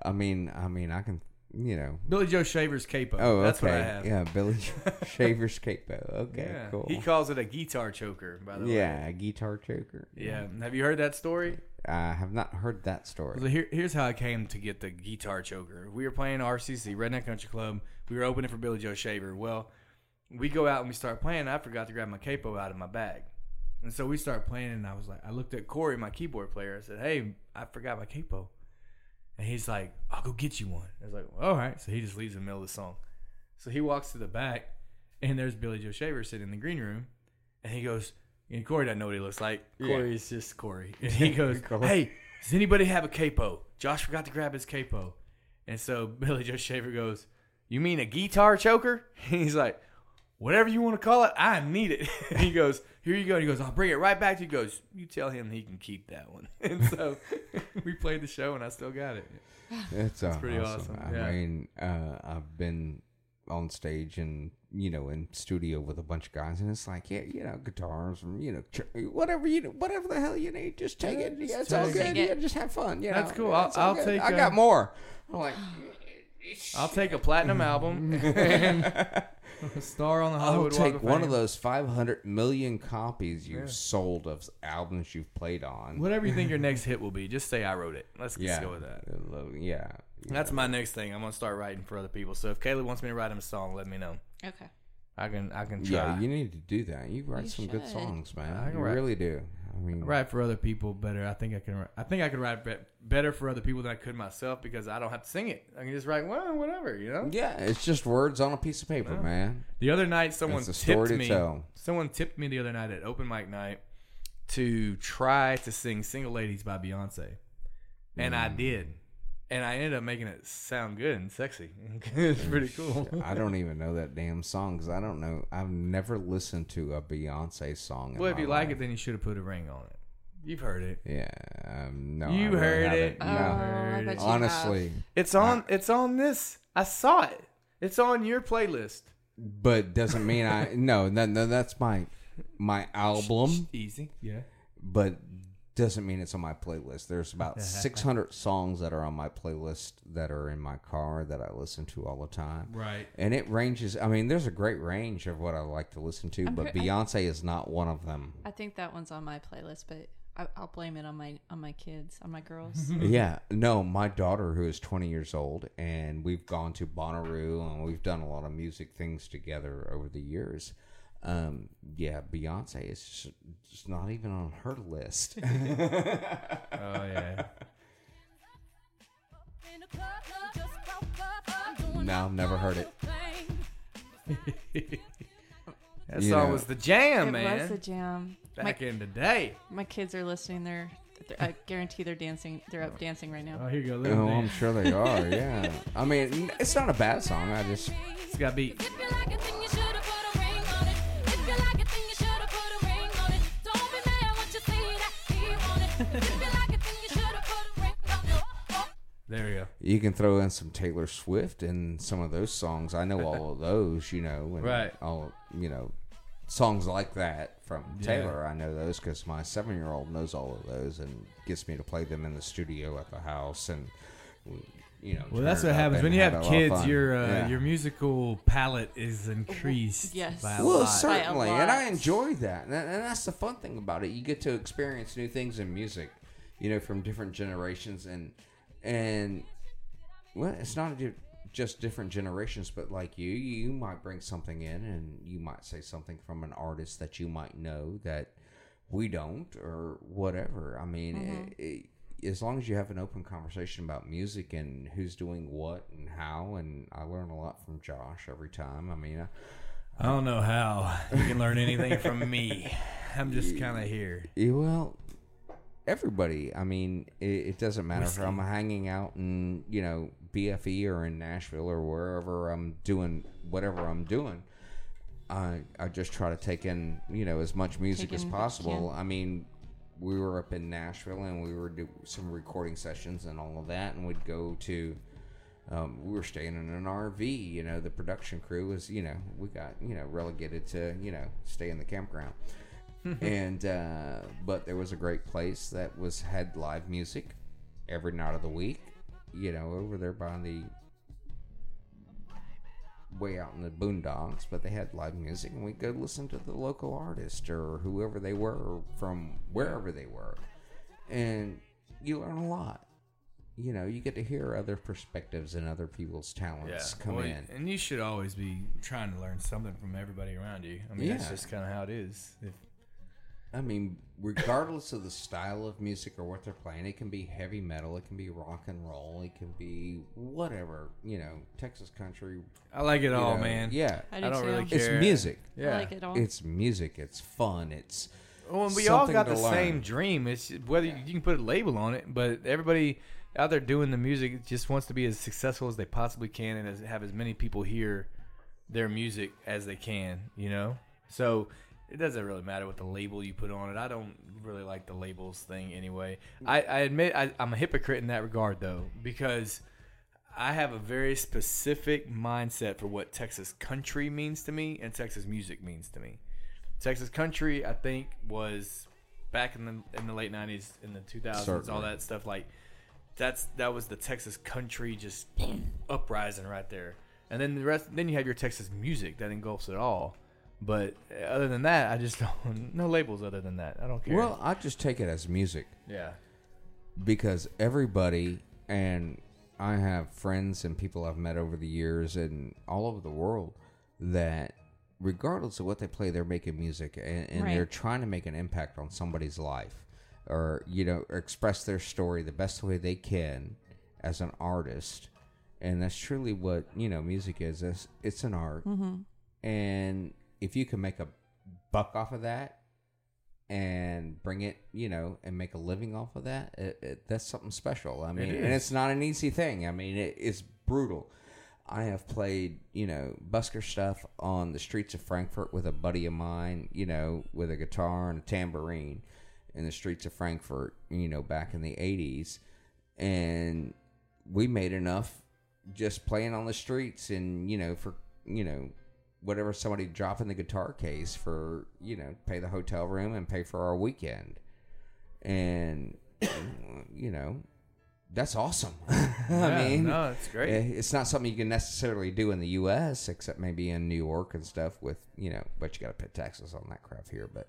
[SPEAKER 4] I mean, I mean, I can you know.
[SPEAKER 3] Billy Joe Shaver's capo.
[SPEAKER 4] Oh,
[SPEAKER 3] That's
[SPEAKER 4] okay.
[SPEAKER 3] what I have.
[SPEAKER 4] Yeah, Billy Shaver's capo. Okay,
[SPEAKER 3] Yeah.
[SPEAKER 4] cool.
[SPEAKER 3] He calls it a guitar choker, by the way.
[SPEAKER 4] yeah, a guitar choker.
[SPEAKER 3] Yeah. Have you heard that story?
[SPEAKER 4] I have not heard that story.
[SPEAKER 3] So here, here's how I came to get the guitar choker. We were playing RCC, Redneck Country Club. We were opening for Billy Joe Shaver. Well, we go out and we start playing. I forgot to grab my capo out of my bag. And so we start playing, and I was like, I looked at Corey, my keyboard player. I said, Hey, I forgot my capo. And he's like, I'll go get you one. I was like, well, All right. So he just leaves in the middle of the song. So he walks to the back, and there's Billy Joe Shaver sitting in the green room. And he goes, and Corey doesn't know what he looks like. Corey's just Corey. And he goes, Hey, does anybody have a capo? Josh forgot to grab his capo. And so Billy Joe Shaver goes, You mean a guitar choker? And he's like, Whatever you want to call it, I need it. And he goes, Here you go. And he goes, I'll bring it right back to you. He goes, You tell him he can keep that one. And so we played the show and I still got it.
[SPEAKER 4] It's, uh,
[SPEAKER 3] pretty awesome,
[SPEAKER 4] I
[SPEAKER 3] yeah.
[SPEAKER 4] mean, uh, I've been on stage and you know in studio with a bunch of guys, and it's like, yeah, you know, guitars, and you know, whatever you, know, whatever the hell you need, just take it. Yeah, it's all good.
[SPEAKER 5] it.
[SPEAKER 4] Yeah, just have fun. Yeah,
[SPEAKER 3] That's cool.
[SPEAKER 4] Yeah,
[SPEAKER 3] I'll- I'll take,
[SPEAKER 4] I got more. I'm like,
[SPEAKER 3] I'll take a platinum album and a star on the Hollywood
[SPEAKER 4] I'll
[SPEAKER 3] Hollywood Walk
[SPEAKER 4] take
[SPEAKER 3] of
[SPEAKER 4] one
[SPEAKER 3] Fame.
[SPEAKER 4] of those 500 million copies you've sold of albums you've played on.
[SPEAKER 3] Whatever you think your next hit will be, just say I wrote it. Let's just
[SPEAKER 4] yeah,
[SPEAKER 3] go with that.
[SPEAKER 4] Uh, yeah,
[SPEAKER 3] That's my next thing. I'm gonna start writing for other people. So if Caleb wants me to write him a song, let me know.
[SPEAKER 5] Okay.
[SPEAKER 3] I can I can try.
[SPEAKER 4] Yeah, you need to do that. You write
[SPEAKER 5] You
[SPEAKER 4] some good
[SPEAKER 5] should.
[SPEAKER 4] songs, man.
[SPEAKER 3] I can
[SPEAKER 4] you
[SPEAKER 3] write-
[SPEAKER 4] really do. I mean,
[SPEAKER 3] write for other people better. I think I can. I think I could write be- better for other people than I could myself because I don't have to sing it. I can just write well, whatever, you know.
[SPEAKER 4] Yeah, it's just words on a piece of paper, man.
[SPEAKER 3] The other night, someone
[SPEAKER 4] It's a story
[SPEAKER 3] tipped
[SPEAKER 4] to
[SPEAKER 3] me.
[SPEAKER 4] tell.
[SPEAKER 3] Someone tipped me the other night at open mic night to try to sing "Single Ladies" by Beyonce, and
[SPEAKER 4] Mm.
[SPEAKER 3] I did, and I ended up making it sound good and sexy. it's pretty cool.
[SPEAKER 4] I don't even know that damn song because I don't know. I've never listened to a Beyonce song. in
[SPEAKER 3] Well, if
[SPEAKER 4] my
[SPEAKER 3] you like it, then you should have put a ring on it. You've heard it.
[SPEAKER 4] yeah, um, no,
[SPEAKER 3] You
[SPEAKER 4] I really
[SPEAKER 3] heard
[SPEAKER 4] haven't.
[SPEAKER 3] it.
[SPEAKER 4] No,
[SPEAKER 3] You
[SPEAKER 5] Oh,
[SPEAKER 3] heard it.
[SPEAKER 5] you
[SPEAKER 4] honestly,
[SPEAKER 3] It's on. It's on this. I saw it. It's on your playlist.
[SPEAKER 4] but doesn't mean I. No, no, no, that's my my album,
[SPEAKER 3] Easy. Yeah.
[SPEAKER 4] but doesn't mean it's on my playlist. There's about 600 songs that are on my playlist that are in my car that I listen to all the time.
[SPEAKER 3] Right.
[SPEAKER 4] And it ranges. I mean, there's a great range of what I like to listen to,
[SPEAKER 5] I'm
[SPEAKER 4] but
[SPEAKER 5] pre- I-
[SPEAKER 4] Beyonce is not one of them.
[SPEAKER 5] I think that one's on my playlist, but I, I'll blame it on my on my kids, on my girls.
[SPEAKER 4] yeah, no, my daughter who is 20 years old, and we've gone to Bonnaroo and we've done a lot of music things together over the years. Um, yeah, Beyonce is just, just not even on her list.
[SPEAKER 3] Oh yeah.
[SPEAKER 4] no, never heard it.
[SPEAKER 3] That
[SPEAKER 4] You
[SPEAKER 3] song
[SPEAKER 4] know.
[SPEAKER 3] was the jam,
[SPEAKER 5] it
[SPEAKER 3] man.
[SPEAKER 5] was the jam. My,
[SPEAKER 3] Back in the day.
[SPEAKER 5] my kids are listening. They're, they're I guarantee they're dancing. They're up dancing right now.
[SPEAKER 3] Oh, here you go.
[SPEAKER 4] Oh,
[SPEAKER 3] Little
[SPEAKER 4] I'm sure they are. Yeah, I mean, it's not a bad song. I just
[SPEAKER 3] It's got beat. There we go.
[SPEAKER 4] you can throw in some Taylor Swift and some of those songs. I know all of those, you know, and
[SPEAKER 3] Right.
[SPEAKER 4] All you know, songs like that from
[SPEAKER 3] Yeah.
[SPEAKER 4] Taylor. I know those because my seven-year-old knows all of those and gets me to play them in the studio at the house, and you know.
[SPEAKER 3] Well, that's what happens when you
[SPEAKER 4] had
[SPEAKER 3] have
[SPEAKER 4] a lot of
[SPEAKER 3] kids. Your uh,
[SPEAKER 4] Yeah.
[SPEAKER 3] your musical palette is increased.
[SPEAKER 5] Yes.
[SPEAKER 3] By a
[SPEAKER 4] well,
[SPEAKER 3] lot.
[SPEAKER 4] certainly, and I enjoy that, and, and that's the fun thing about it. You get to experience new things in music, you know, from different generations, and and well, it's not ju- just different generations, but like you, you might bring something in, and you might say something from an artist that you might know that we don't, or whatever. I mean, mm-hmm. it, it, as long as you have an open conversation about music and who's doing what and how, and I learn a lot from Josh every time. I mean. I,
[SPEAKER 3] I don't know how you can learn anything from me. I'm just kind of here.
[SPEAKER 4] Yeah, well, everybody. I mean, it, it doesn't matter if I'm hanging out in you know BFE or in Nashville or wherever I'm doing whatever I'm doing. I I just try to take in you know as much music as
[SPEAKER 5] in what you
[SPEAKER 4] possible. I mean, we were up in Nashville and we were do some recording sessions and all of that, and we'd go to. Um, we were staying in an RV. You know, the production crew was, you know, we got, you know, relegated to, you know, stay in the campground. and uh, but there was a great place that was had live music every night of the week. You know, over there by the way out in the boondocks, but they had live music, and we'd go listen to the local artist or whoever they were from wherever they were, and you learn a lot. You know, you get to hear other perspectives and other people's talents come
[SPEAKER 3] Well,
[SPEAKER 4] in.
[SPEAKER 3] and you should always be trying to learn something from everybody around you. I mean, that's just kind of how it is. If,
[SPEAKER 4] I mean, regardless of the style of music or what they're playing, it can be heavy metal, it can be rock and roll, it can be whatever. You know, Texas country.
[SPEAKER 3] I like it all,
[SPEAKER 4] know,
[SPEAKER 3] man.
[SPEAKER 4] Yeah,
[SPEAKER 5] I
[SPEAKER 3] I
[SPEAKER 5] do
[SPEAKER 3] don't
[SPEAKER 5] too.
[SPEAKER 3] really
[SPEAKER 4] it's music.
[SPEAKER 3] Yeah.
[SPEAKER 5] I like it all.
[SPEAKER 4] It's music. It's fun. It's
[SPEAKER 3] Well, and we all got the
[SPEAKER 4] learn.
[SPEAKER 3] same dream. It's whether you can put a label on it, but everybody out there doing the music just wants to be as successful as they possibly can and as, have as many people hear their music as they can. You know, so it doesn't really matter what the label you put on it. I don't really like the labels thing anyway. Mm. I, I admit I, I'm a hypocrite in that regard though because. I have a very specific mindset for what Texas country means to me and Texas music means to me. Texas country, I think, was back in the in the late '90s, in the 2000s, all that stuff. Like that's that was the Texas country just uprising right there. And then the rest, then you have your Texas music that engulfs it all. But eh, other than that, I just don't no labels. Other than that, I don't care.
[SPEAKER 4] well, I just take it as music.
[SPEAKER 3] Yeah,
[SPEAKER 4] because everybody and I have friends and people I've met over the years and all over the world that regardless of what they play they're making music and, and they're trying to make an impact on somebody's life or you know express their story the best way they can as an artist. And that's truly what you know music is. It's, it's an art. Mm-hmm. And if you can make a buck off of that and bring it, you know, and make a living off of that, it, it, that's something special. I mean, and it's not an easy thing. I mean, it, it's brutal. I have played, you know, busker stuff on the streets of Frankfurt with a buddy of mine, you know, with a guitar and a tambourine in the streets of Frankfurt, you know, back in the 80s. And we made enough just playing on the streets and, you know, for, you know, whatever somebody drop in the guitar case for, you know, pay the hotel room and pay for our weekend. And, you know, that's awesome. I mean,
[SPEAKER 3] no, it's great.
[SPEAKER 4] eh, It's not something you can necessarily do in the U.S., except maybe in New York and stuff with, you know, but you got to pay taxes on that crap here. But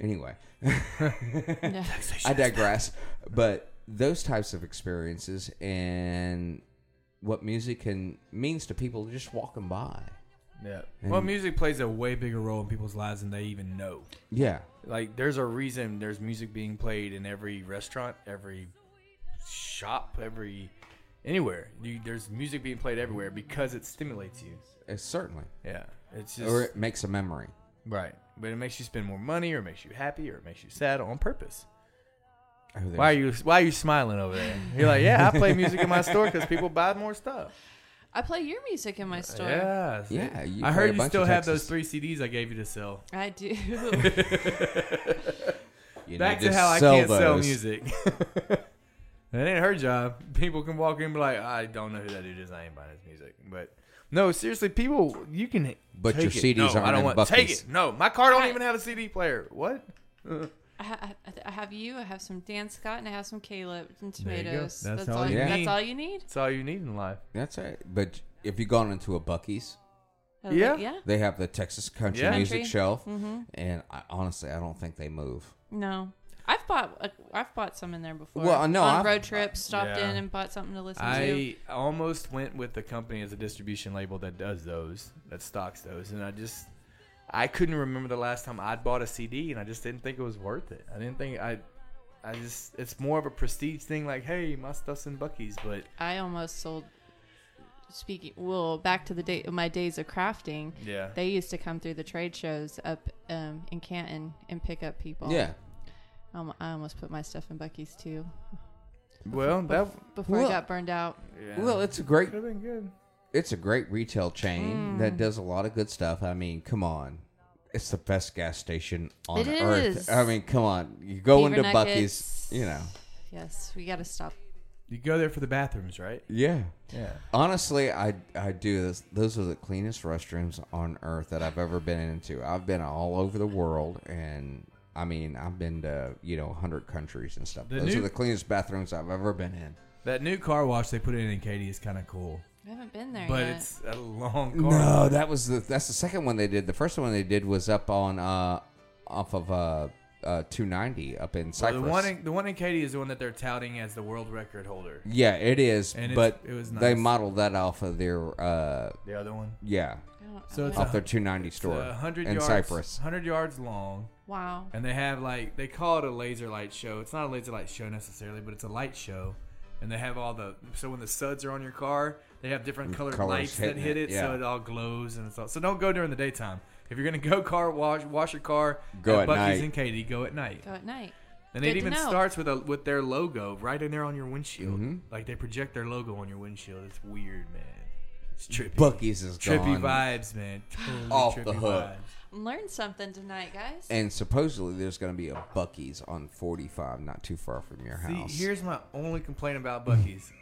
[SPEAKER 4] anyway,
[SPEAKER 5] Yeah.
[SPEAKER 4] I digress. But those types of experiences and what music can means to people just walking by.
[SPEAKER 3] Yeah.
[SPEAKER 4] And-
[SPEAKER 3] well, music plays a way bigger role in people's lives than they even know.
[SPEAKER 4] Yeah.
[SPEAKER 3] Like, there's a reason there's music being played in every restaurant, every shop, every anywhere. You, there's music being played everywhere because it stimulates you.
[SPEAKER 4] It's certainly.
[SPEAKER 3] Yeah, it's just
[SPEAKER 4] Or it makes a memory.
[SPEAKER 3] right. But it makes you spend more money, or it makes you happy, or it makes you sad on purpose.
[SPEAKER 4] Oh,
[SPEAKER 3] Why are you Why are you smiling over there? You're like, yeah, I play music in my store because people buy more stuff.
[SPEAKER 5] I play your music in my store.
[SPEAKER 3] Yeah, see?
[SPEAKER 4] Yeah, you
[SPEAKER 3] I
[SPEAKER 4] play a
[SPEAKER 3] heard you
[SPEAKER 4] bunch
[SPEAKER 3] still
[SPEAKER 4] of
[SPEAKER 3] have
[SPEAKER 4] Texas-
[SPEAKER 3] those three CDs I gave you to sell.
[SPEAKER 5] I do.
[SPEAKER 4] You
[SPEAKER 3] Back
[SPEAKER 4] need
[SPEAKER 3] to how I
[SPEAKER 4] sell
[SPEAKER 3] can't sell
[SPEAKER 4] those.
[SPEAKER 3] music. that ain't her job. People can walk in and be like, I don't know who that dude is. I ain't buying his music. But no, seriously, people, you can.
[SPEAKER 4] But
[SPEAKER 3] take
[SPEAKER 4] your
[SPEAKER 3] it.
[SPEAKER 4] CDs
[SPEAKER 3] no,
[SPEAKER 4] aren't
[SPEAKER 3] I don't
[SPEAKER 4] in
[SPEAKER 3] want take
[SPEAKER 4] Buc-ee's.
[SPEAKER 3] it. No, my car don't even have a CD player. What?
[SPEAKER 5] I, ha- I, I have you. I have some Dan Scott, and I have some Caleb and
[SPEAKER 3] There you go.
[SPEAKER 5] tomatoes.
[SPEAKER 3] That's
[SPEAKER 5] all.
[SPEAKER 3] all
[SPEAKER 4] you
[SPEAKER 5] you,
[SPEAKER 3] need.
[SPEAKER 5] That's all you need.
[SPEAKER 3] That's all you need in life.
[SPEAKER 4] That's right. But if you've gone into a Buc-ee's,
[SPEAKER 5] Oh,
[SPEAKER 3] Yeah.
[SPEAKER 5] Yeah.
[SPEAKER 4] they have the Texas country
[SPEAKER 3] Yeah.
[SPEAKER 4] music
[SPEAKER 5] Country.
[SPEAKER 4] shelf,
[SPEAKER 5] Mm-hmm.
[SPEAKER 4] and I, honestly, I don't think they move.
[SPEAKER 5] No, I've bought. uh, I've bought some in there before.
[SPEAKER 4] Well, no,
[SPEAKER 5] on
[SPEAKER 4] I've-
[SPEAKER 5] road trips, stopped
[SPEAKER 3] Yeah.
[SPEAKER 5] in and bought something to listen to.
[SPEAKER 3] I almost went with the company as a distribution label that does those, that stocks those, and I just I couldn't remember the last time I'd bought a CD, and I just didn't think it was worth it. I didn't think I, I just it's more of a prestige thing, like hey, my stuff's in Buc-ee's, but
[SPEAKER 5] I almost sold. Speaking well, back to the day my days of crafting.
[SPEAKER 3] yeah,
[SPEAKER 5] They used to come through the trade shows up um, in Canton and pick up people.
[SPEAKER 4] Yeah.
[SPEAKER 5] Um, I almost put my stuff in Buc-ee's too
[SPEAKER 3] well that
[SPEAKER 5] before
[SPEAKER 4] Well-
[SPEAKER 5] I got burned out.
[SPEAKER 3] yeah.
[SPEAKER 4] Well, it's a great,
[SPEAKER 3] could have been good.
[SPEAKER 4] It's a great retail chain
[SPEAKER 5] Mm.
[SPEAKER 4] that does a lot of good stuff. I mean, come on. It's the best gas station on
[SPEAKER 5] It
[SPEAKER 4] earth.
[SPEAKER 5] is.
[SPEAKER 4] I mean, come on. You go
[SPEAKER 5] Beaver
[SPEAKER 4] into
[SPEAKER 5] Buc-ee's,
[SPEAKER 4] you know.
[SPEAKER 5] Yes, we got to stop.
[SPEAKER 3] You go there for the bathrooms, right?
[SPEAKER 4] Yeah.
[SPEAKER 3] Yeah.
[SPEAKER 4] Honestly, I I do this. Those are the cleanest restrooms on earth that I've ever been into. I've been all over the world, and I mean, I've been to you know hundred countries and stuff.
[SPEAKER 3] The
[SPEAKER 4] Those
[SPEAKER 3] new-
[SPEAKER 4] are the cleanest bathrooms I've ever been in.
[SPEAKER 3] That new car wash they put in in Katy is kind of cool.
[SPEAKER 5] I haven't been there
[SPEAKER 3] but
[SPEAKER 5] yet.
[SPEAKER 3] it's a long car.
[SPEAKER 4] No, that was the that's the second one they did. The first one they did was up on uh off of uh, uh 290 up in
[SPEAKER 3] Well,
[SPEAKER 4] Cypress.
[SPEAKER 3] the one in, the one in Katy is the one that they're touting as the world record holder.
[SPEAKER 4] yeah, it is,
[SPEAKER 3] And it's-
[SPEAKER 4] but
[SPEAKER 3] it was
[SPEAKER 4] they
[SPEAKER 3] nice.
[SPEAKER 4] modeled that off of their uh
[SPEAKER 3] The other one.
[SPEAKER 4] yeah
[SPEAKER 5] I don't-
[SPEAKER 3] So
[SPEAKER 5] I
[SPEAKER 3] it's
[SPEAKER 5] don't-
[SPEAKER 4] off their 290
[SPEAKER 3] It's
[SPEAKER 4] store
[SPEAKER 3] a hundred
[SPEAKER 4] in
[SPEAKER 3] yards,
[SPEAKER 4] Cypress.
[SPEAKER 3] Hundred yards long,
[SPEAKER 5] wow.
[SPEAKER 3] and they have like they call it a laser light show. It's not a laser light show necessarily, but it's a light show. And they have all the so when the suds are on your car, they have different colored
[SPEAKER 4] Colors
[SPEAKER 3] lights that hit
[SPEAKER 4] it,
[SPEAKER 3] it, so it all glows and it's all. So don't go during the daytime. If you're gonna go car wash, wash your car.
[SPEAKER 4] Go at
[SPEAKER 3] Buc-ee's
[SPEAKER 4] night.
[SPEAKER 3] and Katy. Go at night.
[SPEAKER 5] Go at night.
[SPEAKER 3] And
[SPEAKER 5] Good
[SPEAKER 3] it even
[SPEAKER 5] know.
[SPEAKER 3] starts with a with their logo right in there on your windshield.
[SPEAKER 4] Mm-hmm.
[SPEAKER 3] Like they project their logo on your windshield. It's weird, man. It's trippy.
[SPEAKER 4] Buc-ee's is
[SPEAKER 3] trippy
[SPEAKER 4] gone.
[SPEAKER 3] vibes, man. Totally
[SPEAKER 4] Off
[SPEAKER 3] trippy
[SPEAKER 4] the hook.
[SPEAKER 3] vibes.
[SPEAKER 5] Learned something tonight, guys.
[SPEAKER 4] And supposedly there's going to be a Buc-ee's on 45, not too far from your
[SPEAKER 3] See,
[SPEAKER 4] house.
[SPEAKER 3] here's my only complaint about Buc-ee's.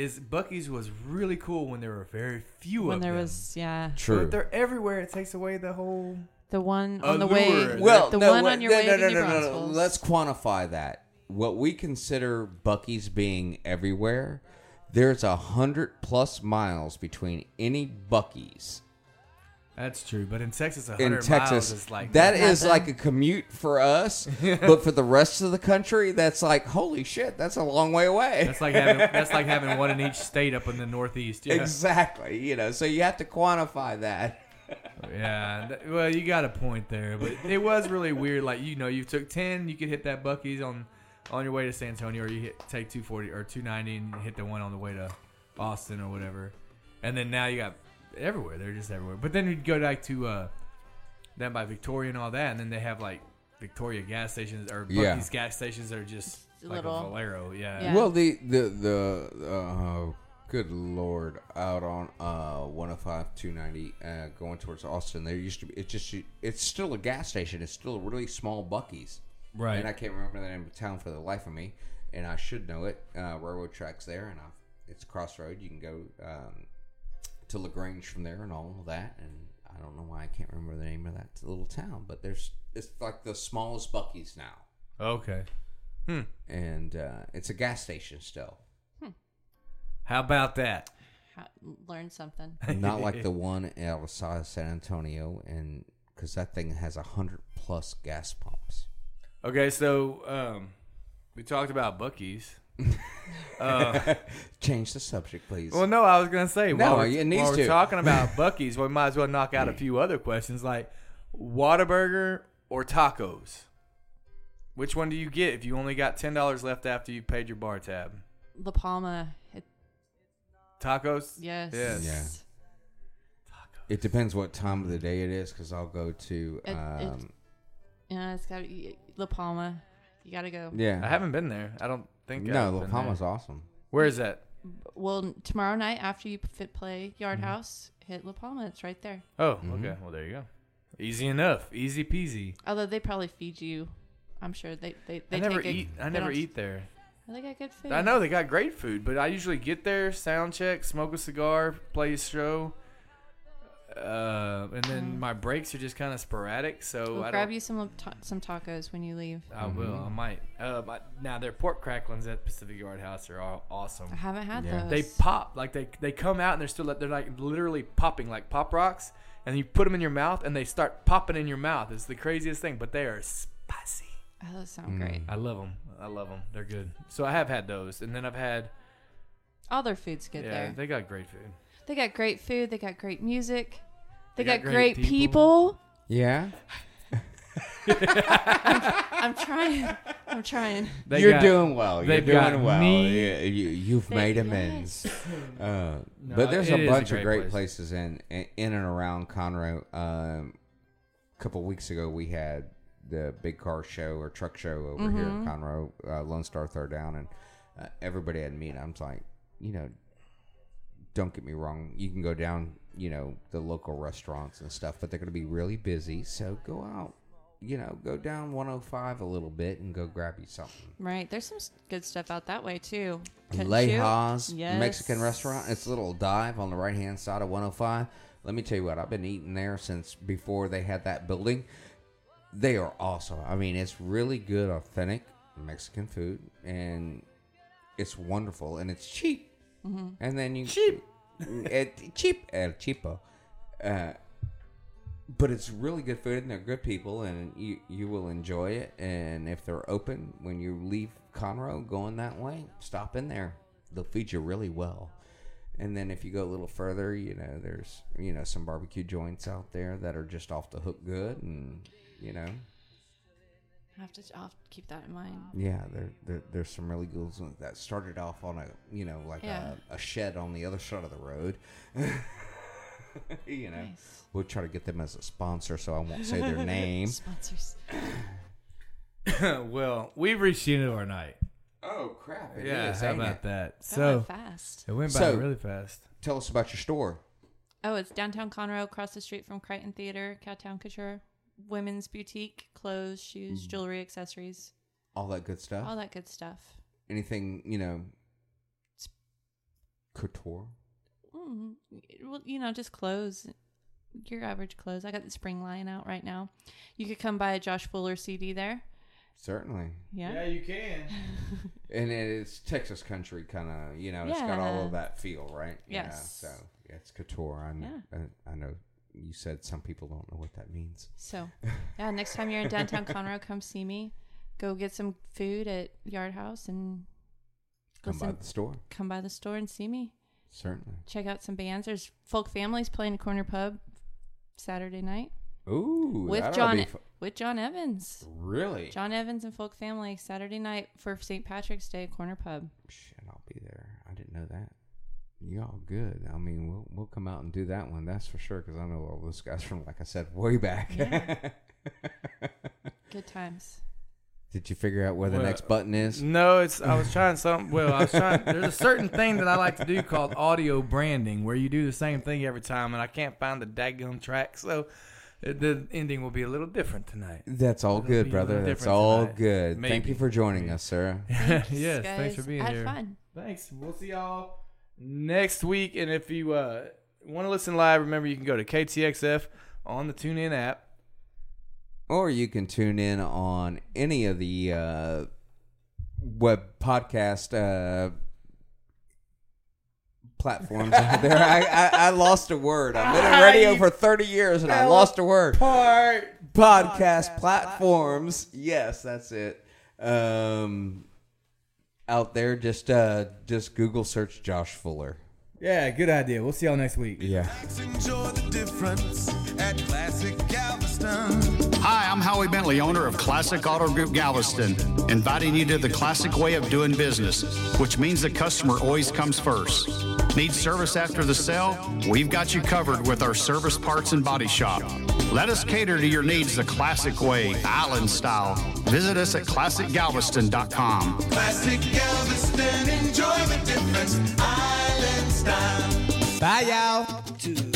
[SPEAKER 3] Is Buc-ee's was really cool when there were very few of them.
[SPEAKER 5] when
[SPEAKER 3] of
[SPEAKER 5] there
[SPEAKER 3] them.
[SPEAKER 5] was, yeah,
[SPEAKER 4] True.
[SPEAKER 3] But they're everywhere. It takes away the whole.
[SPEAKER 5] the one on the
[SPEAKER 3] Allure.
[SPEAKER 5] way.
[SPEAKER 4] well,
[SPEAKER 5] the
[SPEAKER 4] no,
[SPEAKER 5] one
[SPEAKER 4] wait,
[SPEAKER 5] on your
[SPEAKER 4] no,
[SPEAKER 5] way
[SPEAKER 4] no,
[SPEAKER 5] to
[SPEAKER 4] no,
[SPEAKER 5] New
[SPEAKER 4] no, no, no.
[SPEAKER 5] Braunfels.
[SPEAKER 4] Let's quantify that. What we consider Buc-ee's being everywhere, there's a hundred plus miles between any Buc-ee's
[SPEAKER 3] That's true, but in Texas, a
[SPEAKER 4] in Texas.
[SPEAKER 3] miles is like
[SPEAKER 4] that is like a commute for us, but for the rest of the country, that's like holy shit. That's a long way away.
[SPEAKER 3] That's like having that's like having one in each state up in the Northeast. Yeah.
[SPEAKER 4] Exactly. You know, so you have to quantify that.
[SPEAKER 3] Yeah, well, you got a point there, but it was really weird. Like you know, you took ten, you could hit that Buc-ee's on on your way to San Antonio, or you hit take two forty or two ninety and hit the one on the way to Austin or whatever. And then now you got everywhere. They're just everywhere. But then you'd go back to uh, down by Victoria and all that, and then they have like Victoria gas stations or Buc-ee's
[SPEAKER 4] Yeah.
[SPEAKER 3] gas stations that are just like
[SPEAKER 5] Little-
[SPEAKER 3] a Valero. Yeah.
[SPEAKER 5] Yeah.
[SPEAKER 4] Well, the the the uh, good lord, out on uh 105 290 uh, going towards Austin, there used to be. It's just it's still a gas station. It's still a really small Buc-ee's.
[SPEAKER 3] Right.
[SPEAKER 4] And I can't remember the name of the town for the life of me, and I should know it. Uh, railroad tracks there, and I, it's crossroad. You can go um, to La Grange from there, and all of that. And I don't know why I can't remember the name of that little town, but there's it's like the smallest Buc-ee's now,
[SPEAKER 3] Okay.
[SPEAKER 4] and uh, it's a gas station still.
[SPEAKER 3] How about that?
[SPEAKER 5] Ha- Learned something.
[SPEAKER 4] not like the one outside of San Antonio, and because that thing has a hundred plus gas pumps.
[SPEAKER 3] Okay, so um, we talked about Buc-ee's.
[SPEAKER 4] Change the subject, please.
[SPEAKER 3] Well, no, I was gonna say
[SPEAKER 4] No,
[SPEAKER 3] while we're,
[SPEAKER 4] it needs
[SPEAKER 3] while we're talking about Buc-ee's, we might as well knock out a few other questions like Whataburger or tacos. Which one do you get if you only got ten dollars left after you paid your bar tab?
[SPEAKER 5] La Palma. It,
[SPEAKER 3] Tacos.
[SPEAKER 5] yes.
[SPEAKER 3] Yes.
[SPEAKER 4] Yeah. it depends what time of the day it is, because I'll go to.
[SPEAKER 5] It- it-
[SPEAKER 4] Um,
[SPEAKER 5] Yeah, it's got La Palma. You got to go.
[SPEAKER 4] yeah,
[SPEAKER 3] I haven't been there. I don't think.
[SPEAKER 4] No, La Palma's
[SPEAKER 3] there.
[SPEAKER 4] awesome.
[SPEAKER 3] Where is that?
[SPEAKER 5] Well, tomorrow night after you fit play Yard House, hit La Palma. It's right there.
[SPEAKER 3] Oh,
[SPEAKER 4] Mm-hmm.
[SPEAKER 3] okay. Well, there you go. Easy enough. Easy peasy.
[SPEAKER 5] Although they probably feed you. I'm sure they they, they
[SPEAKER 3] I never
[SPEAKER 5] take
[SPEAKER 3] eat. I never eat there.
[SPEAKER 5] They got good food.
[SPEAKER 3] I know they got great food, but I usually get there, sound check, smoke a cigar, play a show, uh, and then my breaks are just kind of sporadic. So
[SPEAKER 5] We'll
[SPEAKER 3] I
[SPEAKER 5] grab
[SPEAKER 3] don't.
[SPEAKER 5] you some ta- some tacos when you leave.
[SPEAKER 3] I will. I might. Uh, but now their pork cracklings at Pacific Yard House are all awesome.
[SPEAKER 5] I haven't had
[SPEAKER 4] Yeah.
[SPEAKER 5] those.
[SPEAKER 3] They pop like they they come out and they're still they're like literally popping like pop rocks, and you put them in your mouth and they start popping in your mouth. It's the craziest thing, but they are spicy.
[SPEAKER 5] Oh, those sound great.
[SPEAKER 3] I love them. I love them. They're good. So I have had those, and then I've had
[SPEAKER 5] All their food's good
[SPEAKER 3] yeah,
[SPEAKER 5] there.
[SPEAKER 3] they got great food.
[SPEAKER 5] They got great food. They got great music. They,
[SPEAKER 3] They
[SPEAKER 5] got,
[SPEAKER 3] got
[SPEAKER 5] great,
[SPEAKER 3] great
[SPEAKER 5] people.
[SPEAKER 3] people.
[SPEAKER 4] Yeah,
[SPEAKER 5] I'm trying. I'm trying.
[SPEAKER 3] They
[SPEAKER 4] you're
[SPEAKER 3] got-
[SPEAKER 4] doing well. You're
[SPEAKER 3] they've
[SPEAKER 4] doing well.
[SPEAKER 3] me.
[SPEAKER 4] You, you, have
[SPEAKER 5] They-
[SPEAKER 4] made
[SPEAKER 5] yes.
[SPEAKER 4] amends. Uh,
[SPEAKER 3] No,
[SPEAKER 4] but there's a
[SPEAKER 3] is a
[SPEAKER 4] bunch of
[SPEAKER 3] great
[SPEAKER 4] great
[SPEAKER 3] place.
[SPEAKER 4] places in, in in and around Conroe. Um, a couple weeks ago, we had the big car show or truck show over here in Conroe, uh, Lone Star Throwdown, and uh, everybody had meat. I'm like, you know, don't get me wrong. You can go down, you know, the local restaurants and stuff, but they're going to be really busy. So go out, you know, go down 105 a little bit and go grab you something.
[SPEAKER 5] Right. There's some good stuff out that way too.
[SPEAKER 4] Leja's
[SPEAKER 5] Yes.
[SPEAKER 4] Mexican restaurant. It's a little dive on the right hand side of 105. Let me tell you what, I've been eating there since before they had that building. They are awesome. I mean, it's really good, authentic Mexican food, and it's wonderful and it's cheap. Mm-hmm. and then you cheap, mm, it, cheap, el cheapo. Uh, but it's really good food, and they're good people, and you you will enjoy it. And if they're open when you leave Conroe going that way, stop in there. They'll feed you really well. And then if you go a little further, you know, there's you know some barbecue joints out there that are just off the hook good, and you know,
[SPEAKER 5] I have to, I'll have to keep that in mind.
[SPEAKER 4] yeah, there, there there's some really good ones that started off on a you know like
[SPEAKER 5] Yeah.
[SPEAKER 4] a, a shed on the other side of the road. you know,
[SPEAKER 5] Nice.
[SPEAKER 4] we'll try to get them as a sponsor, so I won't say their name.
[SPEAKER 5] Sponsors.
[SPEAKER 3] well, we've reached the end of our night.
[SPEAKER 4] Oh crap! it
[SPEAKER 3] yeah,
[SPEAKER 4] is,
[SPEAKER 3] how
[SPEAKER 4] ain't
[SPEAKER 3] about
[SPEAKER 4] it?
[SPEAKER 3] that?
[SPEAKER 5] That
[SPEAKER 3] So
[SPEAKER 5] went fast.
[SPEAKER 3] it went by
[SPEAKER 4] So-
[SPEAKER 3] really fast.
[SPEAKER 4] Tell us about your store.
[SPEAKER 5] Oh, it's downtown Conroe, across the street from Crighton Theater, Cowtown Couture, women's boutique, clothes, shoes, jewelry, accessories,
[SPEAKER 4] All that good stuff.
[SPEAKER 5] all that good stuff.
[SPEAKER 4] Anything you know, couture.
[SPEAKER 5] Mm, well, you know, just clothes. Your average clothes. I got the spring line out right now. You could come buy a Josh Fuller CD there.
[SPEAKER 4] Certainly,
[SPEAKER 5] Yeah.
[SPEAKER 3] Yeah, you can.
[SPEAKER 4] and it's Texas country kind of. You know, it's got all
[SPEAKER 5] Yeah.
[SPEAKER 4] of that feel, right? Yeah,
[SPEAKER 5] Yes.
[SPEAKER 4] so yeah, it's couture. I know. I, I know. You said some people don't know what that means.
[SPEAKER 5] So, yeah, next time you're in downtown Conroe, come see me. Go get some food at Yard House and
[SPEAKER 4] Come by the store.
[SPEAKER 5] come by the store and see me.
[SPEAKER 4] Certainly.
[SPEAKER 5] Check out some bands. There's Folk Families playing corner pub Saturday night
[SPEAKER 4] Ooh,
[SPEAKER 5] with John
[SPEAKER 4] fu-
[SPEAKER 5] with John Evans.
[SPEAKER 4] really?
[SPEAKER 5] John Evans and Folk Family Saturday night for St. Patrick's Day corner pub.
[SPEAKER 4] Shit, I'll be there. I didn't know that. Y'all good. I mean, we'll we'll come out and do that one. That's for sure. Because I know all those guys from, like I said, way back.
[SPEAKER 5] Good times.
[SPEAKER 4] Did you figure out where the
[SPEAKER 3] Well,
[SPEAKER 4] next button is?
[SPEAKER 3] No, it's I was trying something. Well, I was trying. There's a certain thing that I like to do called audio branding, where you do the same thing every time, and I can't find the daggum track, so uh, the ending will be a little different tonight.
[SPEAKER 4] That's all
[SPEAKER 3] It'll
[SPEAKER 4] good, brother. That's all
[SPEAKER 3] tonight.
[SPEAKER 4] good. Thank you for joining us, Sara.
[SPEAKER 3] yes, thanks for being
[SPEAKER 5] I had
[SPEAKER 3] here.
[SPEAKER 5] fun.
[SPEAKER 3] Thanks. We'll see y'all next week. And if you uh, want to listen live, remember you can go to KTXF on the TuneIn app.
[SPEAKER 4] Or you can tune in on any of the uh, web podcast uh, platforms out there. I, I, I lost a word. I've been in radio for 30 years and I lost a word.
[SPEAKER 3] Part.
[SPEAKER 4] Podcast platforms. Yes, that's it. Um, out there, just uh, just Google search Josh Fuller.
[SPEAKER 3] Yeah, good idea. We'll see y'all next week.
[SPEAKER 4] Yeah.
[SPEAKER 7] Enjoy the difference at Classic Galveston.
[SPEAKER 1] Hi, I'm Howie Bentley, owner of Classic Auto Group Galveston, inviting you to the classic way of doing business, which means the customer always comes first. Need service after the sale? We've got you covered with our service parts and body shop. Let us cater to your needs the classic way, island style. Visit us at classicgalveston.com.
[SPEAKER 7] Classic Galveston. Enjoy the difference. Island style.
[SPEAKER 4] Bye, y'all.